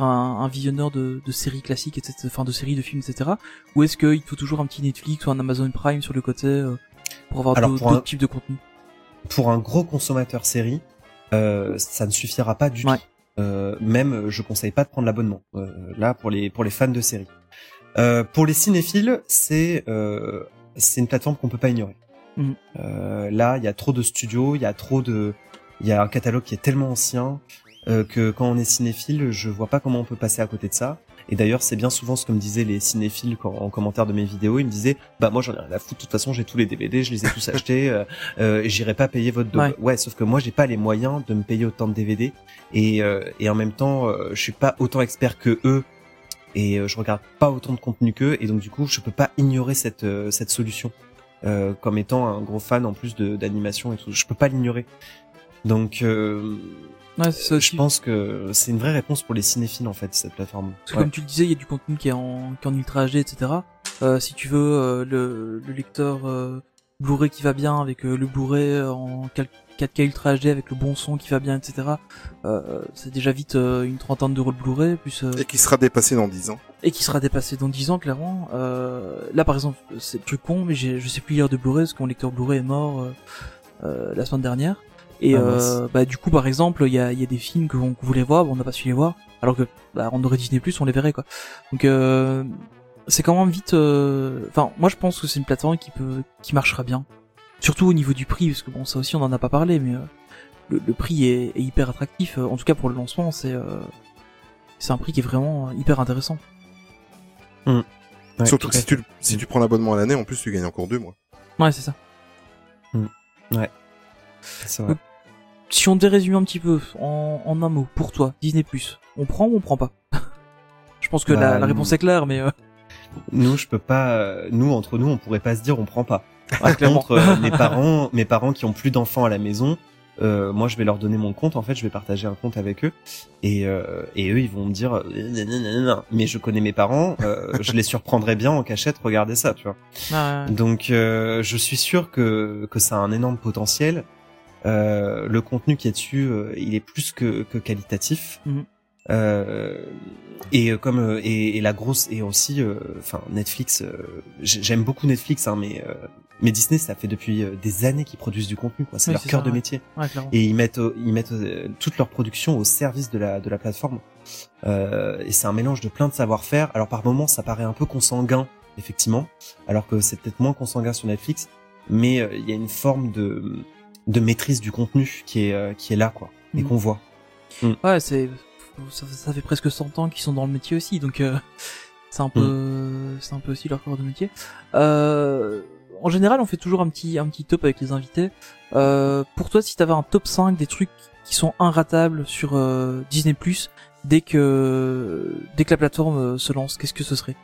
un, un visionneur de, de séries classiques, etc., enfin de séries, de films, etc. Ou est-ce qu'il faut toujours un petit Netflix ou un Amazon Prime sur le côté euh, pour avoir d'autres un- types de contenu pour un gros consommateur série, euh, ça ne suffira pas du Ouais. tout. Euh, même, je conseille pas de prendre l'abonnement. Euh, là, pour les pour les fans de série. Euh, pour les cinéphiles, c'est euh, c'est une plateforme qu'on peut pas ignorer. Euh, là, il y a trop de studios, il y a trop de, il y a un catalogue qui est tellement ancien. Euh, que quand on est cinéphile, je vois pas comment on peut passer à côté de ça. Et d'ailleurs, c'est bien souvent ce que me disaient les cinéphiles quand, en commentaire de mes vidéos. Ils me disaient, bah moi j'en ai rien à foutre. De toute façon, j'ai tous les DVD, je les ai tous achetés. Euh, euh, J'irai pas payer votre. Ouais. ouais, sauf que moi j'ai pas les moyens de me payer autant de DVD. Et euh, et en même temps, euh, je suis pas autant expert que eux. Et je regarde pas autant de contenu qu'eux. Et donc du coup, je peux pas ignorer cette cette solution. Euh, comme étant un gros fan en plus d'animation et tout, je peux pas l'ignorer. Donc euh, Ouais, c'est ça aussi. je pense que c'est une vraie réponse pour les cinéphiles en fait cette plateforme. Parce que Ouais. comme tu le disais, il y a du contenu qui est en, qui est en ultra HD, etc. Euh, si tu veux euh, le, le lecteur euh, Blu-ray qui va bien avec euh, le Blu-ray en 4- 4K ultra HD avec le bon son qui va bien, etc. Euh, c'est déjà vite euh, une trentaine d'euros de Blu-ray plus euh, Et qui sera dépassé dans 10 ans. et qui sera dépassé dans 10 ans clairement. Euh, là par exemple, c'est le truc con, mais je sais plus lire de Blu-ray parce que mon lecteur Blu-ray est mort euh, euh, la semaine dernière. Et Ah, euh, bah du coup par exemple, il y a, il y a des films que qu'on voulait voir, bon, on n'a pas su les voir, alors que bah, on aurait Disney Plus, on les verrait quoi. Donc euh, c'est quand même vite. euh, Enfin, moi je pense que c'est une plateforme qui peut, qui marchera bien. Surtout au niveau du prix, parce que bon, ça aussi on en a pas parlé, mais euh, le, le prix est, est hyper attractif. Euh, En tout cas pour le lancement, c'est euh, c'est un prix qui est vraiment hyper intéressant. Ouais, Surtout tout que si tu, si tu prends l'abonnement à l'année, en plus tu gagnes encore deux mois. Ouais, c'est ça. C'est vrai. Si on dérésume un petit peu en, en un mot, pour toi, Disney Plus, on prend ou on prend pas [laughs] Je pense que la, Bah, la réponse est claire, mais euh, Nous, je peux pas. euh, Nous, entre nous, on pourrait pas se dire on prend pas. ouais, Par contre, euh, mes [laughs] parents, mes parents qui ont plus d'enfants à la maison, euh, moi, je vais leur donner mon compte. En fait, je vais partager un compte avec eux, et euh, et eux, ils vont me dire, euh, mais je connais mes parents, euh, [laughs] je les surprendrai bien en cachette. Regardez ça, tu vois. Ouais, ouais. Donc, euh, je suis sûr que que ça a un énorme potentiel. Euh, le contenu qui est dessus, euh, il est plus que, que qualitatif. Mhm. Euh, et euh, comme euh, et, et la grosse et aussi, euh, enfin Netflix, euh, j'ai- j'aime beaucoup Netflix, hein, mais euh, mais Disney, ça fait depuis des années qu'ils produisent du contenu, quoi. C'est Oui, leur cœur ça, de ouais. métier. Ouais. Et ils mettent ils mettent toute leur production au service de la de la plateforme. Euh, et c'est un mélange de plein de savoir-faire. Alors par moments, ça paraît un peu consanguin, effectivement, alors que c'est peut-être moins consanguin sur Netflix, mais euh, il y a une forme de de maîtrise du contenu qui est euh, qui est là, quoi, et Mhm. qu'on voit. Ouais, c'est ça, ça fait presque 100 ans qu'ils sont dans le métier aussi, donc euh, c'est un peu Mm. c'est un peu aussi leur corps de métier. Euh, en général, on fait toujours un petit un petit top avec les invités. Euh, pour toi, si t'avais un top 5 des trucs qui sont inratables sur euh, Disney Plus dès que dès que la plateforme euh, se lance, qu'est-ce que ce serait?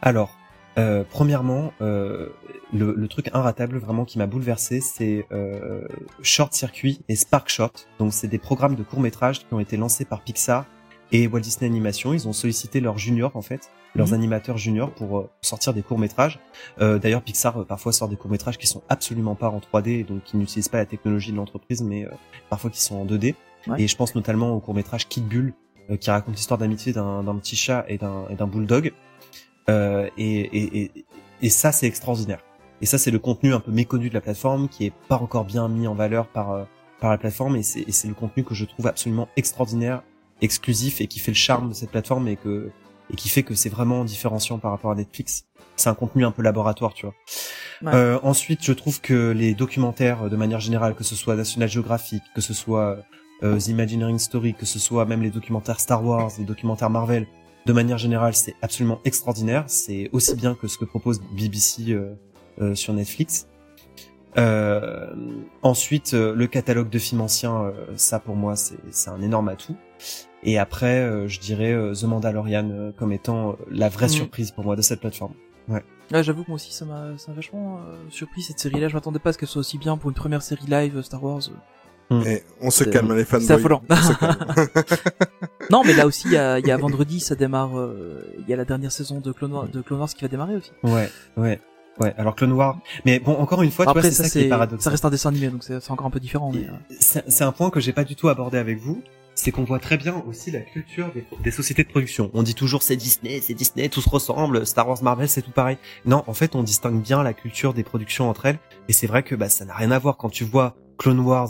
Alors, euh, premièrement, euh, le, le truc inratable vraiment qui m'a bouleversé, c'est euh, Short Circuit et Spark Short. Donc, c'est des programmes de court métrage qui ont été lancés par Pixar et Walt Disney Animation. Ils ont sollicité leurs juniors en fait, leurs Mhm. animateurs juniors pour euh, sortir des courts métrages. Euh, D'ailleurs, Pixar euh, parfois sort des courts métrages qui sont absolument pas en 3D, donc qui n'utilisent pas la technologie de l'entreprise, mais euh, parfois qui sont en 2D. Ouais. Et je pense notamment au court métrage Kid Bull, euh, qui raconte l'histoire d'amitié d'un petit chat et d'un bulldog. Euh, et, et, et, et ça, c'est extraordinaire. Et ça, c'est le contenu un peu méconnu de la plateforme, qui est pas encore bien mis en valeur par euh, par la plateforme. Et c'est et c'est le contenu que je trouve absolument extraordinaire, exclusif et qui fait le charme de cette plateforme et que et qui fait que c'est vraiment différenciant par rapport à Netflix. C'est un contenu un peu laboratoire, tu vois. Ouais. Euh, ensuite, je trouve que les documentaires, de manière générale, que ce soit National Geographic, que ce soit euh, The Imagineering Story, que ce soit même les documentaires Star Wars, les documentaires Marvel, de manière générale, c'est absolument extraordinaire. C'est aussi bien que ce que propose BBC euh, euh, sur Netflix. Euh, ensuite, euh, le catalogue de films anciens, euh, ça pour moi, c'est un énorme atout. Et après, euh, je dirais euh, The Mandalorian euh, comme étant la vraie Mhm. surprise pour moi de cette plateforme. Ouais, j'avoue que moi aussi ça m'a vachement euh, surpris cette série-là. Je m'attendais pas à ce qu'elle soit aussi bien pour une première série live Star Wars. Et on se calme les fanboys. c'est affolant. [laughs] Non, mais là aussi il y a, il y a vendredi, ça démarre. euh, Il y a la dernière saison de Clone Wars, de Clone Wars qui va démarrer aussi. Ouais, ouais, ouais. Alors Clone Noir. Mais bon, encore une fois, tu Après vois, c'est ça ça, qui est c'est paradoxal. ça reste un dessin animé donc c'est encore un peu différent. Mais, euh, C'est c'est un point que j'ai pas du tout abordé avec vous. C'est qu'on voit très bien aussi la culture des, des sociétés de production. On dit toujours c'est Disney, c'est Disney, tout se ressemble, Star Wars, Marvel, c'est tout pareil. Non, en fait, on distingue bien la culture des productions entre elles. Et c'est vrai que bah, ça n'a rien à voir quand tu vois Clone Wars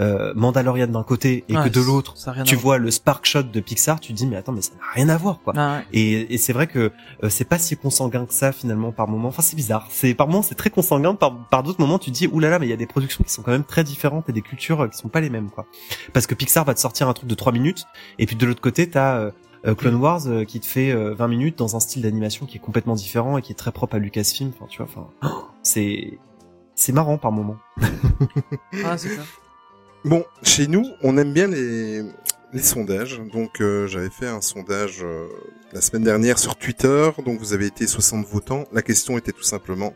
euh, Mandalorian d'un côté et Ouais, que de l'autre tu vois le Spark Shot de Pixar, tu te dis mais attends mais ça n'a rien à voir quoi. Ah ouais. Et, et c'est vrai que euh, c'est pas si consanguin que ça finalement par moment. Enfin c'est bizarre. C'est par moments c'est très consanguin. Par, par d'autres moments tu te dis oulala mais il y a des productions qui sont quand même très différentes et des cultures euh, qui sont pas les mêmes quoi. Parce que Pixar va te sortir un truc de 3 minutes et puis de l'autre côté t'as euh, euh, Clone Wars euh, qui te fait euh, 20 minutes dans un style d'animation qui est complètement différent et qui est très propre à Lucasfilm. Enfin tu vois enfin [gasps] c'est c'est marrant par moment. Ah, c'est ça. [laughs] Bon, chez nous, on aime bien les, sondages. Donc, euh, j'avais fait un sondage euh, la semaine dernière sur Twitter. Donc, vous avez été 60 votants. La question était tout simplement,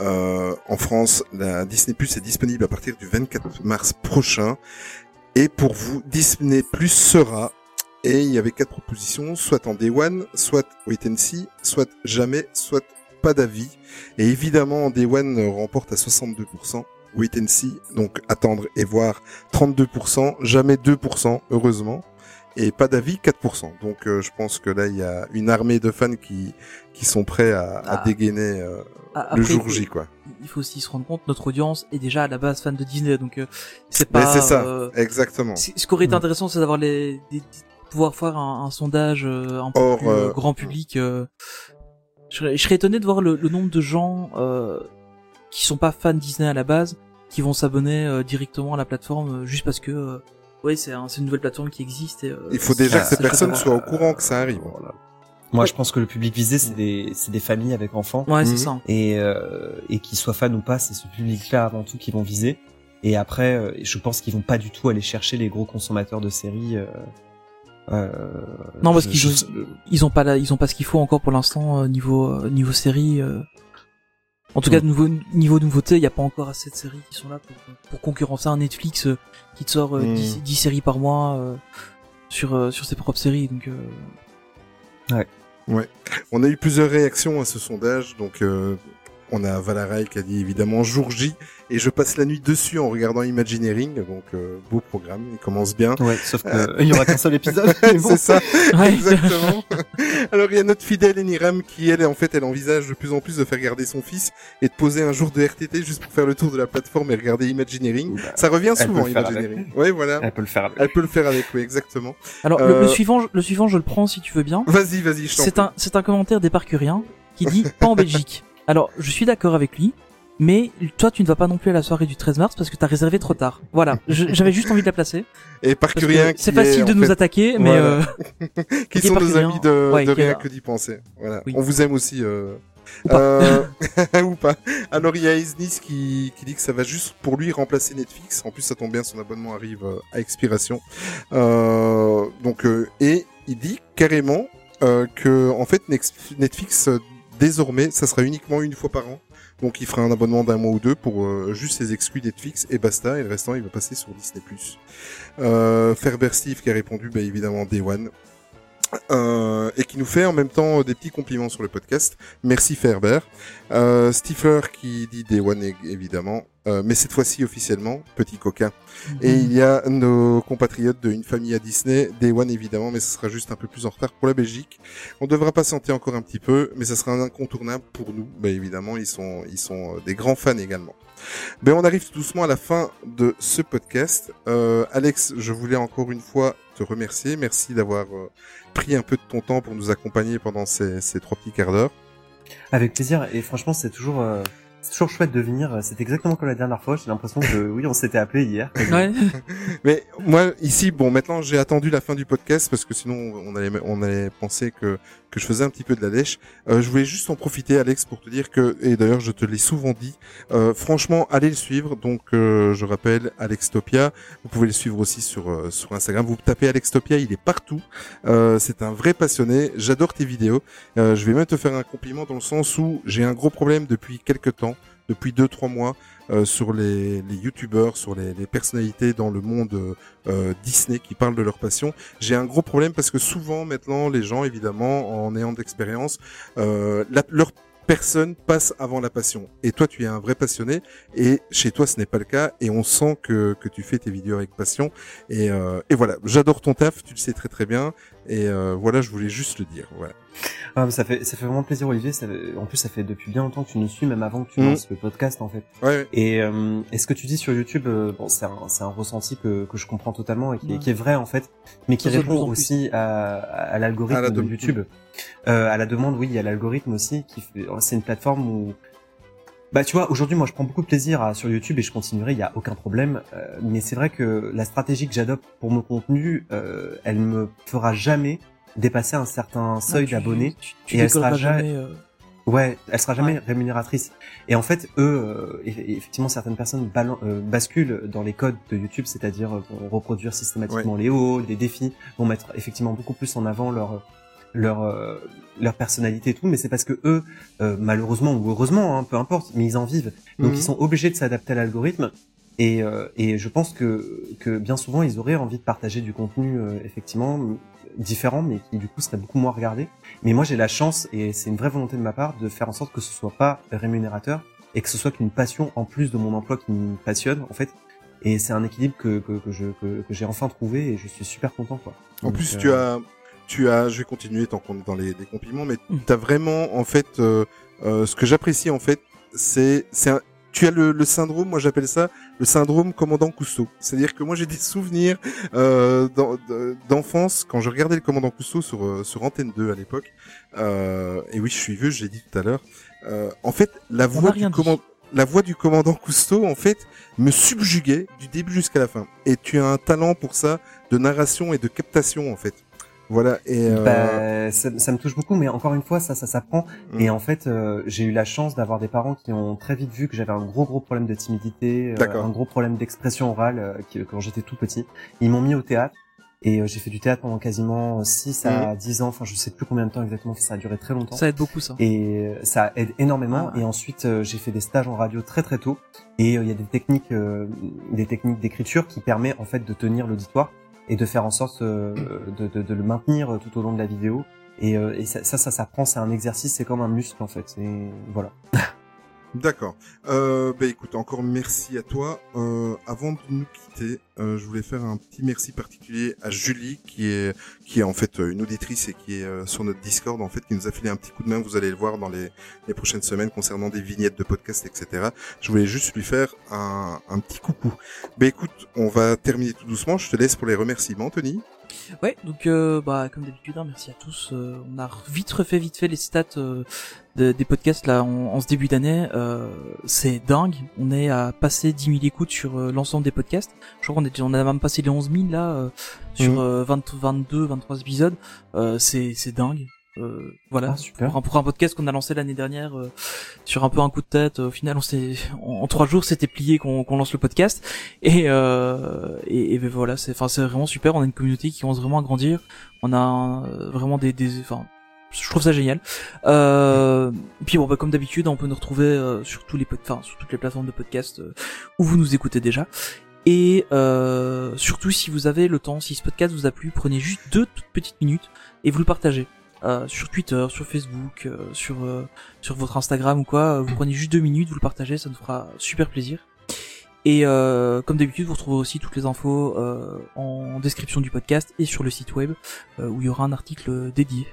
euh, en France, la Disney Plus est disponible à partir du 24 mars prochain. Et pour vous, Disney Plus sera... Et il y avait quatre propositions, soit en Day One, soit Wait and See, soit jamais, soit pas d'avis. Et évidemment, en Day One remporte à 62%. Wait and see, donc attendre et voir 32%, jamais 2%, heureusement, et pas d'avis 4%. Donc euh, je pense que là il y a une armée de fans qui qui sont prêts à, à Ah. dégainer euh, Ah, le jour il faut- J quoi. Il faut aussi se rendre compte, notre audience est déjà à la base fan de Disney, donc euh, c'est Mais pas. c'est ça, euh, exactement. ce ce qui aurait été Mm. intéressant, c'est d'avoir les, pouvoir faire un, un sondage euh, un peu Or, plus euh, grand public. euh. Je, serais, je serais étonné de voir le, le nombre de gens euh, qui sont pas fans Disney à la base, qui vont s'abonner euh, directement à la plateforme euh, juste parce que, euh, ouais, c'est un, c'est une nouvelle plateforme qui existe. Et, euh, Il faut déjà que ces personnes soient au courant que ça arrive. Moi Ouais. je pense que le public visé c'est des c'est des familles avec enfants. Ouais, c'est Mhm. ça. et euh, et qu'ils soient fans ou pas, c'est ce public-là avant tout qu'ils vont viser. Et après, euh, je pense qu'ils vont pas du tout aller chercher les gros consommateurs de séries. Euh, euh, Non, parce qu'ils Ils ont pas la, ils ont pas ce qu'il faut encore pour l'instant euh, niveau euh, niveau série. En tout cas, nouveau niveau nouveauté, il y a pas encore assez de séries qui sont là pour, pour concurrencer un Netflix euh, qui te sort euh, Mm. 10, 10 séries par mois euh, sur euh, sur ses propres séries. Donc euh, On a eu plusieurs réactions à ce sondage, donc euh, on a Valaray qui a dit évidemment jour J et je passe la nuit dessus en regardant Imagineering, donc euh, beau programme, il commence bien. Ouais, sauf que il y aura qu'un seul épisode. [laughs] bon. C'est ça, [laughs] Ouais. exactement. Alors il y a notre fidèle Eniram qui elle en fait elle envisage de plus en plus de faire garder son fils et de poser un jour de RTT juste pour faire le tour de la plateforme et regarder Imagineering. Bah, Ça revient souvent Imagineering. Ouais voilà. Elle peut le faire. Avec. Elle peut le faire avec, oui, exactement. Alors le, Euh, le suivant, je- le suivant, je le prends si tu veux bien. Vas-y, vas-y, je t'en C'est un c'est un commentaire d'éparcurien qui dit pas en Belgique. Alors je suis d'accord avec lui. Mais toi, tu ne vas pas non plus à la soirée du 13 mars parce que t'as réservé trop tard. Voilà, j'avais juste envie de la placer. Et Parcurien C'est facile de nous fait, attaquer, mais Voilà. euh, [laughs] qui sont nos amis de, Ouais, de est rien que d'y penser. Voilà. Oui. On vous aime aussi. Euh... Ou pas. Euh, [laughs] ou pas. Alors il y a Isnis qui, qui dit que ça va juste pour lui remplacer Netflix. En plus ça tombe bien, son abonnement arrive euh, à expiration. Euh, donc euh, et il dit carrément que en fait Netflix désormais ça sera uniquement une fois par an. Donc il fera un abonnement d'un mois ou deux pour euh, juste ses exclus Netflix et basta. Et le restant il va passer sur Disney+. Euh, Ferber Steve qui a répondu bah, évidemment Day One. Euh, et qui nous fait en même temps des petits compliments sur le podcast. Merci Ferber. Euh, Stifler qui dit Day One évidemment, euh, mais cette fois-ci officiellement, petit coquin. Et il y a nos compatriotes de Une famille à Disney, Day One évidemment, mais ce sera juste un peu plus en retard pour la Belgique. On devra patienter encore un petit peu, mais ça sera un incontournable pour nous. Bah évidemment, ils sont, ils sont euh, des grands fans également. Ben on arrive tout doucement à la fin de ce podcast. Euh, Alex, je voulais encore une fois te remercier. Merci d'avoir euh, pris un peu de ton temps pour nous accompagner pendant ces, ces trois petits quarts d'heure. Avec plaisir. Et franchement, c'est toujours, euh, c'est toujours chouette de venir. C'est exactement comme la dernière fois. J'ai l'impression que [laughs] oui, on s'était appelé hier. ouais. [laughs] Mais moi ici, bon, maintenant j'ai attendu la fin du podcast parce que sinon on allait on allait penser que que je faisais un petit peu de la lèche. Euh, je voulais juste en profiter, Alex, pour te dire que et d'ailleurs je te l'ai souvent dit. euh, franchement, allez le suivre. Donc euh, je rappelle Alextopia. Vous pouvez le suivre aussi sur euh, sur Instagram. Vous tapez Alextopia, il est partout. C'est un vrai passionné. J'adore tes vidéos. Je vais même te faire un compliment dans le sens où j'ai un gros problème depuis quelques temps, depuis deux trois mois euh, sur les, les youtubeurs, sur les, personnalités dans le monde euh, Disney qui parlent de leur passion. J'ai un gros problème parce que souvent maintenant les gens évidemment en ayant d'expérience, euh, leur personne passe avant la passion. Et toi tu es un vrai passionné et chez toi ce n'est pas le cas et on sent que, que tu fais tes vidéos avec passion. Et, euh, et voilà, j'adore ton taf, tu le sais très très bien. Et euh, voilà, je voulais juste le dire. Voilà. Ah, ça fait ça fait vraiment plaisir Olivier. Ça, en plus, ça fait depuis bien longtemps que tu nous suis, même avant que tu Mhm. lances le podcast en fait. Ouais. Et, euh, et ce que tu dis sur YouTube, euh, bon, c'est un, c'est un ressenti que, que je comprends totalement et qui, Ouais. qui est vrai en fait, mais qui répond aussi à, à l'algorithme de. YouTube. Euh, à la demande, oui, il y a l'algorithme aussi qui fait. C'est une plateforme où bah tu vois, aujourd'hui moi je prends beaucoup de plaisir à, sur YouTube et je continuerai, il y a aucun problème. Euh, mais c'est vrai que la stratégie que j'adopte pour mon contenu, euh, elle me fera jamais dépasser un certain seuil Ah, d'abonnés. Et elle sera jamais- jamais. euh, Ouais, elle sera jamais Ouais. rémunératrice. Et en fait, eux, euh, eff- effectivement, certaines personnes euh, basculent dans les codes de YouTube, c'est-à-dire euh, vont reproduire systématiquement les hauts, des défis, vont mettre effectivement beaucoup plus en avant leur leur euh, leur personnalité et tout. Mais c'est parce que eux, euh, malheureusement ou heureusement, hein, peu importe, mais ils en vivent. Donc Mhm. ils sont obligés de s'adapter à l'algorithme. Et, euh, et je pense que, que bien souvent ils auraient envie de partager du contenu euh, effectivement différent, mais qui du coup serait beaucoup moins regardé. Mais moi j'ai la chance et c'est une vraie volonté de ma part de faire en sorte que ce soit pas rémunérateur et que ce soit qu'une passion en plus de mon emploi qui me passionne en fait. Et c'est un équilibre que, que, que je que, que j'ai enfin trouvé et je suis super content quoi. En Donc, plus, euh, tu as, tu as, je vais continuer tant qu'on est dans les, les compliments, mais Mm. tu as vraiment, en fait, euh, euh, ce que j'apprécie, en fait, c'est, c'est un- tu as le, le syndrome, moi j'appelle ça le syndrome commandant Cousteau. C'est-à-dire que moi j'ai des souvenirs euh, d'en- de- d'enfance quand je regardais le commandant Cousteau sur, euh, sur Antenne 2 à l'époque. Euh, et oui, je suis vieux, je l'ai dit tout à l'heure. Euh, en fait, la voix du commandant la voix du commandant Cousteau, en fait, me subjuguait du début jusqu'à la fin. Et tu as un talent pour ça, de narration et de captation, en fait. Voilà. Et euh, Bah, ça, ça me touche beaucoup, mais encore une fois, ça, ça s'apprend. Mm. Et en fait, euh, j'ai eu la chance d'avoir des parents qui ont très vite vu que j'avais un gros, gros problème de timidité, euh, D'accord. un gros problème d'expression orale euh, qui- quand j'étais tout petit. Ils m'ont mis au théâtre. Et euh, j'ai fait du théâtre pendant quasiment 6 à 10 ans, enfin je sais plus combien de temps exactement, ça a duré très longtemps. Ça aide beaucoup ça. Et euh, ça aide énormément. Ah. Et ensuite, euh, j'ai fait des stages en radio très très tôt. Et euh, il y a des techniques, euh, des techniques d'écriture qui permettent en fait de tenir l'auditoire et de faire en sorte euh, de, de, de le maintenir tout au long de la vidéo. Et, euh, et ça, ça, ça s'apprend. C'est un exercice. C'est comme un muscle en fait. Et voilà. [laughs] D'accord. Euh, bah écoute, encore merci à toi. Euh, avant de nous quitter, euh, je voulais faire un petit merci particulier à Julie, qui est qui est en fait euh, une auditrice et qui est euh, sur notre Discord en fait, qui nous a filé un petit coup de main. Vous allez le voir dans les, les prochaines semaines concernant des vignettes de podcast, etc. Je voulais juste lui faire un, un petit coucou. Bah écoute, on va terminer tout doucement. Je te laisse pour les remerciements, Tony. Ouais, donc euh, bah comme d'habitude, hein, merci à tous. Euh, on a vite refait vite fait les stats euh, de- des podcasts là en, en ce début d'année. Euh, c'est dingue. On est à passer 10 000 écoutes sur euh, l'ensemble des podcasts. Je crois qu'on est, on a même passé les 11 000 là euh, sur euh, 20, 22, 23 épisodes. Euh, c'est c'est dingue. Euh, voilà. Ah, super. Pour un, pour un podcast qu'on a lancé l'année dernière euh, sur un peu un coup de tête, euh, au final on s'est en, en trois jours c'était plié qu'on qu'on lance le podcast et euh, et, et ben voilà c'est enfin c'est vraiment super on a une communauté qui commence vraiment à grandir on a euh, vraiment des des enfin je trouve ça génial euh, puis bon bah comme d'habitude on peut nous retrouver euh, sur tous les enfin sur toutes les plateformes de podcast euh, où vous nous écoutez déjà et euh, surtout si vous avez le temps si ce podcast vous a plu prenez juste deux toutes petites minutes et vous le partagez euh, sur Twitter, sur Facebook, sur sur votre Instagram ou quoi, vous prenez juste deux minutes, vous le partagez, ça nous fera super plaisir. Et euh, comme d'habitude, vous retrouverez aussi toutes les infos euh, en description du podcast et sur le site web euh, où il y aura un article dédié.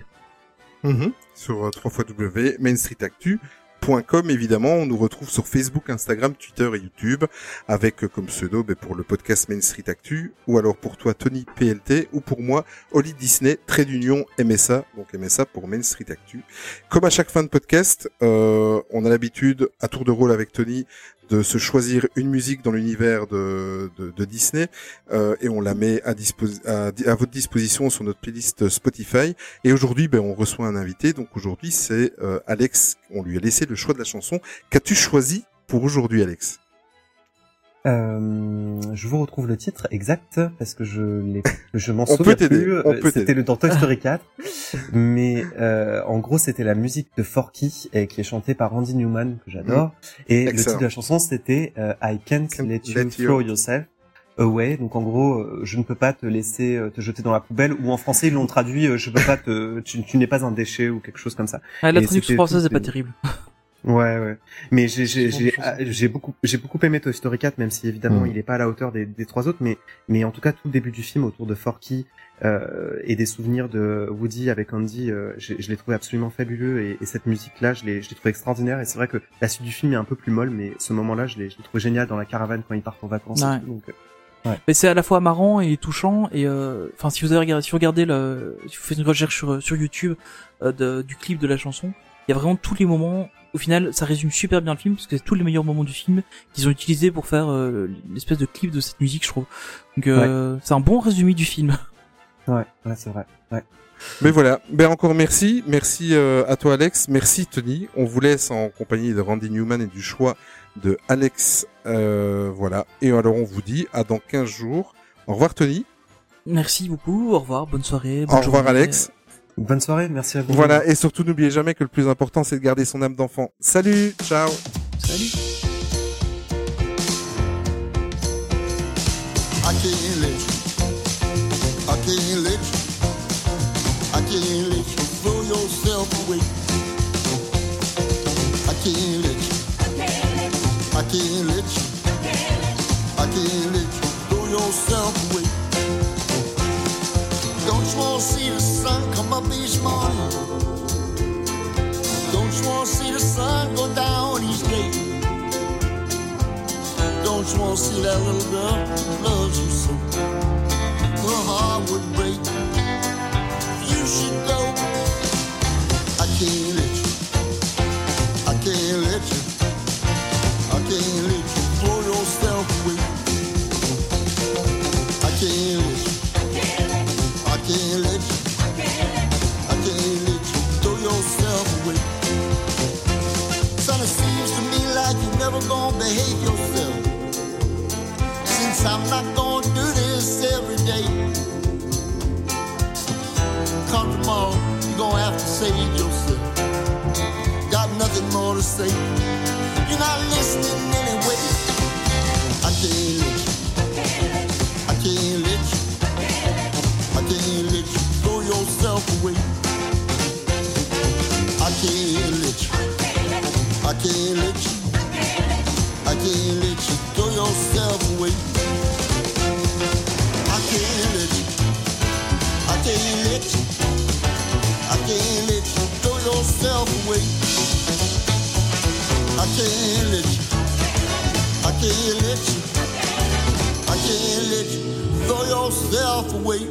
Sur euh, www.mainstreetactu.com évidemment. On nous retrouve sur Facebook, Instagram, Twitter et YouTube avec euh, comme pseudo ben, pour le podcast Main Street Actu ou alors pour toi Tony PLT ou pour moi Oli Disney trait d'union MSA donc MSA pour Main Street Actu. Comme à chaque fin de podcast, euh, on a l'habitude à tour de rôle avec Tony de se choisir une musique dans l'univers de, de, Disney euh, et on la met à, à votre disposition sur notre playlist Spotify. Et aujourd'hui, ben, on reçoit un invité. Donc aujourd'hui, c'est euh, Alex. On lui a laissé le choix de la chanson. Qu'as-tu choisi pour aujourd'hui, Alex? Euh, je vous retrouve le titre exact parce que je l'ai, je m'en souviens plus. Euh, C'était le dans Toy Story 4, mais euh, en gros c'était la musique de Forky et qui est chantée par Randy Newman que j'adore. Et le titre de la chanson c'était euh, I Can't, Can't Let You let Throw you- Yourself Away. Donc en gros, euh, je ne peux pas te laisser te jeter dans la poubelle. Ou en français ils l'ont traduit, je peux pas te, tu, tu n'es pas un déchet ou quelque chose comme ça. Ah, la traduction française tout- est pas terrible. Ouais, ouais. Mais j'ai j'ai ah, j'ai beaucoup j'ai beaucoup aimé Toy Story 4, même si évidemment Mm. il est pas à la hauteur des, des trois autres, mais mais en tout cas tout le début du film autour de Forky euh, et des souvenirs de Woody avec Andy, euh, je, je l'ai trouvé absolument fabuleux et, et cette musique là, je l'ai je l'ai trouvé extraordinaire et c'est vrai que la suite du film est un peu plus molle, mais ce moment-là, je l'ai je l'ai trouvé génial dans la caravane quand ils partent en vacances. et Ouais. tout, donc, euh, Mais c'est à la fois marrant et touchant et euh, enfin si vous avez regardé, si vous regardez le, si vous faites une recherche sur sur YouTube euh, de- du clip de la chanson, il y a vraiment tous les moments. Au final, ça résume super bien le film parce que c'est tous les meilleurs moments du film qu'ils ont utilisé pour faire euh, l'espèce de clip de cette musique, je trouve. Donc euh, c'est un bon résumé du film. [laughs] ouais, ouais, c'est vrai. Ouais. Mais voilà, ben encore merci, merci euh, à toi Alex, merci Tony. On vous laisse en compagnie de Randy Newman et du choix de Alex, euh, voilà. Et alors on vous dit à dans 15 jours. Au revoir Tony. Merci beaucoup. Au revoir. Bonne soirée. bonne Au revoir journée. Alex. Bonne soirée, merci à vous. Voilà, et surtout n'oubliez jamais que le plus important c'est de garder son âme d'enfant. Salut, ciao. Salut. Sun go down each day? Don't you wanna see that little girl who loves you so? Her heart would break. You should go. I can't can't let you throw yourself away. I can't let you. I can't let you. I can't let you throw yourself away.